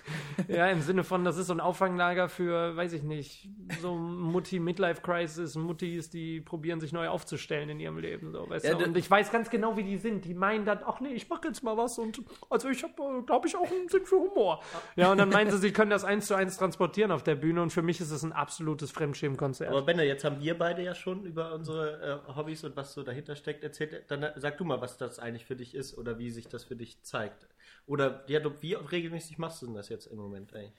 ja, im Sinne von, das ist so ein Auffanglager für, weiß ich nicht, so Mutti-Midlife-Crisis, Muttis, die probieren sich neu aufzustellen in ihrem Leben, so, weißt Ja, du? Und ich weiß ganz genau, wie die sind. Die meinen dann, ach nee, ich mache jetzt mal was und, also ich habe, glaube ich, auch einen Sinn für Humor. Ja, und dann meinen sie, sie können das eins zu eins transportieren auf der Bühne und für mich ist es ein absolutes Fremdschämenkonzert. Aber Benne, jetzt haben wir beide ja schon über unsere äh, Hobbys und was so dahinter steckt erzählt. Dann sag du mal, was das eigentlich für dich ist oder wie sich das für dich zeigt. Oder ja, du, wie regelmäßig machst du denn das jetzt im Moment eigentlich?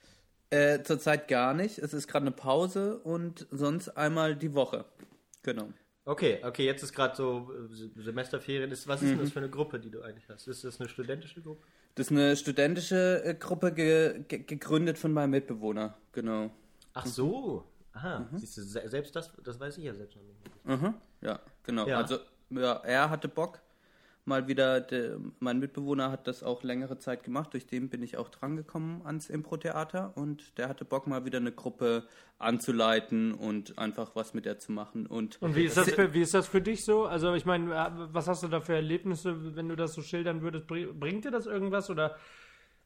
Äh, zurzeit gar nicht. Es ist gerade eine Pause und sonst einmal die Woche. Genau. Okay, okay, jetzt ist gerade so äh, Se- Semesterferien. Ist, was ist denn das für eine Gruppe, die du eigentlich hast? Ist das eine studentische Gruppe? Das ist eine studentische äh, Gruppe ge ge gegründet von meinem Mitbewohner. Genau. Ach so. Aha, siehst du, se selbst das, das weiß ich ja selbst noch nicht. Mhm. Ja, genau. Ja. Also, ja, er hatte Bock. Mal wieder, der, mein Mitbewohner hat das auch längere Zeit gemacht, durch den bin ich auch drangekommen ans Impro-Theater und der hatte Bock, mal wieder eine Gruppe anzuleiten und einfach was mit der zu machen. Und, Und wie ist, das für, wie ist das für dich so? Also ich meine, äh, was hast du da für Erlebnisse, wenn du das so schildern würdest? Bring- Bringt dir das irgendwas oder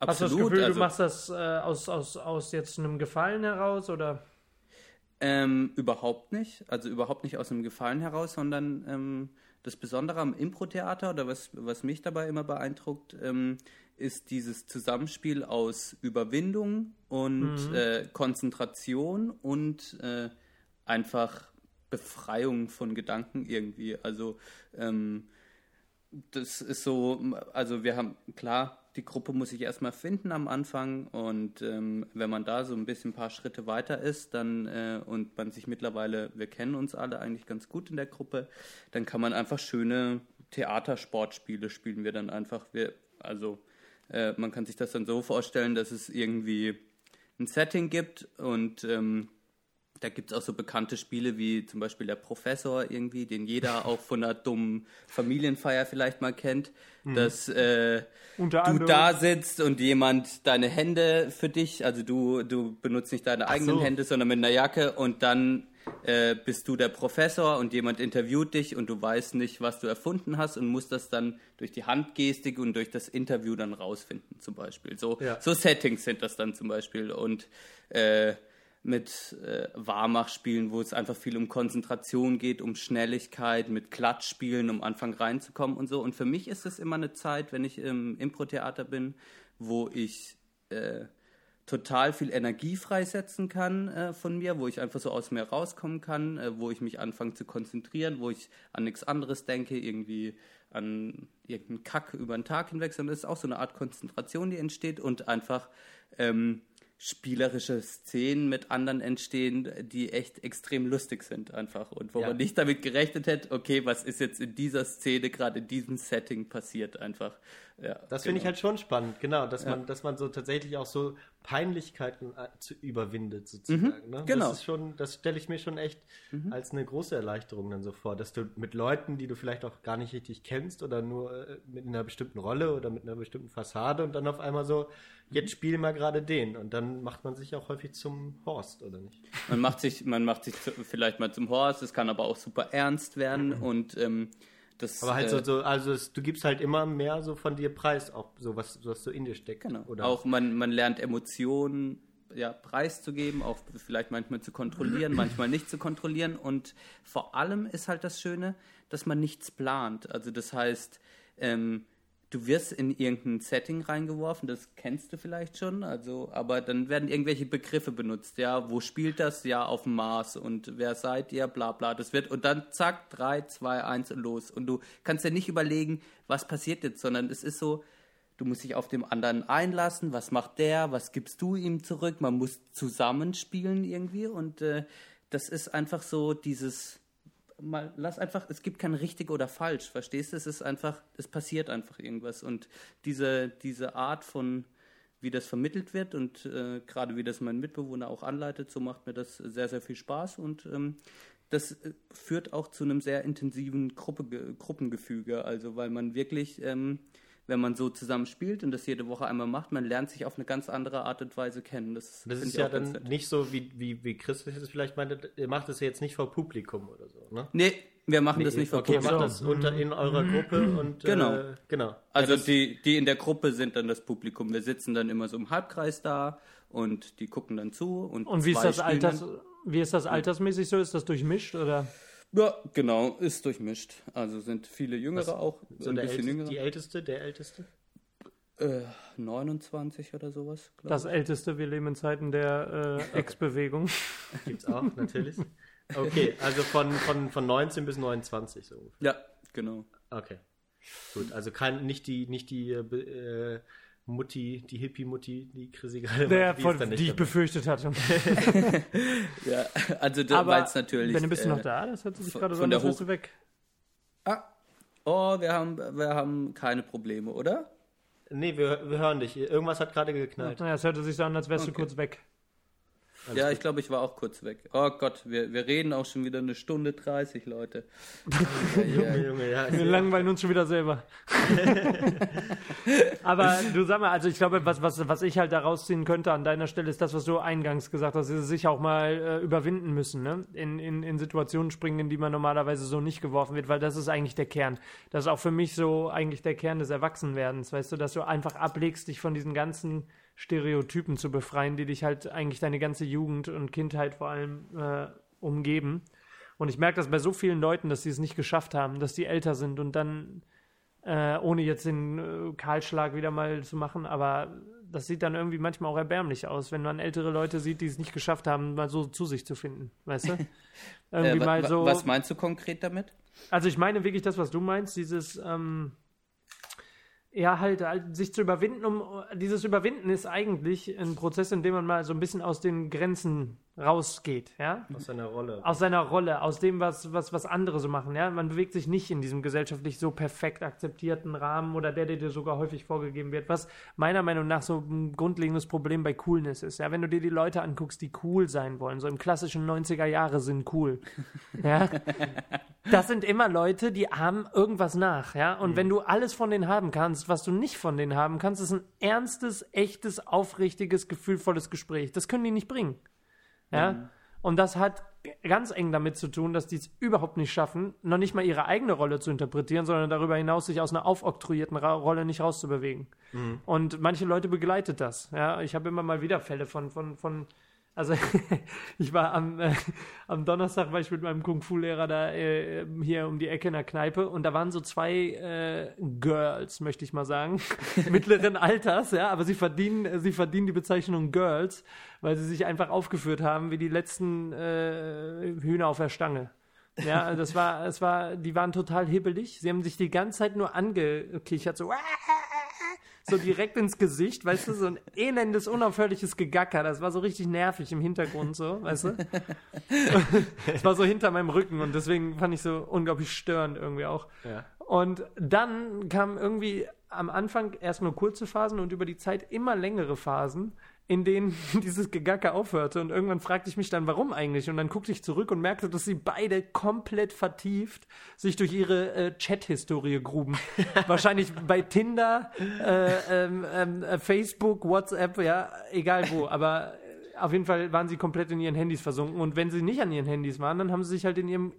hast du das absolut, Gefühl, also, du machst das äh, aus, aus, aus jetzt einem Gefallen heraus oder? Ähm, überhaupt nicht. Also überhaupt nicht aus einem Gefallen heraus, sondern ähm, das Besondere am Impro-Theater oder was, was mich dabei immer beeindruckt, ähm, ist dieses Zusammenspiel aus Überwindung und äh, Konzentration und äh, einfach Befreiung von Gedanken irgendwie. Also ähm, das ist so, also wir haben, klar, die Gruppe muss sich erstmal finden am Anfang und ähm, wenn man da so ein bisschen ein paar Schritte weiter ist, dann äh, und man sich mittlerweile, wir kennen uns alle eigentlich ganz gut in der Gruppe, dann kann man einfach schöne Theatersportspiele spielen wir dann einfach. Wir, also äh, man kann sich das dann so vorstellen, dass es irgendwie ein Setting gibt und ähm, da gibt es auch so bekannte Spiele wie zum Beispiel der Professor irgendwie, den jeder auch von einer dummen Familienfeier vielleicht mal kennt, dass äh, du da sitzt und jemand deine Hände für dich, also du, du benutzt nicht deine eigenen so. Hände, sondern mit einer Jacke und dann äh, bist du der Professor und jemand interviewt dich und du weißt nicht, was du erfunden hast und musst das dann durch die Handgestik und durch das Interview dann rausfinden zum Beispiel. So, Ja. so Settings sind das dann zum Beispiel und äh, mit äh, Warmachspielen, wo es einfach viel um Konzentration geht, um Schnelligkeit, mit Klatschspielen, um Anfang reinzukommen und so. Und für mich ist es immer eine Zeit, wenn ich im Impro-Theater bin, wo ich äh, total viel Energie freisetzen kann äh, von mir, wo ich einfach so aus mir rauskommen kann, äh, wo ich mich anfange zu konzentrieren, wo ich an nichts anderes denke, irgendwie an irgendeinen Kack über den Tag hinweg, sondern es ist auch so eine Art Konzentration, die entsteht und einfach ähm, spielerische Szenen mit anderen entstehen, die echt extrem lustig sind einfach und wo Ja. man nicht damit gerechnet hätte, okay, was ist jetzt in dieser Szene gerade in diesem Setting passiert einfach Ja, Das finde ich genau. halt schon spannend, genau, dass Ja. man, dass man so tatsächlich auch so Peinlichkeiten äh, zu überwindet, sozusagen. ne? genau. Das ist schon, das stelle ich mir schon echt als eine große Erleichterung dann so vor, dass du mit Leuten, die du vielleicht auch gar nicht richtig kennst oder nur äh, mit einer bestimmten Rolle oder mit einer bestimmten Fassade und dann auf einmal so, jetzt spiel mal gerade den und dann macht man sich auch häufig zum Horst, oder nicht? Man macht sich, man macht sich zu, vielleicht mal zum Horst, es kann aber auch super ernst werden und ähm, das. Aber halt äh, so, so also es, du gibst halt immer mehr so von dir preis, auch so was, was so in dir steckt. Genau. Oder Auch man, man lernt Emotionen ja, preiszugeben, auch vielleicht manchmal zu kontrollieren, manchmal nicht zu kontrollieren. Und vor allem ist halt das Schöne, dass man nichts plant. Also das heißt, ähm, du wirst in irgendein Setting reingeworfen, das kennst du vielleicht schon, also, aber dann werden irgendwelche Begriffe benutzt, ja, wo spielt das? Ja, auf dem Mars und wer seid ihr? Bla bla. Das wird und dann zack, 3, 2, 1 und los. Und du kannst ja nicht überlegen, was passiert jetzt, sondern es ist so, Du musst dich auf dem anderen einlassen. Was macht der? Was gibst du ihm zurück? Man muss zusammenspielen irgendwie. Und äh, das ist einfach so dieses. Mal, lass einfach, es gibt kein richtig oder falsch, verstehst du? Es ist einfach, es passiert einfach irgendwas. Und diese, diese Art von, wie das vermittelt wird und äh, gerade wie das mein Mitbewohner auch anleitet, so macht mir das sehr, sehr viel Spaß und ähm, das äh, führt auch zu einem sehr intensiven Gruppe, Gruppengefüge. Also, weil man wirklich, ähm, wenn man so zusammen spielt und das jede Woche einmal macht, man lernt sich auf eine ganz andere Art und Weise kennen. Das, Das ist ja auch ganz dann nett. nicht so, wie, wie, wie Chris das jetzt vielleicht meinte, ihr macht das ja jetzt nicht vor Publikum oder so, ne? Nee, wir machen das nicht vor okay, ihr Publikum. macht das unter, in eurer Gruppe und Genau. äh, genau. Also ja, die, die in der Gruppe sind dann das Publikum. Wir sitzen dann immer so im Halbkreis da und die gucken dann zu. Und, Und wie ist das Alters, wie ist das altersmäßig so? Ist das durchmischt oder? Ja, genau, ist durchmischt. Also sind viele Jüngere Was- auch, so ein der bisschen älteste, jüngere. die älteste, der älteste? Äh, 29 oder sowas, glaube Das älteste, wir leben in Zeiten der äh, Ex-Bewegung. Gibt's auch, natürlich. Okay, also von, von, von 19 bis 29 so ich. Ja, genau. Okay. Gut, also kein, nicht die, nicht die äh, Mutti, die Hippie-Mutti, die Chrissy gerade Der, meinte, die von, die ich dabei. befürchtet hatte. Ja, also da, weil es natürlich. Benny, bist du äh, noch da? Das hört sich von- gerade so von an, der als wärst Hoch- du weg. Ah, oh, wir haben, wir haben keine Probleme, oder? Nee, wir, wir hören dich. Irgendwas hat gerade geknallt. Naja, es hörte sich so an, als wärst du Okay. kurz weg. Alles ja, gut. ich glaube, ich war auch kurz weg. Oh Gott, wir, wir reden auch schon wieder eine Stunde 30, Leute. Junge, Junge, ja. Wir langweilen uns schon wieder selber. Aber du sag mal, also ich glaube, was, was, was ich halt da rausziehen könnte an deiner Stelle, ist das, was du eingangs gesagt hast, ist sich auch mal äh, überwinden müssen, ne? In, in, in Situationen springen, in die man normalerweise so nicht geworfen wird, weil das ist eigentlich der Kern. Das ist auch für mich so eigentlich der Kern des Erwachsenwerdens, weißt du, dass du einfach ablegst, dich von diesen ganzen Stereotypen zu befreien, die dich halt eigentlich deine ganze Jugend und Kindheit vor allem äh, umgeben. Und ich merke das bei so vielen Leuten, dass sie es nicht geschafft haben, dass die älter sind und dann, äh, ohne jetzt den äh, Kahlschlag wieder mal zu machen, aber das sieht dann irgendwie manchmal auch erbärmlich aus, wenn man ältere Leute sieht, die es nicht geschafft haben, mal so zu sich zu finden, weißt du? irgendwie Äh, mal so. Was meinst du konkret damit? Also ich meine wirklich das, was du meinst, dieses ähm, ja halt, halt sich zu überwinden, um dieses Überwinden ist eigentlich ein Prozess, in dem man mal so ein bisschen aus den Grenzen rausgeht, ja? Aus seiner Rolle. Aus seiner Rolle, aus dem, was, was, was andere so machen, ja? Man bewegt sich nicht in diesem gesellschaftlich so perfekt akzeptierten Rahmen oder der, der dir sogar häufig vorgegeben wird, was meiner Meinung nach so ein grundlegendes Problem bei Coolness ist, ja? Wenn du dir die Leute anguckst, die cool sein wollen, so im klassischen 90er Jahre sind cool, ja? Das sind immer Leute, die haben irgendwas nach, ja. Und wenn du alles von denen haben kannst, was du nicht von denen haben kannst, ist ein ernstes, echtes, aufrichtiges, gefühlvolles Gespräch. Das können die nicht bringen, ja. Und das hat ganz eng damit zu tun, dass die es überhaupt nicht schaffen, noch nicht mal ihre eigene Rolle zu interpretieren, sondern darüber hinaus sich aus einer aufoktroyierten Ra Rolle nicht rauszubewegen. Und manche Leute begleitet das. Ja, ich habe immer mal wieder Fälle von, von, von also ich war am, äh, am Donnerstag war ich mit meinem Kung-Fu-Lehrer da äh, hier um die Ecke in der Kneipe und da waren so zwei äh, Girls, möchte ich mal sagen, mittleren Alters, ja, aber sie verdienen, sie verdienen die Bezeichnung Girls, weil sie sich einfach aufgeführt haben wie die letzten äh, Hühner auf der Stange. Ja, das war, es war, die waren total hibbelig. Sie haben sich die ganze Zeit nur angekichert, so, so direkt ins Gesicht, weißt du, so ein elendes, unaufhörliches Gegacker. Das war so richtig nervig im Hintergrund, so, weißt du. Es war so hinter meinem Rücken und deswegen fand ich so unglaublich störend irgendwie auch. Ja. Und dann kam irgendwie am Anfang erst nur kurze Phasen und über die Zeit immer längere Phasen, in denen dieses Gegacke aufhörte. Und irgendwann fragte ich mich dann, warum eigentlich? Und dann guckte ich zurück und merkte, dass sie beide komplett vertieft sich durch ihre äh, Chat-Historie gruben. Wahrscheinlich bei Tinder, äh, ähm, ähm, äh, Facebook, WhatsApp, ja, egal wo. Aber äh, auf jeden Fall waren sie komplett in ihren Handys versunken. Und wenn sie nicht an ihren Handys waren, dann haben sie sich halt in ihrem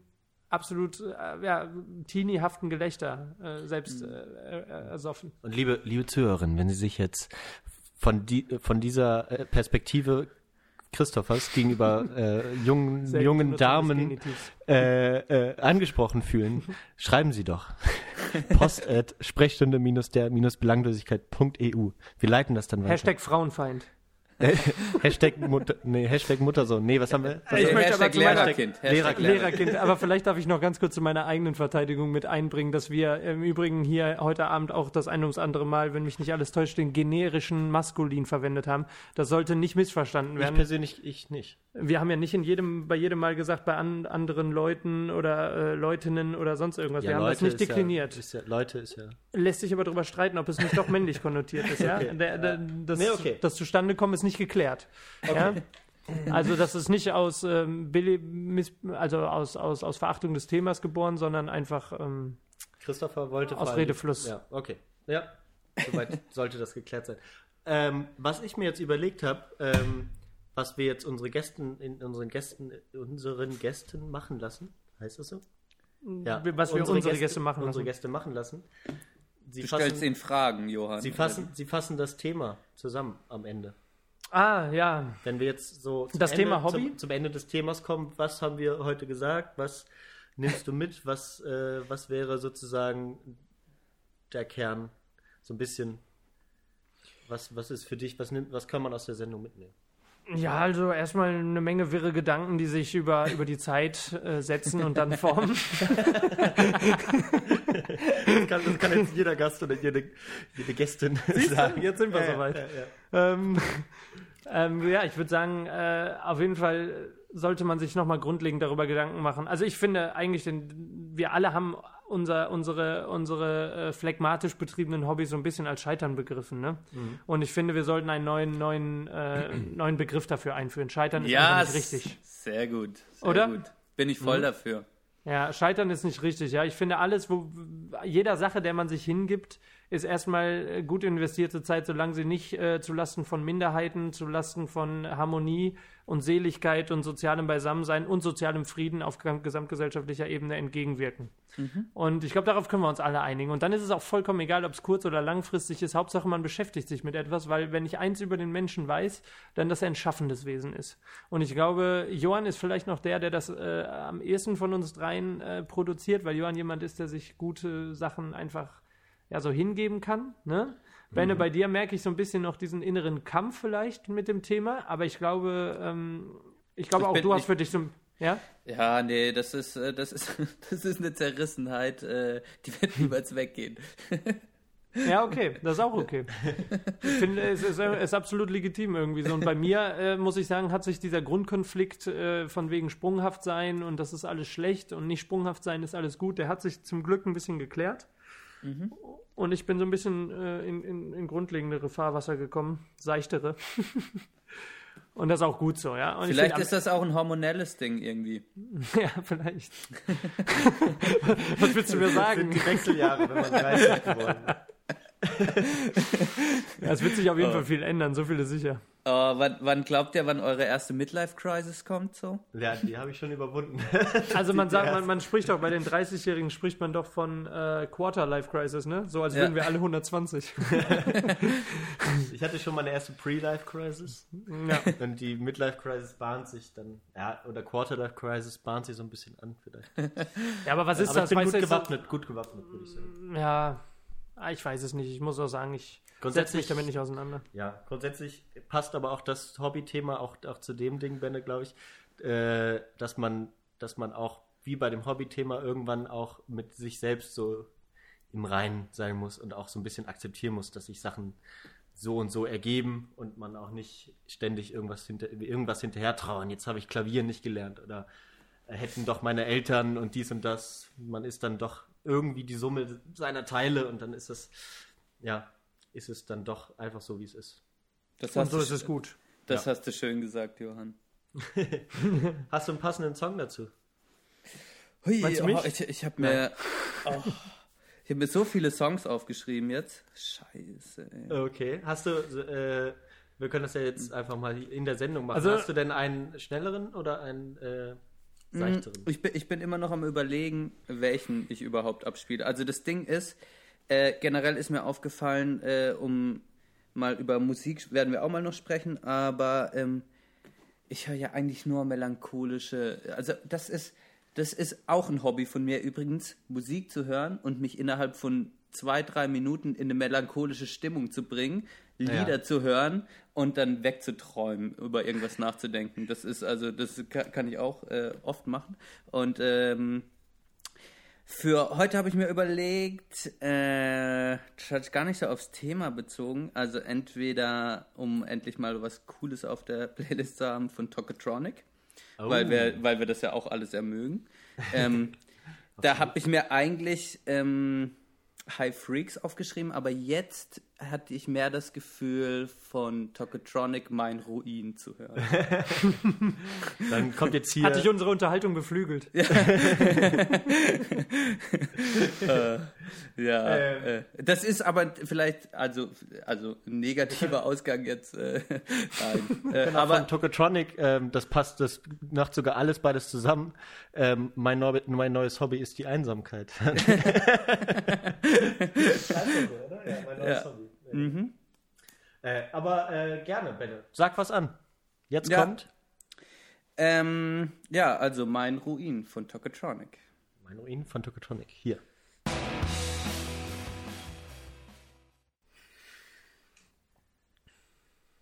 absolut äh, ja, teenie-haften Gelächter äh, selbst äh, äh, ersoffen. Und liebe, liebe Zuhörerinnen, wenn Sie sich jetzt von, die, von dieser äh, Perspektive Christophers gegenüber äh, jungen, jungen Damen äh, äh, angesprochen fühlen, schreiben Sie doch. Post at Sprechstunde-der-belanglosigkeit.eu. Wir leiten das dann weiter. Hashtag Frauenfeind. Hashtag Mutter, nee, Hashtag Muttersohn. Nee, was haben wir? Was Ich möchte aber Hashtag zu meiner- Lehrerkind. Hashtag Lehrerkind. Lehrerkind, aber vielleicht darf ich noch ganz kurz zu meiner eigenen Verteidigung mit einbringen, dass wir im Übrigen hier heute Abend auch das ein ums andere Mal, wenn mich nicht alles täuscht, den generischen Maskulin verwendet haben. Das sollte nicht missverstanden Ich werden. persönlich, ich nicht. Wir haben ja nicht in jedem, bei jedem Mal gesagt, bei an, anderen Leuten oder äh, Leutinnen oder sonst irgendwas. wir haben das nicht ist ja- dekliniert. ist ja, Leute ist ja. Lässt sich aber darüber streiten, ob es nicht doch männlich konnotiert ist. Ja? Okay. Der, der, das, Nee, okay. das Zustandekommen ist nicht geklärt. Ja? Also das ist nicht aus, ähm, Billy, Miss, also aus, aus, aus Verachtung des Themas geboren, sondern einfach ähm, Christopher wollte Aus Redefluss. Ja, okay. Ja, soweit sollte das geklärt sein. Ähm, was ich mir jetzt überlegt habe, ähm, was wir jetzt unsere Gästen in unseren Gästen unseren Gästen machen lassen, heißt das so? Ja. was wir unsere Gäste machen unsere lassen. Gäste machen lassen. Sie Du stellst fassen, ihn Fragen, Johann. sie fassen, sie fassen das Thema zusammen am Ende. Ah, ja. Wenn wir jetzt so zum Das Ende, Thema Hobby? Zum, zum Ende des Themas kommen, was haben wir heute gesagt? Was nimmst du mit? Was, äh, was wäre sozusagen der Kern? So ein bisschen. Was, was ist für dich, was, nimmt, was kann man aus der Sendung mitnehmen? Ja, also erstmal eine Menge wirre Gedanken, die sich über, über die Zeit äh, setzen und dann formen. Das kann, das kann jetzt jeder Gast oder jede, jede Gästin sagen. Jetzt sind wir Ja, soweit. Ja, ja. ähm, ähm, ja, ich würde sagen, äh, auf jeden Fall sollte man sich nochmal grundlegend darüber Gedanken machen. Also ich finde eigentlich, denn wir alle haben unser, unsere, unsere äh, phlegmatisch betriebenen Hobbys so ein bisschen als Scheitern begriffen. Ne? Mhm. Und ich finde, wir sollten einen neuen, neuen, äh, neuen Begriff dafür einführen. Scheitern ist ja, nicht richtig. sehr gut. Sehr Oder? Gut. Bin ich voll dafür. Ja, Scheitern ist nicht richtig. Ja, ich finde alles, wo jeder Sache, der man sich hingibt, ist erstmal äh, gut investierte Zeit, solange sie nicht äh, zulasten von Minderheiten, zulasten von Harmonie und Seligkeit und sozialem Beisammensein und sozialem Frieden auf gesamtgesellschaftlicher Ebene entgegenwirken. Und ich glaube, darauf können wir uns alle einigen. Und dann ist es auch vollkommen egal, ob es kurz- oder langfristig ist. Hauptsache, man beschäftigt sich mit etwas, weil wenn ich eins über den Menschen weiß, dann, dass er ein schaffendes Wesen ist. Und ich glaube, Johann ist vielleicht noch der, der das äh, am ehesten von uns dreien äh, produziert, weil Johann jemand ist, der sich gute Sachen einfach ja so hingeben kann. Ne? Benne, bei dir merke ich so ein bisschen noch diesen inneren Kampf vielleicht mit dem Thema, aber ich glaube, ähm, ich glaube Ich auch du hast für dich so ein ja? Ja, nee, das ist, äh, das ist, das ist eine Zerrissenheit, äh, die wird niemals weggehen. Ja, okay, das ist auch okay. Ich finde, es ist, äh, ist absolut legitim irgendwie so. Und bei mir, äh, muss ich sagen, hat sich dieser Grundkonflikt äh, von wegen sprunghaft sein und das ist alles schlecht und nicht sprunghaft sein ist alles gut, der hat sich zum Glück ein bisschen geklärt. Und ich bin so ein bisschen äh, in, in, in grundlegendere Fahrwasser gekommen, seichtere. und das ist auch gut so, ja. Und ich Vielleicht ist das auch ein hormonelles Ding irgendwie. Ja, vielleicht. Was willst du mir sagen? Die Wechseljahre, wenn man 30 geworden ist. Ja, es wird sich auf jeden Oh. Fall viel ändern, so viel ist sicher. Äh, wann, wann glaubt ihr, wann eure erste Midlife-Crisis kommt so? Ja, die habe ich schon überwunden. Also man sagt, man, man spricht doch bei den 30-Jährigen spricht man doch von äh, Quarter-Life-Crisis, ne? So als Ja. würden wir alle 120. Ich hatte schon meine erste Pre-Life-Crisis. ja. Und die Midlife-Crisis bahnt sich dann, ja, oder Quarter-Life-Crisis bahnt sich so ein bisschen an vielleicht. ja, aber was ist Aber ich das? bin Weißt gut ist so- gewappnet, gut gewappnet, würde ich sagen. Ja, ich weiß es nicht. Ich muss auch sagen, ich setze mich Grundsätzlich- damit nicht auseinander. Ja, grundsätzlich passt aber auch das Hobby-Thema auch, auch zu dem Ding, Benne, glaube ich, äh, dass man, dass man auch wie bei dem Hobby-Thema irgendwann auch mit sich selbst so im Reinen sein muss und auch so ein bisschen akzeptieren muss, dass sich Sachen so und so ergeben und man auch nicht ständig irgendwas, hinter, irgendwas hinterher trauern. Jetzt habe ich Klavier nicht gelernt oder hätten doch meine Eltern und dies und das. Man ist dann doch irgendwie die Summe seiner Teile und dann ist das ja, ist es dann doch einfach so, wie es ist. Das Und hast, so du, ist es gut. das hast du schön gesagt, Johann. Hast du einen passenden Song dazu? Hui, Meinst du oh, mich? ich ich habe mir, oh, ich hab mir so viele Songs aufgeschrieben jetzt. Scheiße. Ey. Okay. Hast du, äh, wir können das ja jetzt einfach mal in der Sendung machen. Also- Hast du denn einen schnelleren oder einen äh, seichteren? Ich bin, ich bin immer noch am überlegen, welchen ich überhaupt abspiele. Also das Ding ist, äh, generell ist mir aufgefallen, äh, um mal über Musik werden wir auch mal noch sprechen, aber ähm, ich höre ja eigentlich nur melancholische, also das ist, das ist auch ein Hobby von mir übrigens, Musik zu hören und mich innerhalb von zwei, drei Minuten in eine melancholische Stimmung zu bringen, Lieder Ja. zu hören und dann wegzuträumen, über irgendwas nachzudenken. Das ist also, das kann, ich auch äh, oft machen. Und ähm, für heute habe ich mir überlegt, äh, das hat gar nicht so aufs Thema bezogen. Also entweder, um endlich mal was Cooles auf der Playlist zu haben von Tokotronic, Oh. weil, wir, weil wir das ja auch alles sehr mögen. Ähm, da habe ich mir eigentlich ähm, High Freaks aufgeschrieben, aber jetzt hatte ich mehr das Gefühl, von Tokotronic mein Ruin zu hören. Dann kommt jetzt hier. Hat dich unsere Unterhaltung beflügelt? Ja, Ähm. äh, das ist aber vielleicht, also, also ein negativer Ausgang jetzt. Äh, nein. Äh, aber aber von Tokotronic, ähm, das passt, das macht sogar alles beides zusammen. Ähm, mein, neu, mein neues Hobby ist die Einsamkeit. Ja. Mhm. Äh, aber äh, gerne, Benne. Sag was an. Jetzt Ja. kommt ähm, ja, also mein Ruin von Tokotronic. mein Ruin von Tokotronic. Hier.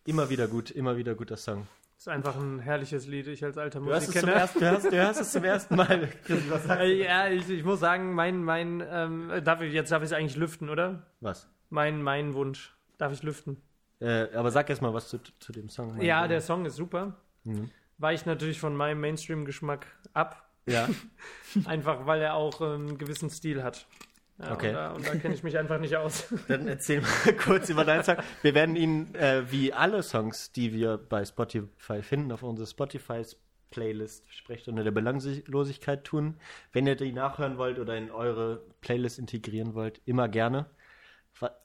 Immer wieder gut, immer wieder guter Song. Ist einfach ein herrliches Lied. Ich als alter Musikkenner. ersten, du, hörst, du hörst es zum ersten Mal. Was sagst du? ja, ich, ich muss sagen, mein, mein, ähm, darf ich, jetzt darf ich es eigentlich lüften, oder? Was? Mein, mein Wunsch. Darf ich lüften? Äh, aber sag erst mal was zu, zu dem Song. Ja, Sohn. der Song ist super. Mhm. Weicht natürlich von meinem Mainstream-Geschmack ab. Ja. Einfach weil er auch ähm, einen gewissen Stil hat. Ja, Okay. Und da, da kenne ich mich einfach nicht aus. Dann erzähl mal kurz über deinen Song. Wir werden ihn, äh, wie alle Songs, die wir bei Spotify finden, auf unsere Spotify-Playlist Sprechstunde der Belanglosigkeit tun. Wenn ihr die nachhören wollt oder in eure Playlist integrieren wollt, immer gerne.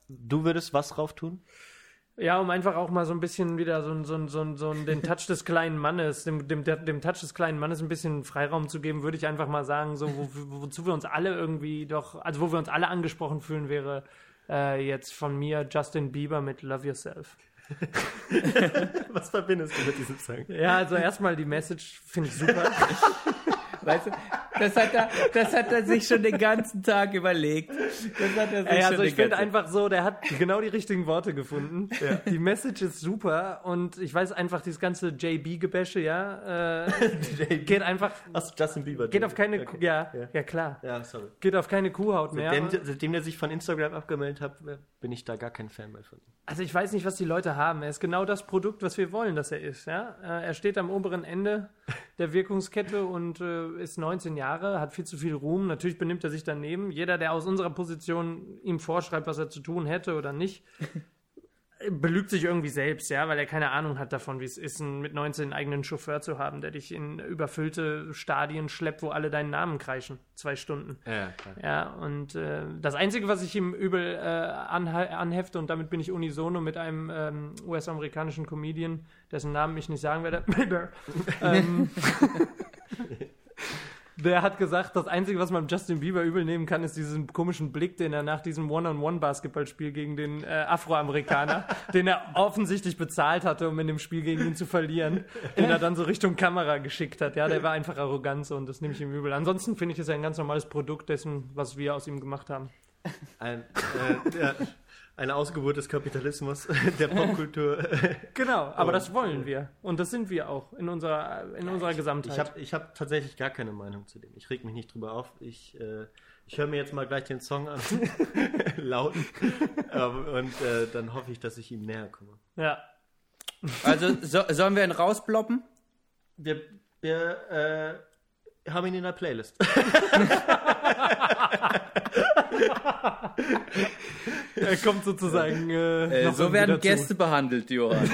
Du würdest was drauf tun? Ja, um einfach auch mal so ein bisschen wieder so, ein- so, so, so den Touch des kleinen Mannes, dem, dem, dem Touch des kleinen Mannes ein bisschen Freiraum zu geben, würde ich einfach mal sagen, so wo, wo- wozu wir uns alle irgendwie doch, also wo wir uns alle angesprochen fühlen, wäre äh, jetzt von mir Justin Bieber mit Love Yourself. Was verbindest du mit diesem Song? Ja, also erstmal die Message finde ich super. Weißt du, das hat, er, das hat er sich schon den ganzen Tag überlegt. Das hat er sich Ey, schon also ich finde einfach so, der hat genau die richtigen Worte gefunden. Die Message ist super und ich weiß einfach, dieses ganze JB-Gebäsche, ja, äh, geht einfach, Achso, Justin Bieber. geht auf keine, Okay. ja, Ja. ja klar, Ja, sorry. geht auf keine Kuhhaut mehr. Seitdem, seitdem der sich von Instagram abgemeldet hat, äh, bin ich da gar kein Fan mehr von ihm. Also ich weiß nicht, was die Leute haben. Er ist genau das Produkt, was wir wollen, dass er ist. Ja? Äh, Er steht am oberen Ende der Wirkungskette und äh, ist 19 Jahre, hat viel zu viel Ruhm. Natürlich benimmt er sich daneben. Jeder, der aus unserer Position ihm vorschreibt, was er zu tun hätte oder nicht, belügt sich irgendwie selbst, ja, weil er keine Ahnung hat davon, wie es ist, einen, mit 19 einen eigenen Chauffeur zu haben, der dich in überfüllte Stadien schleppt, wo alle deinen Namen kreischen. Zwei Stunden. Ja, klar. Ja, und äh, das Einzige, was ich ihm übel äh, anhe anhefte, und damit bin ich unisono mit einem ähm, US-amerikanischen Comedian, dessen Namen ich nicht sagen werde, ähm, der hat gesagt, das Einzige, was man Justin Bieber übel nehmen kann, ist diesen komischen Blick, den er nach diesem One-on-One-Basketballspiel gegen den äh, Afroamerikaner, den er offensichtlich bezahlt hatte, um in dem Spiel gegen ihn zu verlieren, den er dann so Richtung Kamera geschickt hat. Ja, der war einfach arrogant so, und das nehme ich ihm übel. Ansonsten finde ich es ein ganz normales Produkt dessen, was wir aus ihm gemacht haben. Ein, äh, ja, eine Ausgeburt des Kapitalismus, der Popkultur. Genau, aber Und- das wollen wir. Und das sind wir auch in unserer, in unserer Gesamtheit. Ich habe ich hab tatsächlich gar keine Meinung zu dem. Ich reg mich nicht drüber auf. Ich, äh, ich höre mir jetzt mal gleich den Song an. Laut. Ähm, und äh, dann hoffe ich, dass ich ihm näher komme. ja. Also so, sollen wir ihn rausploppen? Wir, wir äh, haben ihn in der Playlist. Er kommt sozusagen. Äh, Äh, noch so werden. Gäste behandelt, Johann.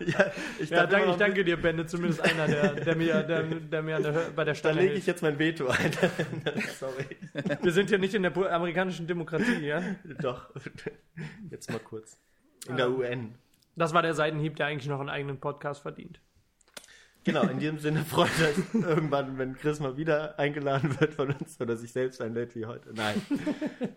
ja, ich Ja, danke, ich danke dir, Benne. Zumindest einer, der, der mir, der, der mir an der, bei der Da Stange lege ich jetzt mein Veto ein. Sorry. Wir sind ja nicht in der amerikanischen Demokratie, ja? Doch. Jetzt mal kurz. In der UN. Das war der Seitenhieb, der eigentlich noch einen eigenen Podcast verdient. Genau, in diesem Sinne freut uns irgendwann, wenn Chris mal wieder eingeladen wird von uns oder sich selbst einlädt wie heute. Nein.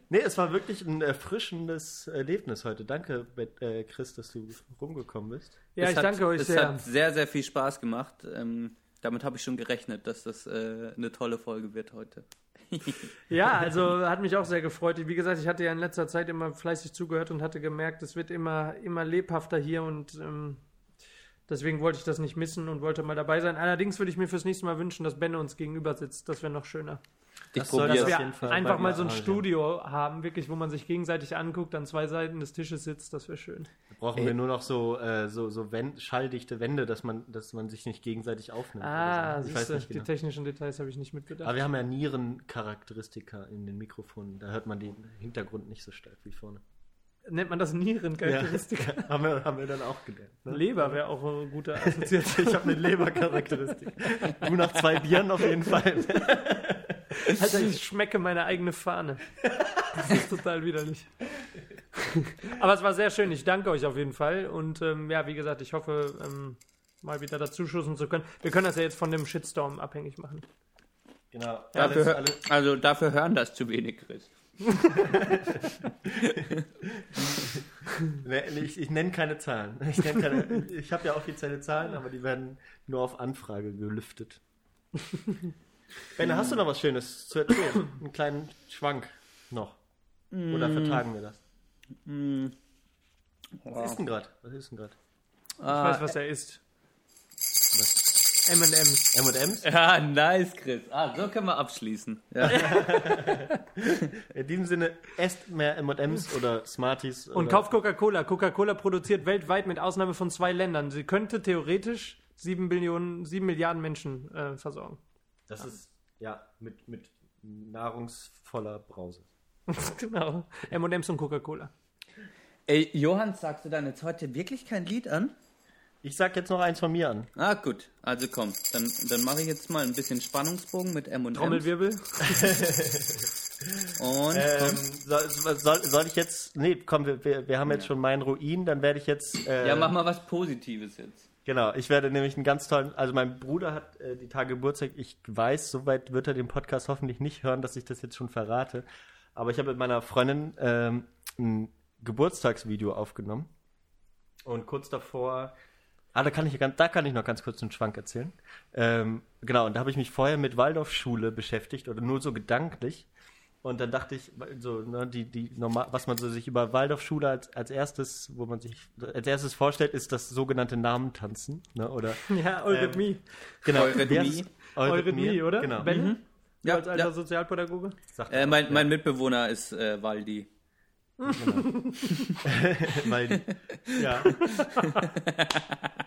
Nee, es war wirklich ein erfrischendes Erlebnis heute. Danke, äh, Chris, dass du rumgekommen bist. Ja, Es ich hat, danke euch es sehr. hat sehr, sehr viel Spaß gemacht. Ähm, damit habe ich schon gerechnet, dass das äh, eine tolle Folge wird heute. Ja, also hat mich auch sehr gefreut. Wie gesagt, ich hatte ja in letzter Zeit immer fleißig zugehört und hatte gemerkt, es wird immer, immer lebhafter hier und ähm, deswegen wollte ich das nicht missen und wollte mal dabei sein. Allerdings würde ich mir fürs nächste Mal wünschen, dass Benne uns gegenüber sitzt. Das wäre noch schöner. Ich Das probiere das Dass auf wir jeden Fall einfach mal so ein. Studio haben, wirklich, wo man sich gegenseitig anguckt, an zwei Seiten des Tisches sitzt. Das wäre schön. Brauchen wir nur noch so, äh, so, so Wän- schalldichte Wände, dass man, dass man sich nicht gegenseitig aufnimmt. Ah, so. Ich weiß siehste, die genau. technischen Details habe ich nicht mitbedacht. Aber wir haben ja Nierencharakteristika in den Mikrofonen. Da hört man den Hintergrund nicht so stark wie vorne. Nennt man das Nierencharakteristik? haben, wir, haben wir dann auch gelernt. Ne? Leber wäre auch eine gute Assoziation. Ich habe eine Lebercharakteristik. Du nach zwei Bieren auf jeden Fall. Alter, ich schmecke meine eigene Fahne. Das ist total widerlich. Aber es war sehr schön. Ich danke euch auf jeden Fall. Und ähm, ja, wie gesagt, ich hoffe, ähm, mal wieder dazu schussen zu können. Wir können das ja jetzt von dem Shitstorm abhängig machen. Genau. Dafür, Alles, alles, also dafür hören das zu wenig, Chris. ne, ich ich nenne keine Zahlen. Ich, keine, ich habe ja offizielle Zahlen, aber die werden nur auf Anfrage gelüftet. Benne, hast du noch was Schönes zu erzählen? Einen kleinen Schwank noch. Oder vertagen wir das? Was ist denn gerade? Was ist denn gerade? Ich weiß, was er ist. M&M's. M&M's? Ja, nice, Chris. Ah, so können wir abschließen. Ja. In diesem Sinne, esst mehr M&M's oder Smarties. Und oder kauft Coca-Cola. Coca-Cola produziert weltweit mit Ausnahme von zwei Ländern. Sie könnte theoretisch sieben Billionen, sieben Milliarden Menschen äh, versorgen. Das ist, ja, mit, mit nahrungsvoller Brause. genau. M&M's und Coca-Cola. Ey, Johann, sagst du dann jetzt heute wirklich kein Lied an? Ich sag jetzt noch eins von mir an. Ah, gut. Also komm, dann, dann mache ich jetzt mal ein bisschen Spannungsbogen mit M und M. Trommelwirbel. Und Ähm, komm. soll, soll, soll ich jetzt. Nee, komm, wir, wir, wir haben jetzt schon meinen Ruin, dann werde ich jetzt. Äh, Ja, mach mal was Positives jetzt. Genau, ich werde nämlich einen ganz tollen. Also, mein Bruder hat äh, die Tage Geburtstag. Ich weiß, soweit wird er den Podcast hoffentlich nicht hören, dass ich das jetzt schon verrate. Aber ich habe mit meiner Freundin ähm, ein Geburtstagsvideo aufgenommen. Und kurz davor. Ah, da kann ich, da kann ich noch ganz kurz einen Schwank erzählen. Ähm, genau, und da habe ich mich vorher mit Waldorfschule beschäftigt oder nur so gedanklich. Und dann dachte ich, so, ne, die, die normal, was man so sich über Waldorfschule als, als erstes, wo man sich als erstes vorstellt, ist das sogenannte Namentanzen. Ne, oder Ja, Eurythmie. Ähm, genau, Eurythmie. Eurythmie, oder? Genau. Ben? Ja, als alter ja. Sozialpädagoge? Äh, mein, mein Mitbewohner ist äh, Waldi. Ja. Weil, ja.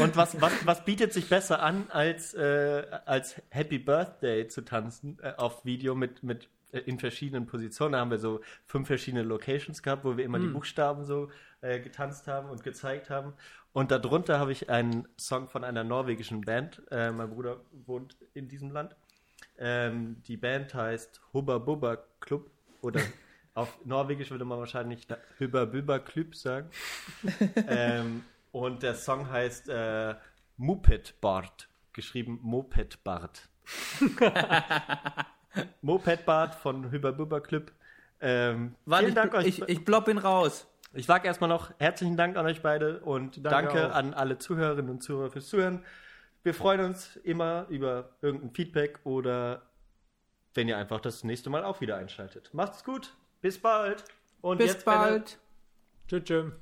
Und was, was, was bietet sich besser an, als, äh, als Happy Birthday zu tanzen äh, auf Video mit, mit äh, in verschiedenen Positionen? Da haben wir so fünf verschiedene Locations gehabt, wo wir immer die Buchstaben so äh, getanzt haben und gezeigt haben. Und darunter habe ich einen Song von einer norwegischen Band. Äh, mein Bruder wohnt in diesem Land. Ähm, die Band heißt Hubba Bubba Club oder auf Norwegisch würde man wahrscheinlich Hubba Bubba Club sagen. ähm, und der Song heißt äh, Moped Bart, geschrieben Moped Bart. Moped Bart von Hubba Bubba Club. Ähm, Warte, vielen Dank ich, euch. ich, ich blopp ihn raus. Ich sage erstmal noch herzlichen Dank an euch beide und Danke danke, an alle Zuhörerinnen und Zuhörer fürs Zuhören. Wir freuen uns immer über irgendein Feedback oder wenn ihr einfach das nächste Mal auch wieder einschaltet. Macht's gut, bis bald und Bis jetzt bald. Tschüss. tschüss.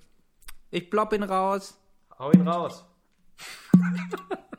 Ich blopp ihn raus. hau ihn raus.